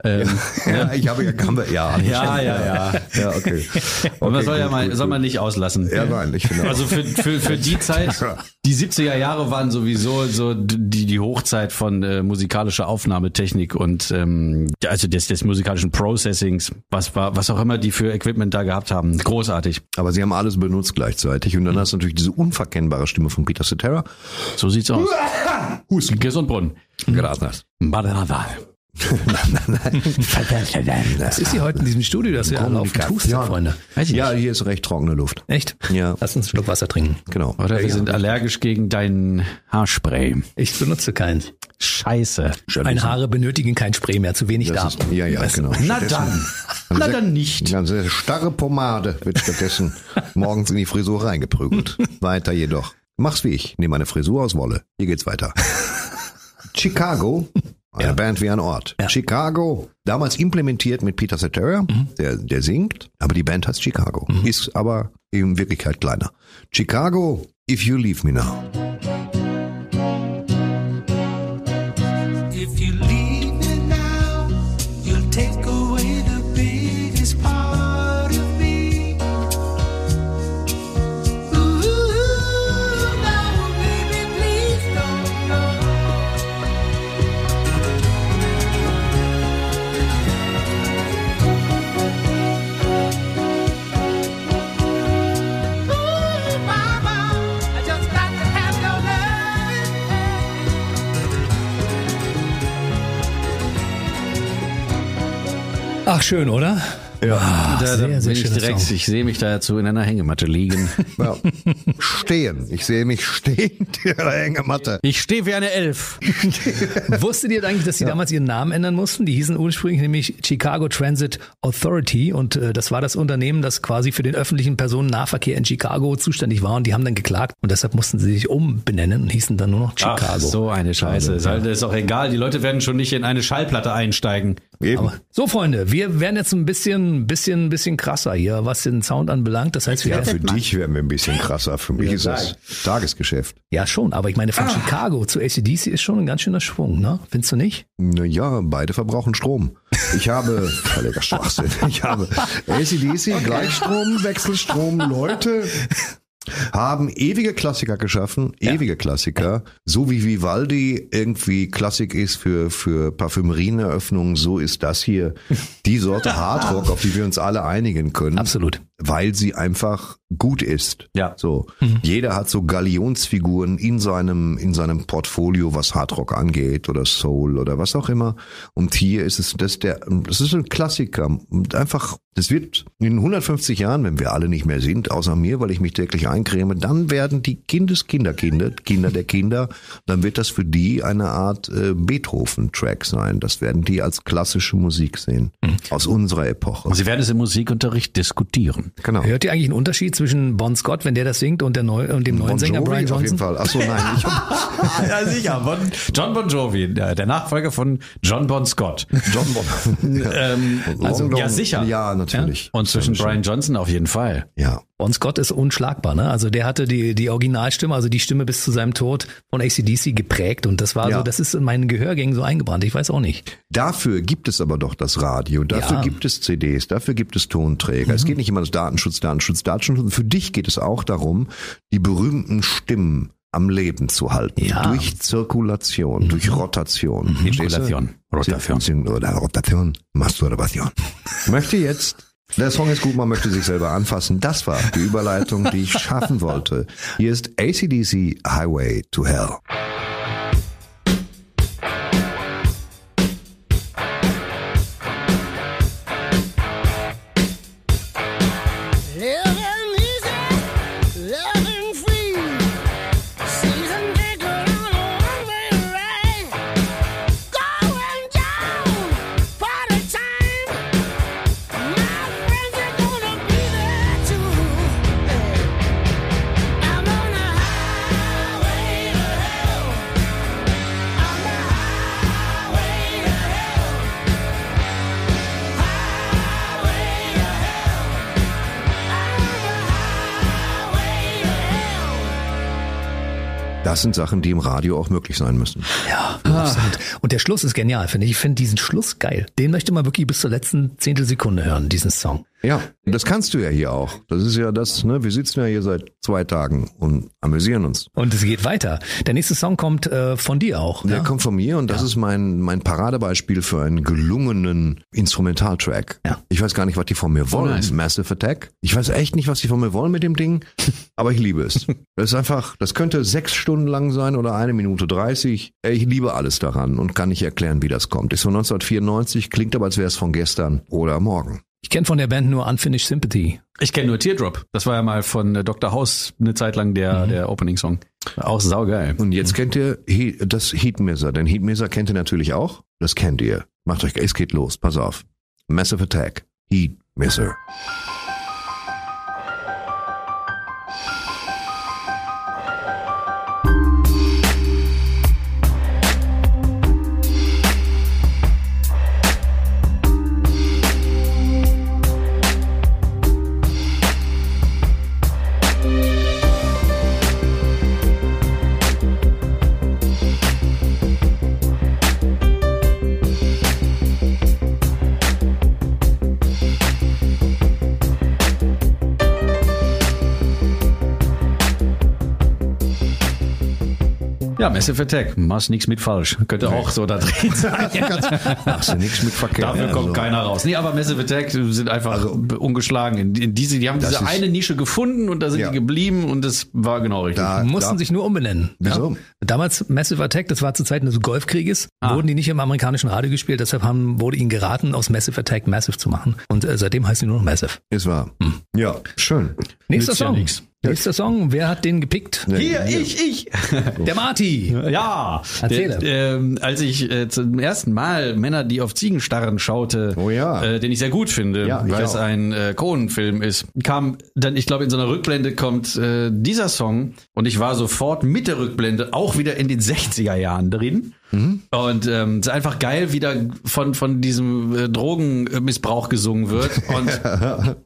Ähm, Ja, ich habe ja, wir, ja, Ja, ja, ja. Ja, okay. Und man Okay, soll ja gut, mal, gut, soll man nicht auslassen. Ja, nein, ich finde. Also für, für, für die Zeit, die 70er Jahre waren sowieso so die, die Hochzeit von äh, musikalischer Aufnahmetechnik und ähm, also des, des musikalischen Processings, was war, was auch immer die für Equipment da gehabt haben. Großartig. Aber sie haben alles benutzt gleichzeitig. Und dann hast du natürlich diese unverkennbare Stimme von Peter Cetera. So sieht's aus. Husten. Gesundbrunnen. Gracias. Badradal. Was ist hier heute in diesem Studio, dass wir alle auf Husten, Freunde? Weiß ich Ja, nicht. hier ist recht trockene Luft. Echt? Ja, Lass uns einen Schluck Wasser trinken. genau. Oder wir sind allergisch gegen dein Haarspray. Ich benutze keins. Scheiße. Meine Haare benötigen kein Spray mehr, zu wenig Das da. ist, ja, ja, genau. Na dann. Na dann nicht. Eine starre Pomade wird stattdessen morgens in die Frisur reingeprügelt. Weiter jedoch. Mach's wie ich. Nehme eine Frisur aus Wolle. Hier geht's weiter. Chicago. Eine Band wie ein Ort. Chicago, damals implementiert mit Peter Cetera, der, der singt, aber die Band heißt Chicago. Ist aber in Wirklichkeit kleiner. Chicago, if you leave me now. Ach, schön, oder? Ja. Da, da sehr, bin sehr ich direkt, Song. ich sehe mich dazu in einer Hängematte liegen. ja. Stehen. Ich sehe mich stehend in der Hängematte. Ich stehe wie eine Elf. Wusstet ihr eigentlich, dass sie damals ihren Namen ändern mussten? Die hießen ursprünglich nämlich Chicago Transit Authority und äh, das war das Unternehmen, das quasi für den öffentlichen Personennahverkehr in Chicago zuständig war und die haben dann geklagt und deshalb mussten sie sich umbenennen und hießen dann nur noch Chicago. Ach, so eine Scheiße. Ist, halt, ist auch egal. Die Leute werden schon nicht in eine Schallplatte einsteigen. Eben. So Freunde, wir werden jetzt ein bisschen, bisschen, bisschen krasser hier, was den Sound anbelangt. Das heißt, wir Ja, für dich werden wir ein bisschen krasser. Für mich ist das Tagesgeschäft. ja schon, aber ich meine von Chicago zu ACDC ist schon ein ganz schöner Schwung, ne? Findest du nicht? Naja, beide verbrauchen Strom. Ich habe, völliger Schwachsinn, ich habe ACDC, Gleichstrom, Wechselstrom, Leute haben ewige Klassiker geschaffen, ewige Klassiker, so wie Vivaldi irgendwie Klassik ist für, für Parfümerieneröffnungen, so ist das hier die Sorte Hardrock, auf die wir uns alle einigen können. Absolut. Weil sie einfach gut ist. Ja. So. Jeder hat so Galionsfiguren in seinem, in seinem Portfolio, was Hardrock angeht oder Soul oder was auch immer. Und hier ist es, das der, das ist ein Klassiker. Und einfach, das wird in 150 Jahren, wenn wir alle nicht mehr sind, außer mir, weil ich mich täglich eincreme, dann werden die Kindeskinderkinder, Kinder der Kinder, dann wird das für die eine Art äh, Beethoven-Track sein. Das werden die als klassische Musik sehen. Aus unserer Epoche. Sie werden es im Musikunterricht diskutieren. Genau. Hört ihr eigentlich einen Unterschied zwischen Bon Scott, wenn der das singt, und, der neu, und dem neuen Bon Sänger Brian auf jeden Johnson? Fall. Ach so, nein. Ja, sicher. Bon, John Bon Jovi, der der Nachfolger von John Bon Scott. John Bon. ähm, also, Long, long. ja, sicher. Ja, natürlich. Und zwischen Brian Johnson auf jeden Fall. Ja. Bon Scott ist unschlagbar, ne? Also der hatte die, die Originalstimme, also die Stimme bis zu seinem Tod von ACDC geprägt und das war Ja. so, das ist in meinen Gehörgängen so eingebrannt. Ich weiß auch nicht. Dafür gibt es aber doch das Radio, dafür Ja. gibt es CDs, dafür gibt es Tonträger. Es geht nicht immer Datenschutz, Datenschutz, Datenschutz. Für dich geht es auch darum, die berühmten Stimmen am Leben zu halten. Ja. Durch Zirkulation, durch Rotation. Zirkulation, Rotation. Oder Rotation, Masturbation. Ich möchte jetzt der Song ist gut, man möchte sich selber anfassen. Das war die Überleitung, die ich schaffen wollte. Hier ist ACDC Highway to Hell. Das sind Sachen, die im Radio auch möglich sein müssen. Ja, absolut. Und der Schluss ist genial, finde ich. Ich finde diesen Schluss geil. Den möchte man wirklich bis zur letzten Zehntelsekunde hören, diesen Song. Ja, das kannst du ja hier auch. Das ist ja das, ne? Wir sitzen ja hier seit zwei Tagen und amüsieren uns. Und es geht weiter. Der nächste Song kommt äh, von dir auch. Der ja? kommt von mir und das ist mein, mein Paradebeispiel für einen gelungenen Instrumentaltrack. Ja. Ich weiß gar nicht, was die von mir wollen. nice. Massive Attack. Ich weiß echt nicht, was die von mir wollen mit dem Ding, aber ich liebe es. Das ist einfach, das könnte sechs Stunden lang sein oder eine Minute dreißig. Ich liebe alles daran und kann nicht erklären, wie das kommt. Ist von 1994, klingt aber, als wäre es von gestern oder morgen. Ich kenne von der Band nur Unfinished Sympathy. Ich kenne nur Teardrop. Das war ja mal von äh, Dr. House eine Zeit lang der, der Opening-Song. Auch saugeil. Und jetzt kennt ihr He das Heat Miser, denn Heat Miser kennt ihr natürlich auch. Das kennt ihr. Macht euch, es geht los. Pass auf. Massive Attack. Heat Ja, Massive Attack. Machst nix mit falsch. Könnte auch so da drin sein. Machst du nichts mit Verkehr. Dafür kommt Also, keiner raus. Nee, aber Massive Attack sind einfach ungeschlagen. In, in diese, die haben diese ist- eine Nische gefunden und da sind Ja. die geblieben und das war genau richtig. Da, Mussten da, sich nur umbenennen. Wieso? Ja. Damals Massive Attack, das war zu Zeiten des Golfkrieges, Ah. wurden die nicht im amerikanischen Radio gespielt, deshalb haben, wurde ihnen geraten, aus Massive Attack Massive zu machen. Und äh, seitdem heißt sie nur noch Massive. ist wahr. Ja, schön. Nächster ja Song. nix. Nächster Song, wer hat den gepickt? Hier, ich, ich. Der Marty. Ja, Erzähle. Der, ähm, als ich äh, zum ersten Mal Männer, die auf Ziegen starren, schaute, Oh ja. äh, den ich sehr gut finde, Ja, weil es ein äh, Cohen-Film ist, kam dann, ich glaube, in so einer Rückblende kommt äh, dieser Song und ich war sofort mit der Rückblende auch wieder in den 60er Jahren drin. Mhm. Und ähm, es ist einfach geil, wie da von, von diesem äh, Drogenmissbrauch gesungen wird. Und da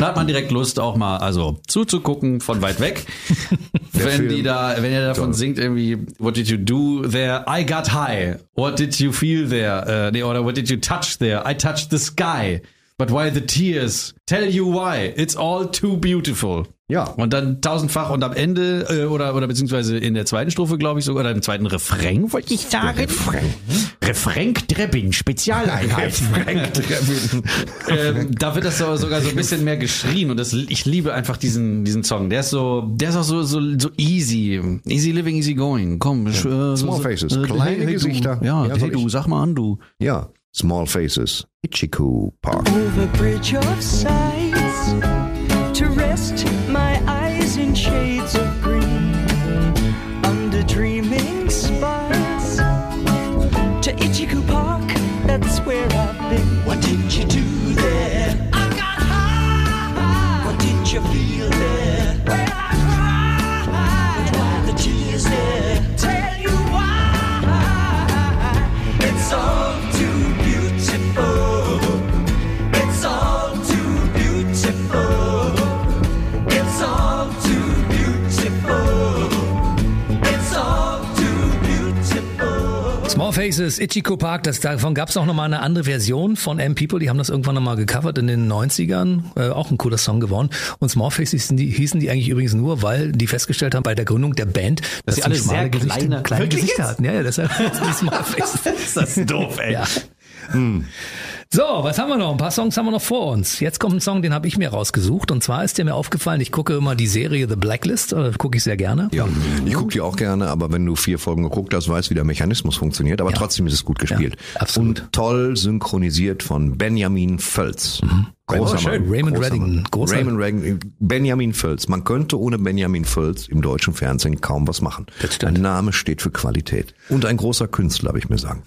hat man direkt Lust, auch mal also zuzugucken von weit weg. wenn Film. die da, wenn er davon Toll. singt, irgendwie, what did you do there? I got high. What did you feel there? Äh, nee, oder what did you touch there? I touched the sky. But why the tears? Tell you why. It's all too beautiful. Ja. Und dann tausendfach und am Ende, äh, oder, oder beziehungsweise in der zweiten Strophe, glaube ich sogar, oder im zweiten Refrain, wollte ich sagen. Refrain. Refrain Drebbin, Spezialeinheit. ähm, da wird das so, sogar so ein bisschen mehr geschrien und das, ich liebe einfach diesen, diesen Song. Der ist so, der ist auch so, so, so easy. Easy living, easy going. Komm, ich, äh, Small faces, äh, kleine hey, du. Gesichter. Ja, Ja, hey du, sag mal an, du. Ja, Small Faces. Ichiku Park. Over bridge of sights to rest in shades of green Faces, Ichiko Park, das, davon gab es auch nochmal eine andere Version von M People, die haben das irgendwann nochmal gecovert in den 90ern, äh, auch ein cooler Song geworden. Und Small Faces hießen die, hießen die eigentlich übrigens nur, weil die festgestellt haben bei der Gründung der Band, dass, sie die alle schmale sehr Gesichter, kleine- kleine Gesichter hatten. Ja, ja, deshalb die Small Faces. Ist das doof, ey. Ja. So, was haben wir noch? Ein paar Songs haben wir noch vor uns. Jetzt kommt ein Song, den habe ich mir rausgesucht. Und zwar ist der mir aufgefallen, ich gucke immer die Serie The Blacklist, äh, gucke ich sehr gerne. Ja, ich gucke die auch gerne, aber wenn du vier Folgen geguckt hast, weißt wie der Mechanismus funktioniert. Aber trotzdem ist es gut gespielt. Ja, absolut. Und toll synchronisiert von Benjamin Völz. Großer Oh. Mann. Raymond großer Redding, großer- Raymond Redding, Benjamin Völz. Man könnte ohne Benjamin Völz im deutschen Fernsehen kaum was machen. Ein Name steht für Qualität. Und ein großer Künstler, habe ich mir sagen.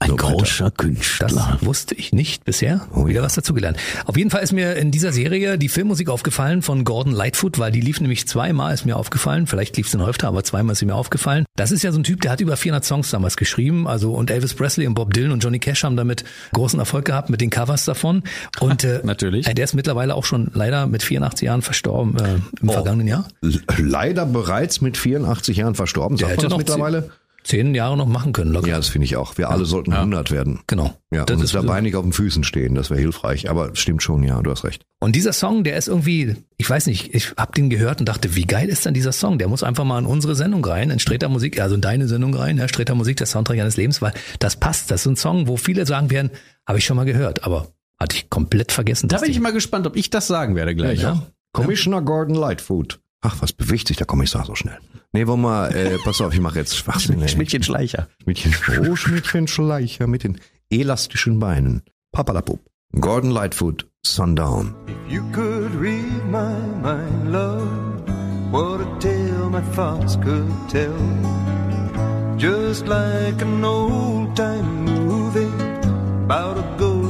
Ein So weiter. großer Künstler. Das wusste ich nicht bisher. Wieder was dazugelernt. Auf jeden Fall ist mir in dieser Serie die Filmmusik aufgefallen von Gordon Lightfoot, weil die lief nämlich zweimal, ist mir aufgefallen. Vielleicht lief es dann öfter, aber zweimal ist sie mir aufgefallen. Das ist ja so ein Typ, der hat über 400 Songs damals geschrieben. Also und Elvis Presley und Bob Dylan und Johnny Cash haben damit großen Erfolg gehabt mit den Covers davon. Und äh, natürlich. Der ist mittlerweile auch schon leider mit 84 Jahren verstorben äh, im vergangenen Jahr. Leider bereits mit 84 Jahren verstorben. Der Sagt hätte man das noch mittlerweile? Zehn Jahre noch machen können, locker. Ja, das finde ich auch. Wir alle sollten 100 werden. Genau. Ja, Das und ist dabei nicht auf den Füßen stehen. Das wäre hilfreich. Aber stimmt schon, ja, du hast recht. Und dieser Song, der ist irgendwie, ich weiß nicht, ich hab den gehört und dachte, wie geil ist denn dieser Song? Der muss einfach mal in unsere Sendung rein, in Streter Musik, also in deine Sendung rein, ja, Streter Musik, der Soundtrack eines Lebens, weil das passt. Das ist so ein Song, wo viele sagen werden, habe ich schon mal gehört, aber hatte ich komplett vergessen. Da bin ich mal gespannt, ob ich das sagen werde gleich. Ja. Commissioner Gordon Lightfoot. Ach, was bewegt sich der Kommissar so schnell? Nee, wollen wir, äh, pass auf, ich mache jetzt Schwachsinn. ey. Schmidtchen Schleicher. Schmidtchen, oh, Schmidtchen Schleicher mit den elastischen Beinen. Papalapop. Gordon Lightfoot, Sundown. You could read my mind, love. What a tale my thoughts could tell. Just like an old time movie about a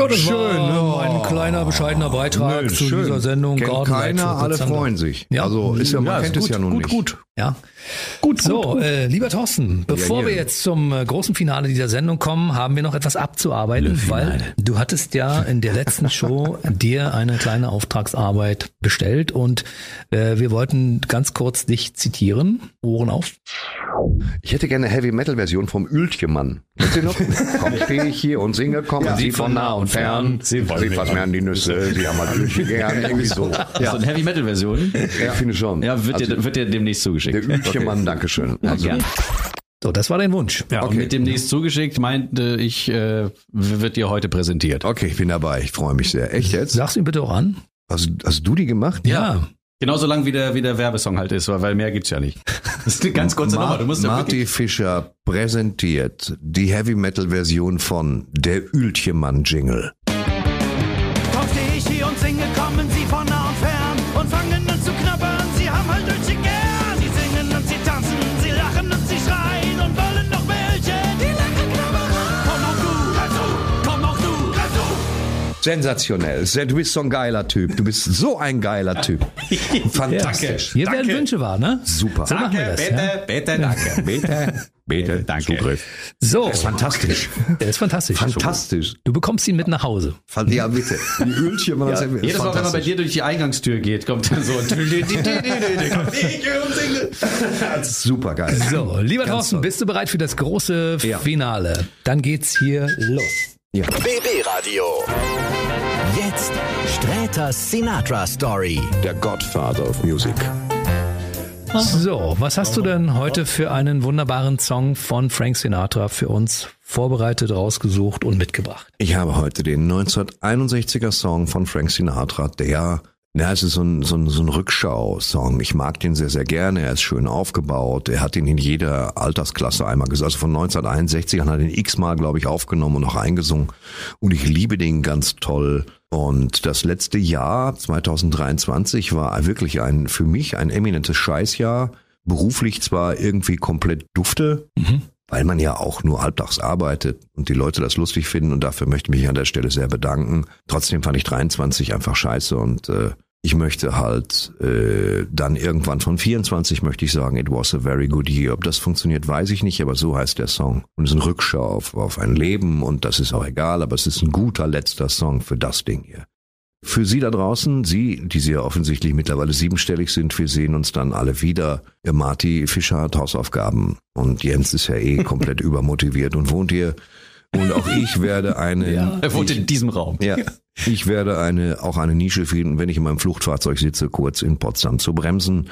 Ja, das Schön, war ja. ein kleiner, bescheidener Beitrag Nö, zu schön. dieser Sendung. Kennt keiner, alle freuen sich. Ja. Also ist ja, man Ja, kennt ist es ja gut, nun gut, nicht. Gut, ja. Gut, so, äh, lieber Thorsten, bevor Ja, wir ja. jetzt zum äh, großen Finale dieser Sendung kommen, haben wir noch etwas abzuarbeiten, weil du hattest ja in der letzten Show dir eine kleine Auftragsarbeit bestellt und äh, wir wollten ganz kurz dich zitieren. Ohren auf. Ich hätte gerne eine Heavy Metal Version vom Ültjemann. Kennt ihr noch? Komm, stehe ich hier und singe, kommen Sie von nah und fern. Sie fassen mir an die Nüsse, Sie haben mal Ültje gern. Irgendwie so. Ja. So eine Heavy Metal Version. Ja, finde ich schon. Ja, wird, Also, dir, wird dir demnächst zugeschickt. Der Ültjemann, Dankeschön. Also, gern. So, das war dein Wunsch. Ja, und mit demnächst zugeschickt meinte ich, äh, wird dir heute präsentiert. okay, ich bin dabei. Ich freue mich sehr. Echt jetzt? Sag's ihm bitte auch an. Hast, hast du die gemacht? Ja. Genauso lang wie der, wie der Werbesong halt ist, weil mehr gibt's ja nicht. Das ist eine ganz kurze Nummer. Du musst ja Marty Fischer präsentiert die Heavy Metal Version von Der Ültjemann Jingle. Sensationell. Du bist so ein geiler Typ. Du bist so ein geiler Typ. Fantastisch. Hier werden Wünsche wahr, ne? Super. So wir das. ja. bitte, danke. Bitte, bitte, Danke. Zugriff. So, Das ist fantastisch. der ist fantastisch. Fantastisch. Du bekommst ihn mit nach Hause. Ja, bitte. Die Öltjemann. Ja, das ist jedes Mal, wenn man bei dir durch die Eingangstür geht, kommt dann so super geil. So, lieber Ganz Thorsten, bist du bereit für das große Ja. Finale? Dann geht's hier los. Ja. BB Radio. Jetzt Sträters Sinatra Story. Der Godfather of Music. So, was hast du denn heute für einen wunderbaren Song von Frank Sinatra für uns vorbereitet, rausgesucht und mitgebracht? Ich habe heute den 1961er Song von Frank Sinatra, der, na, es ist so ein, so ein, so ein Rückschau-Song. Ich mag den sehr, sehr gerne. Er ist schön aufgebaut. Er hat ihn in jeder Altersklasse einmal gesungen. Also von 1961 an hat er ihn x-mal, glaube ich, aufgenommen und auch eingesungen. Und ich liebe den ganz toll. Und das letzte Jahr, 2023, war wirklich ein, für mich ein eminentes Scheißjahr. Beruflich zwar irgendwie komplett dufte, weil man ja auch nur halbtags arbeitet und die Leute das lustig finden und dafür möchte ich mich an der Stelle sehr bedanken. Trotzdem fand ich 23 einfach scheiße und äh, ich möchte halt äh, dann irgendwann von 24 möchte ich sagen, it was a very good year. Ob das funktioniert, weiß ich nicht, aber so heißt der Song. Und es ist eine Rückschau auf, auf ein Leben und das ist auch egal, aber es ist ein guter letzter Song für das Ding hier. Für Sie da draußen, Sie, die Sie ja offensichtlich mittlerweile siebenstellig sind, wir sehen uns dann alle wieder. Ihr Marty Fischer hat Hausaufgaben und Jens ist ja eh komplett übermotiviert und wohnt hier. Und auch ich werde eine. Er wohnt ich, in diesem Raum. ja, ich werde eine auch eine Nische finden, wenn ich in meinem Fluchtfahrzeug sitze, kurz in Potsdam zu bremsen.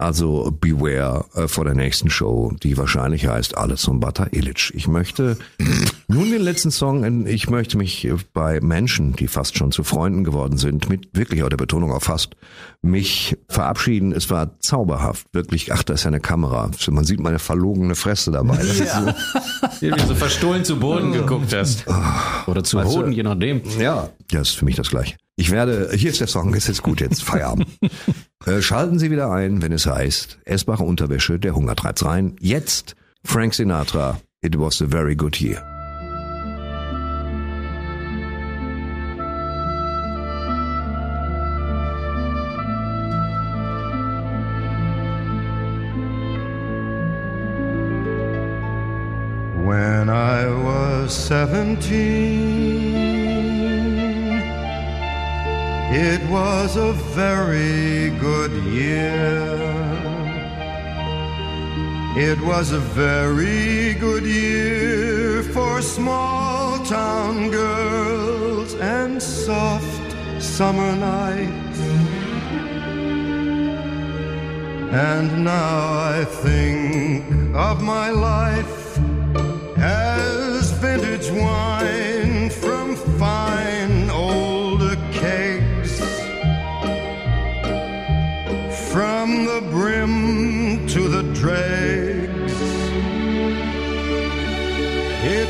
Also beware äh, vor der nächsten Show, die wahrscheinlich heißt Alles um Bata Illich. Ich möchte nun den letzten Song, ich möchte mich bei Menschen, die fast schon zu Freunden geworden sind, mit wirklich auch der Betonung auf fast, mich verabschieden. Es war zauberhaft, wirklich. Ach, da ist ja eine Kamera. Man sieht meine verlogene Fresse dabei. Das ist so, Wie du so verstohlen zu Boden geguckt hast. Oder zu du- Hoden, je nachdem. ja, ja, ist für mich das Gleiche. Ich werde, hier ist der Song, ist jetzt gut, jetzt Feierabend. äh, schalten Sie wieder ein, wenn es heißt, essbare Unterwäsche, der Hunger treibt's rein. Jetzt Frank Sinatra, It was a very good year. When I was seventeen, it was a very good year. It was a very good year for small town girls and soft summer nights. And now I think of my life as vintage wine from fine Brim to the dregs, it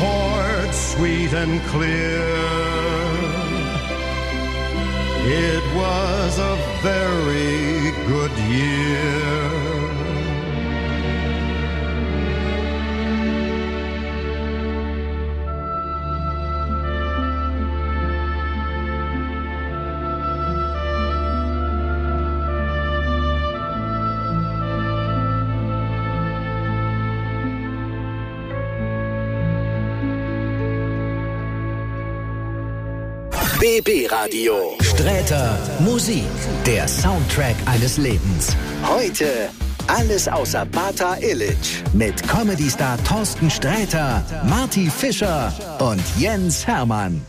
poured sweet and clear. It was a very good year. BB Radio. Sträter Musik. Der Soundtrack eines Lebens. Heute alles außer Bata Illich. Mit Comedy-Star Thorsten Sträter, Marty Fischer und Jens Hermann.